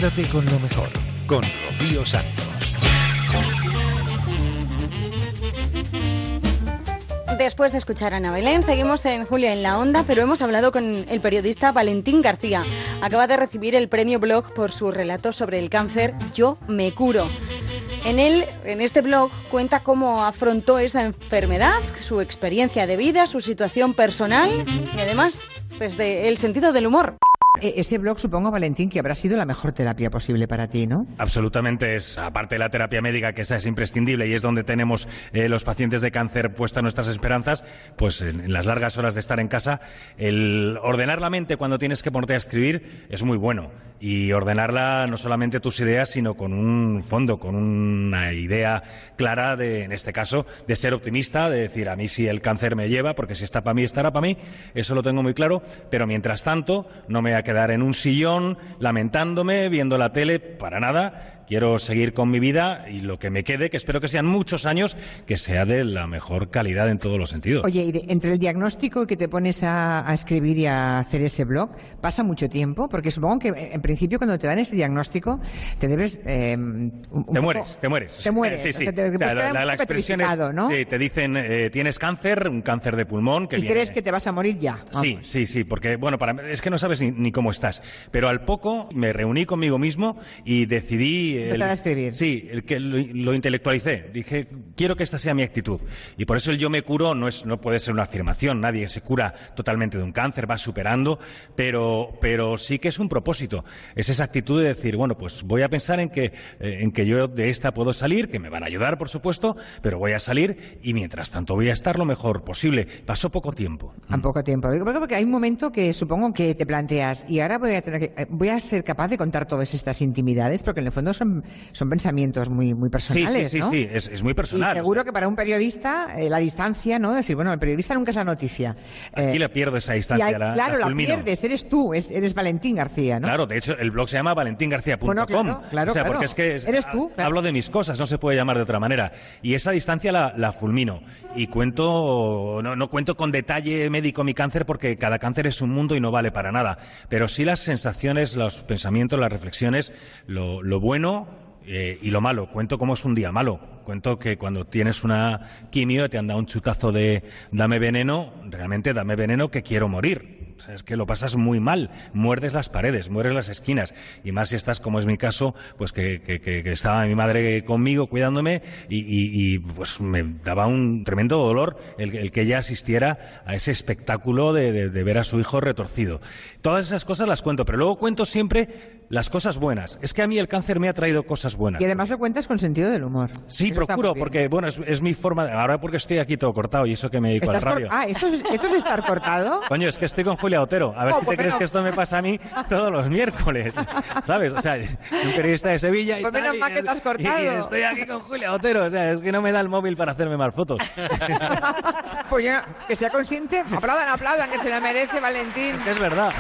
Quédate con lo mejor, con Rocío Santos. Después de escuchar a Ana Belén, seguimos en Julia en la Onda, pero hemos hablado con el periodista Valentín García. Acaba de recibir el premio blog por su relato sobre el cáncer Yo me curo. En él, en este blog, cuenta cómo afrontó esa enfermedad, su experiencia de vida, su situación personal y además desde el sentido del humor. E- Ese blog, supongo, Valentín, que habrá sido la mejor terapia posible para ti, ¿no? Absolutamente es, aparte de la terapia médica, que esa es imprescindible y es donde tenemos eh, los pacientes de cáncer puestas nuestras esperanzas, pues en, las largas horas de estar en casa, el ordenar la mente cuando tienes que ponerte a escribir es muy bueno. Y ordenarla no solamente tus ideas, sino con un fondo, con una idea clara de, en este caso, de ser optimista, de decir, a mí si el cáncer me lleva, porque si está para mí, estará para mí, eso lo tengo muy claro, pero mientras tanto, no me quedar en un sillón lamentándome, viendo la tele, para nada. Quiero seguir con mi vida y lo que me quede, que espero que sean muchos años, que sea de la mejor calidad en todos los sentidos. Oye, y de- entre el diagnóstico y que te pones a, a escribir y a hacer ese blog, ¿pasa mucho tiempo? Porque supongo que eh, en principio cuando te dan ese diagnóstico te debes... eh, un- un Te poco- mueres, te mueres. Te mueres. Sí, sí. O sea, te- O sea, la, expresión es, ¿no? te dicen, eh, tienes cáncer, un cáncer de pulmón que y viene... crees que te vas a morir ya. Sí, sí, sí, porque bueno, para, es que no sabes ni, ni cómo estás. Pero al poco me reuní conmigo mismo y decidí. Empezar a escribir. Sí, el que lo, lo intelectualicé. Dije, quiero que esta sea mi actitud. Y por eso el yo me curo no, es, no puede ser una afirmación. Nadie se cura totalmente de un cáncer, va superando, pero, pero sí que es un propósito. Es esa actitud de decir, bueno, pues voy a pensar en que, eh, en que yo de esta puedo salir, que me van a ayudar, por supuesto, pero voy a salir y mientras tanto voy a estar lo mejor posible. Pasó poco tiempo. A poco tiempo. Porque hay un momento que supongo que te planteas, y ahora voy a, tener que- eh, voy a ser capaz de contar todas estas intimidades, porque en el fondo son, son pensamientos muy, muy Sí, personales. sí, sí, ¿no? sí, es, es muy personal. Y seguro que para un periodista, eh, la distancia, ¿no? Decir, bueno, el periodista nunca es la noticia. Eh, Aquí le pierdo esa distancia. hay- la, claro, la, pierdes, eres tú, es- eres Valentín García, ¿no? Claro, de hecho, el blog se llama valentingarcía.com. Bueno, claro, claro, o sea, claro. porque es que es- Eres tú, ha- hablo de mis cosas, no se puede llamar de otra manera. Y esa distancia la, la fulmino. Y cuento, no, no cuento con detalle médico mi cáncer porque cada cáncer es un mundo y no vale para nada. Pero sí las sensaciones, los pensamientos, las reflexiones, lo, lo bueno eh, y lo malo. Cuento cómo es un día malo. Cuento que cuando tienes una quimio te han dado un chutazo de dame veneno, realmente dame veneno que quiero morir. O sea, es que lo pasas muy mal. Muerdes las paredes, muerdes las esquinas. Y más si estás, como es mi caso, pues que, estaba mi madre conmigo cuidándome y, pues me daba un tremendo dolor el, que ella asistiera a ese espectáculo de ver a su hijo retorcido. Todas esas cosas las cuento, pero luego cuento siempre las cosas buenas. Es que a mí el cáncer me ha traído cosas buenas. Y además lo cuentas con sentido del humor. Sí, Eso procuro, porque bueno, es, es mi forma. de- ahora porque estoy aquí todo cortado y eso que me dedico a la ¿Estás cor- radio. Ah, ¿esto es, ¿esto es estar cortado? Coño, es que estoy con Julia Otero. A ver Oh, si te crees menos- que esto me pasa a mí todos los miércoles. ¿Sabes? O sea, un periodista de Sevilla y Pues tal, menos y- mal que has cortado. y estoy aquí con Julia Otero. O sea, es que no me da el móvil para hacerme mal fotos. Pues ya, que sea consciente. Aplaudan, aplaudan, que se la merece Valentín. Es verdad.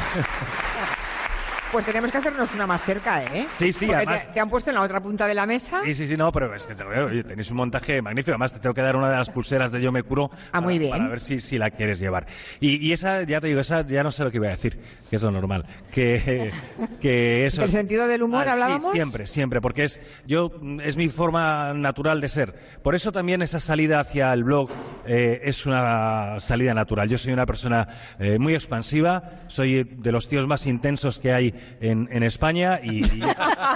Pues tenemos que hacernos una más cerca, ¿eh? Sí, sí, Porque además- te, te han puesto en la otra punta de la mesa. Sí, sí, sí, no, pero es que oye, tenéis un montaje magnífico. Además, te tengo que dar una de las pulseras de Yo me curo. Ah, muy bien. Para ver si, si la quieres llevar. Y, y esa, ya te digo, esa ya no sé lo que iba a decir, que es lo normal. Que, que eso. ¿Del sentido del humor Ah, sí, hablábamos? siempre, siempre, porque es, yo, es mi forma natural de ser. Por eso también esa salida hacia el blog eh, es una salida natural. Yo soy una persona eh, muy expansiva, soy de los tíos más intensos que hay en, España y, y-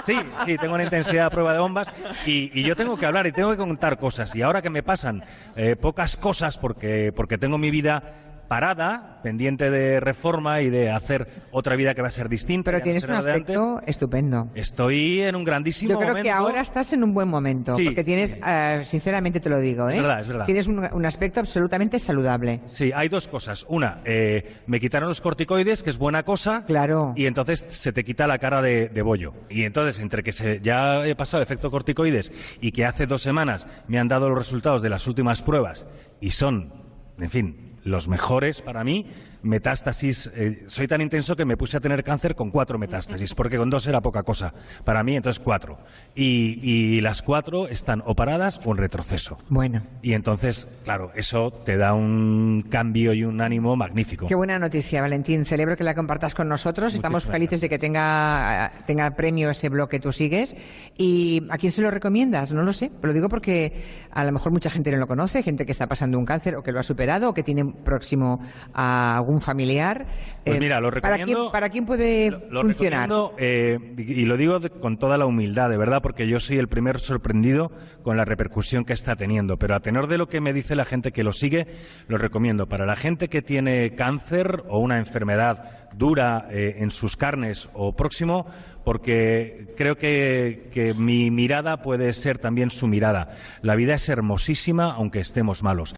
sí, sí, tengo una intensidad a prueba de bombas y, y yo tengo que hablar y tengo que contar cosas. Y ahora que me pasan eh, pocas cosas porque, porque tengo mi vida parada, pendiente de reforma y de hacer otra vida que va a ser distinta. Pero no tienes un antes. aspecto estupendo. Estoy en un grandísimo Yo creo que momento. ahora estás en un buen momento, Sí, porque tienes, eh, sinceramente te lo digo, ¿eh? Es verdad, es verdad. Tienes un, un aspecto absolutamente saludable. Sí, hay dos cosas. Una, eh, me quitaron los corticoides, que es buena cosa. Claro. Y entonces se te quita la cara de, de bollo. Y entonces, entre que se, ya he pasado efecto corticoides y que hace dos semanas me han dado los resultados de las últimas pruebas y son, en fin, los mejores para mí, metástasis. eh, soy tan intenso que me puse a tener cáncer con cuatro metástasis, porque con dos era poca cosa. Para mí, entonces cuatro. Y, y las cuatro están o paradas o en retroceso. Bueno. Y entonces, claro, eso te da un cambio y un ánimo magnífico. Qué buena noticia, Valentín. Celebro que la compartas con nosotros. Estamos Muchísimas felices de que tenga, tenga premio ese blog que tú sigues. ¿Y a quién se lo recomiendas? No lo sé. Lo digo porque a lo mejor mucha gente no lo conoce, gente que está pasando un cáncer o que lo ha superado o que tiene próximo a algún familiar. Pues Eh, mira, lo ¿para quién, recomiendo- ¿Para quién puede Lo funcionar? recomiendo, eh, y y lo digo de- con toda la humildad, de verdad, porque yo soy el primer sorprendido con la repercusión que está teniendo. Pero a tenor de lo que me dice la gente que lo sigue, lo recomiendo. Para la gente que tiene cáncer o una enfermedad dura eh, en sus carnes o próximo, porque creo que, que mi mirada puede ser también su mirada. La vida es hermosísima aunque estemos malos.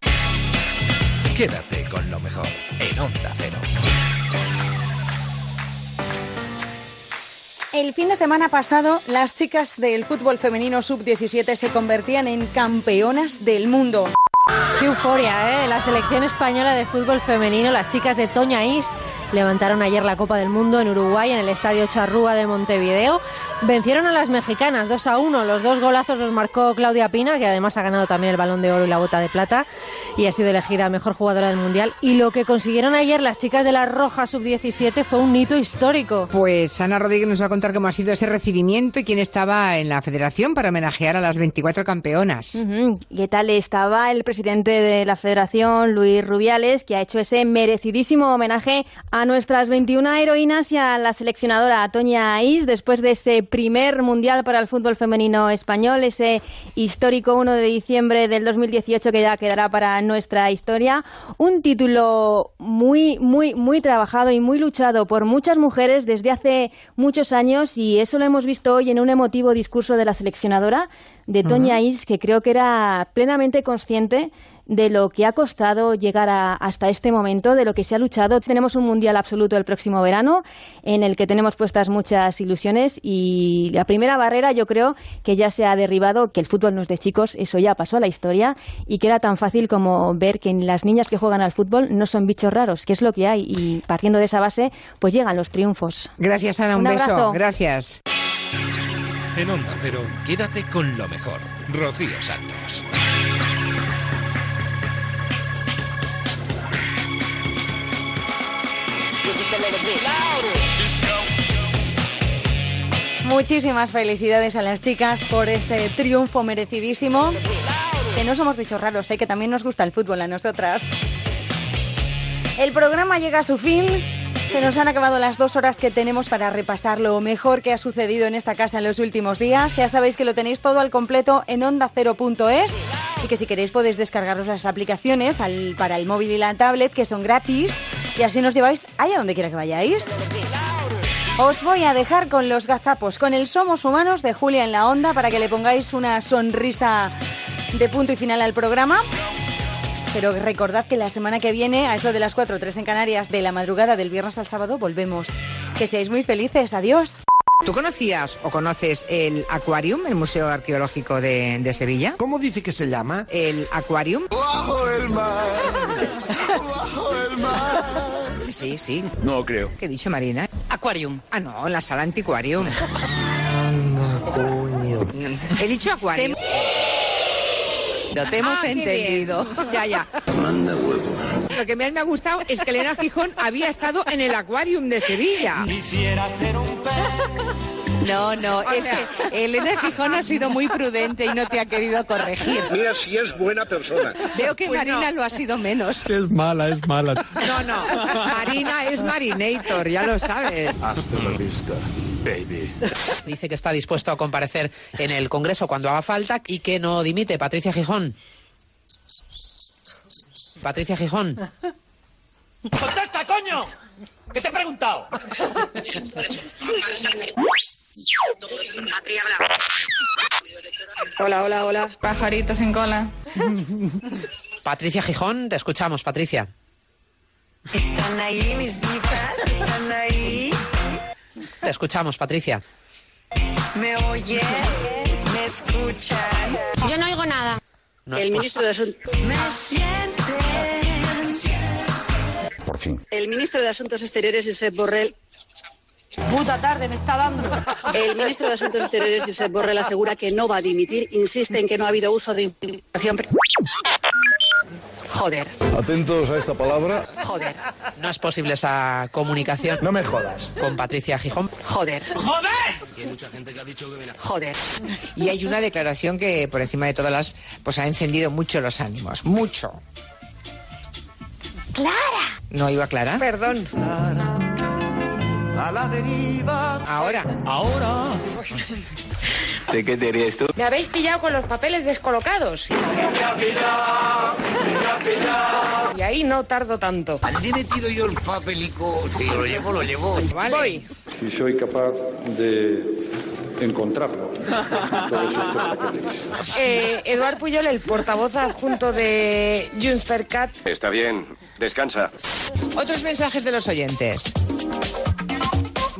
Quédate con lo mejor en Onda Cero. El fin de semana pasado, las chicas del fútbol femenino sub-17 se convertían en campeonas del mundo. Qué euforia, ¿eh? La selección española de fútbol femenino, las chicas de Toña Is, levantaron ayer la Copa del Mundo en Uruguay, en el Estadio Charrúa de Montevideo. Vencieron a las mexicanas 2 a 1. Los dos golazos los marcó Claudia Pina, que además ha ganado también el balón de oro y la bota de plata, y ha sido elegida mejor jugadora del mundial. Y lo que consiguieron ayer las chicas de la Roja sub-17 fue un hito histórico. Pues Ana Rodríguez nos va a contar cómo ha sido ese recibimiento y quién estaba en la federación para homenajear a las 24 campeonas. Ujú. ¿Y qué tal estaba el presidente de la federación, Luis Rubiales, que ha hecho ese merecidísimo homenaje a nuestras 21 heroínas y a la seleccionadora Toña Is después de ese primer mundial para el fútbol femenino español, ese histórico 1 de diciembre del 2018 que ya quedará para nuestra historia? Un título muy, muy, muy trabajado y muy luchado por muchas mujeres desde hace muchos años y eso lo hemos visto hoy en un emotivo discurso de la seleccionadora de Toña. Is, que creo que era plenamente consciente de lo que ha costado llegar a- hasta este momento, de lo que se ha luchado. Tenemos un mundial absoluto el próximo verano, en el que tenemos puestas muchas ilusiones y la primera barrera yo creo que ya se ha derribado, que el fútbol no es de chicos, eso ya pasó a la historia y que era tan fácil como ver que las niñas que juegan al fútbol no son bichos raros, que es lo que hay y partiendo de esa base pues llegan los triunfos. Gracias Ana, un, Un beso. abrazo. Gracias. En Onda Cero, quédate con lo mejor. Rocío Santos. Muchísimas felicidades a las chicas por ese triunfo merecidísimo. Que no somos bichos raros, ¿eh? que también nos gusta el fútbol a nosotras. El programa llega a su fin. Se nos han acabado las dos horas que tenemos para repasar lo mejor que ha sucedido en esta casa en los últimos días. Ya sabéis que lo tenéis todo al completo en ondacero.es y que si queréis podéis descargaros las aplicaciones para el móvil y la tablet que son gratis y así nos lleváis allá donde quiera que vayáis. Os voy a dejar con los gazapos, con el Somos Humanos de Julia en la Onda para que le pongáis una sonrisa de punto y final al programa. Pero recordad que la semana que viene, a eso de las 4 o 3 en Canarias, de la madrugada del viernes al sábado, volvemos. Que seáis muy felices. Adiós. ¿Tú conocías o conoces el Aquarium, el Museo Arqueológico de, de Sevilla? ¿Cómo dice que se llama? El Aquarium. Bajo el mar, bajo el mar. Sí, sí. No creo. ¿Qué he dicho, Marina? Aquarium. Ah, no, en la sala anticuarium. He dicho acuario. No te hemos Ah, entendido. Ya, ya. Manda huevos. Lo que más me ha gustado es que Elena Gijón había estado en el Aquarium de Sevilla. Quisiera ser un pez. No, no, O es sea- que Elena Gijón ha sido muy prudente y no te ha querido corregir. Mira si es buena persona. Veo que Pues Marina no. lo ha sido menos. Es mala, es mala. No, no. Marina es Marinator, ya lo sabes. Hasta la vista, baby. Dice que está dispuesto a comparecer en el Congreso cuando haga falta y que no dimite. Patricia Gijón. Patricia Gijón. ¡Contesta, coño! ¿Qué te he preguntado? Hola, hola, hola. Pajaritos en cola. Patricia Gijón, te escuchamos, Patricia. ¿Están ahí mis vibras? ¿Están ahí? Te escuchamos, Patricia. ¿Me oyen? ¿Me escuchan? Yo no oigo nada. No el ministro de Asuntos... ¿Me sienten? Por fin. El ministro de Asuntos Exteriores, Josep Borrell... Puta tarde me está dando. El ministro de Asuntos Exteriores, Josep Borrell, asegura que no va a dimitir. Insiste en que no ha habido uso de información... Joder, Atentos a esta palabra. joder, No es posible esa comunicación. No me jodas. Con Patricia Gijón. joder, ¡Joder! joder. Y hay una declaración que, por encima de todas las, pues ha encendido mucho los ánimos. Mucho. Clara. ¿No iba Clara? Perdón. A la deriva. Ahora. Ahora. ¿De qué te ríes tú? Me habéis pillado con los papeles descolocados. Y ahí no tardo tanto. ¿Le he metido yo el papelico? Sí, lo llevo, lo llevo. Vale. Voy. Si soy capaz de encontrarlo. Eh, Eduard Puyol, el portavoz adjunto de Junts per Cat. Está bien, descansa. Otros mensajes de los oyentes.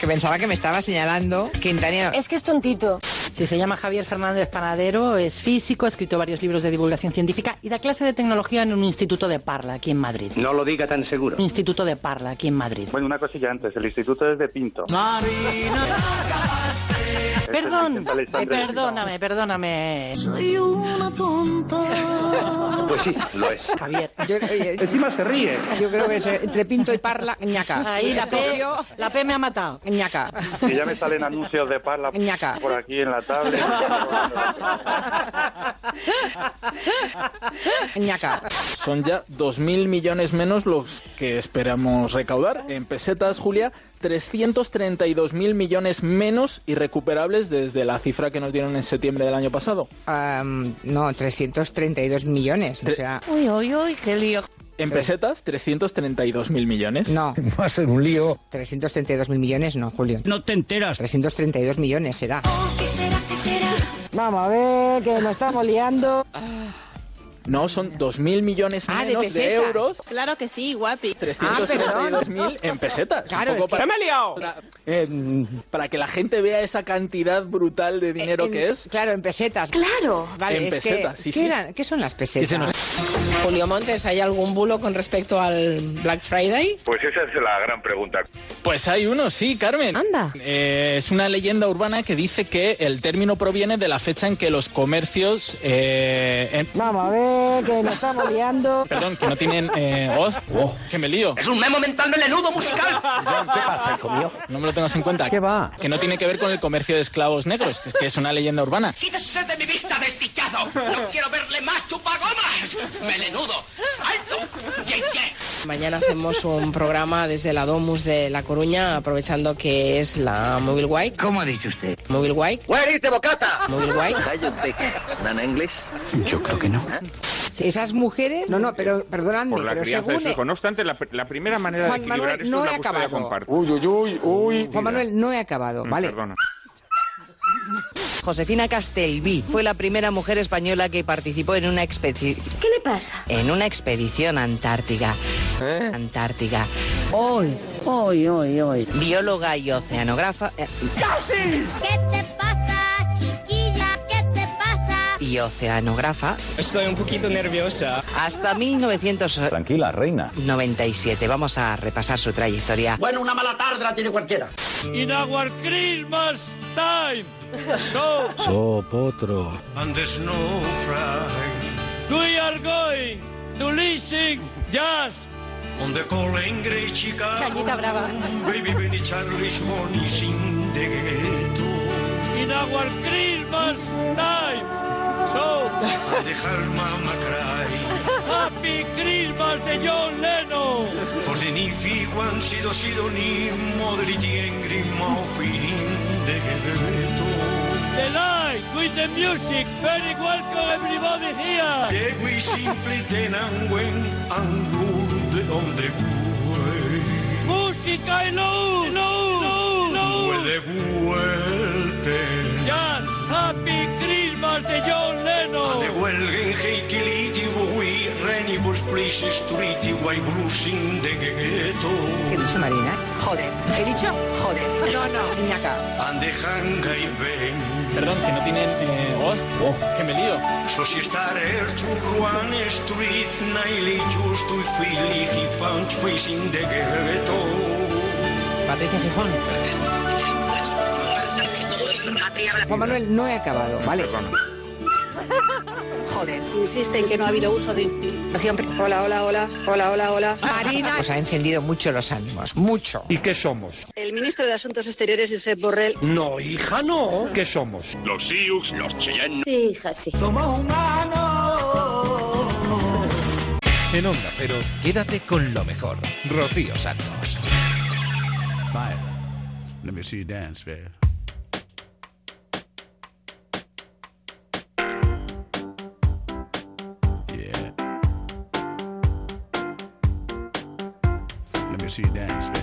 Que pensaba que me estaba señalando Quintanilla. Es que es tontito. Sí, se llama Javier Fernández Panadero, es físico, ha escrito varios libros de divulgación científica y da clase de tecnología en un instituto de Parla, aquí en Madrid. No lo diga tan seguro. Un instituto de Parla, aquí en Madrid. Bueno, una cosilla antes. El instituto es de Pinto. Perdón, Este es el eh, perdóname, perdóname. Soy una tonta. Pues sí, lo es. Javier. Yo, oye, Encima se ríe. yo creo que es entre Pinto y Parla, ñaca. Ahí la P, la P me ha matado. Ñaca. Que ya me salen anuncios de Parla Ñaca. por aquí en la tablet. ñaca. Son ya 2.000 millones menos los que esperamos recaudar. En pesetas, Julia, 332.000 millones menos irrecuperables desde la cifra que nos dieron en septiembre del año pasado. Am, no, 332 millones. ¿no Tre- será? Uy, uy, uy, qué lío. En pesetas, 332.000 millones. No, Va a ser un lío. 332 mil millones, no, Julio. No te enteras. 332 millones será. ¿Qué será? ¿Qué será? Vamos a ver, que nos estamos liando. No, son 2.000 millones Ah, de menos de, pesetas. euros. Claro que sí, guapi. 332.000 en pesetas. Claro, Un poco es que- para, para, eh, para que la gente vea esa cantidad brutal de dinero En- que es. Claro, en pesetas. Claro. Vale, En es pesetas, que, sí, ¿qué, sí. eran- ¿Qué son las pesetas? Julio Montes, ¿hay algún bulo con respecto al Black Friday? Pues esa es la gran pregunta. Pues hay uno, sí, Carmen. Anda. Eh, es una leyenda urbana que dice que el término proviene de la fecha en que los comercios. eh, en- Vamos a ver, que nos estamos liando. perdón, que no tienen. Eh, oh, que me lío. Es un memo mental melenudo musical. John, ¿qué pasa, hijo mío? No me lo tengas en cuenta. ¿Qué va? Que no tiene que ver con el comercio de esclavos negros, que es, que es una leyenda urbana. ¡Quítese de mi vista, desdichado! ¡No quiero verle más chupagomas! ¡Melenudo! ¡Alto! ¡Ye, ye! Mañana hacemos un programa desde la Domus de La Coruña, aprovechando que es la Mobile Week. ¿Cómo ha dicho usted? Mobile Week. Where is the bocata? Mobile Week. ¿Dan inglés? Yo creo que no. Esas mujeres. No, no, pero perdonadme, Por la pero crianza de su hijo. No obstante, la, la primera manera Juan de equilibrar Manuel, esto no es he la compartida. Uy, uy, uy, uy. Juan Manuel, no he acabado, Mm, ¿vale? Perdona. Josefina Castelví fue la primera mujer española que participó en una expedición. ¿Qué le pasa? En una expedición antártica. Antártica. Hoy, hoy, hoy, hoy. Bióloga y oceanógrafa. eh, ¿Qué te y oceanógrafa. Estoy un poquito nerviosa. Hasta 1997. Tranquila, reina. Vamos a repasar su trayectoria. Bueno, una mala tarde la tiene cualquiera. In our Christmas time. So, So potro. and the snow fry. We are going to listen jazz. On the cold and grey Chicago. Cañita brava. Baby Benny Charlie's morning in the ghetto. In our Christmas time. So, the mama cry. Happy Christmas de John Lennon. For the nifi one sido sido ni modliti engri fin the ghetto. The light with the music. Very welcome everybody here. Yeah, we simply ten and good on the way. Music I love. Love. Love. Love. Puede vuelte. Jazz. Happy Christmas de John Lennon. De huelgen heikiliti we renibus please street white blues in the ghetto. ¿Qué he dicho, Marina? Joder. ¿He dicho? Joder. No, no, Iñaka. And the hanga y ven. Perdón, que no tienen eh, voz. Que me lío. So si estar Ruan Street, naili just to feel he found the ghetto. Patricia Gijón. Juan Manuel, no he acabado. Vale. Joder, insiste en que no ha habido uso de información. Hola, hola, hola, hola, hola, hola. Marina os ha encendido mucho los ánimos. Mucho. ¿Y qué somos? El ministro de Asuntos Exteriores, Josep Borrell. No, hija, no. ¿Qué somos? Los Sioux, los Cheyenne. Sí, hija, sí. Somos humanos. En Onda Cero, quédate con lo mejor. Rocío Santos. Fire. Let me see you dance, babe. See you dance.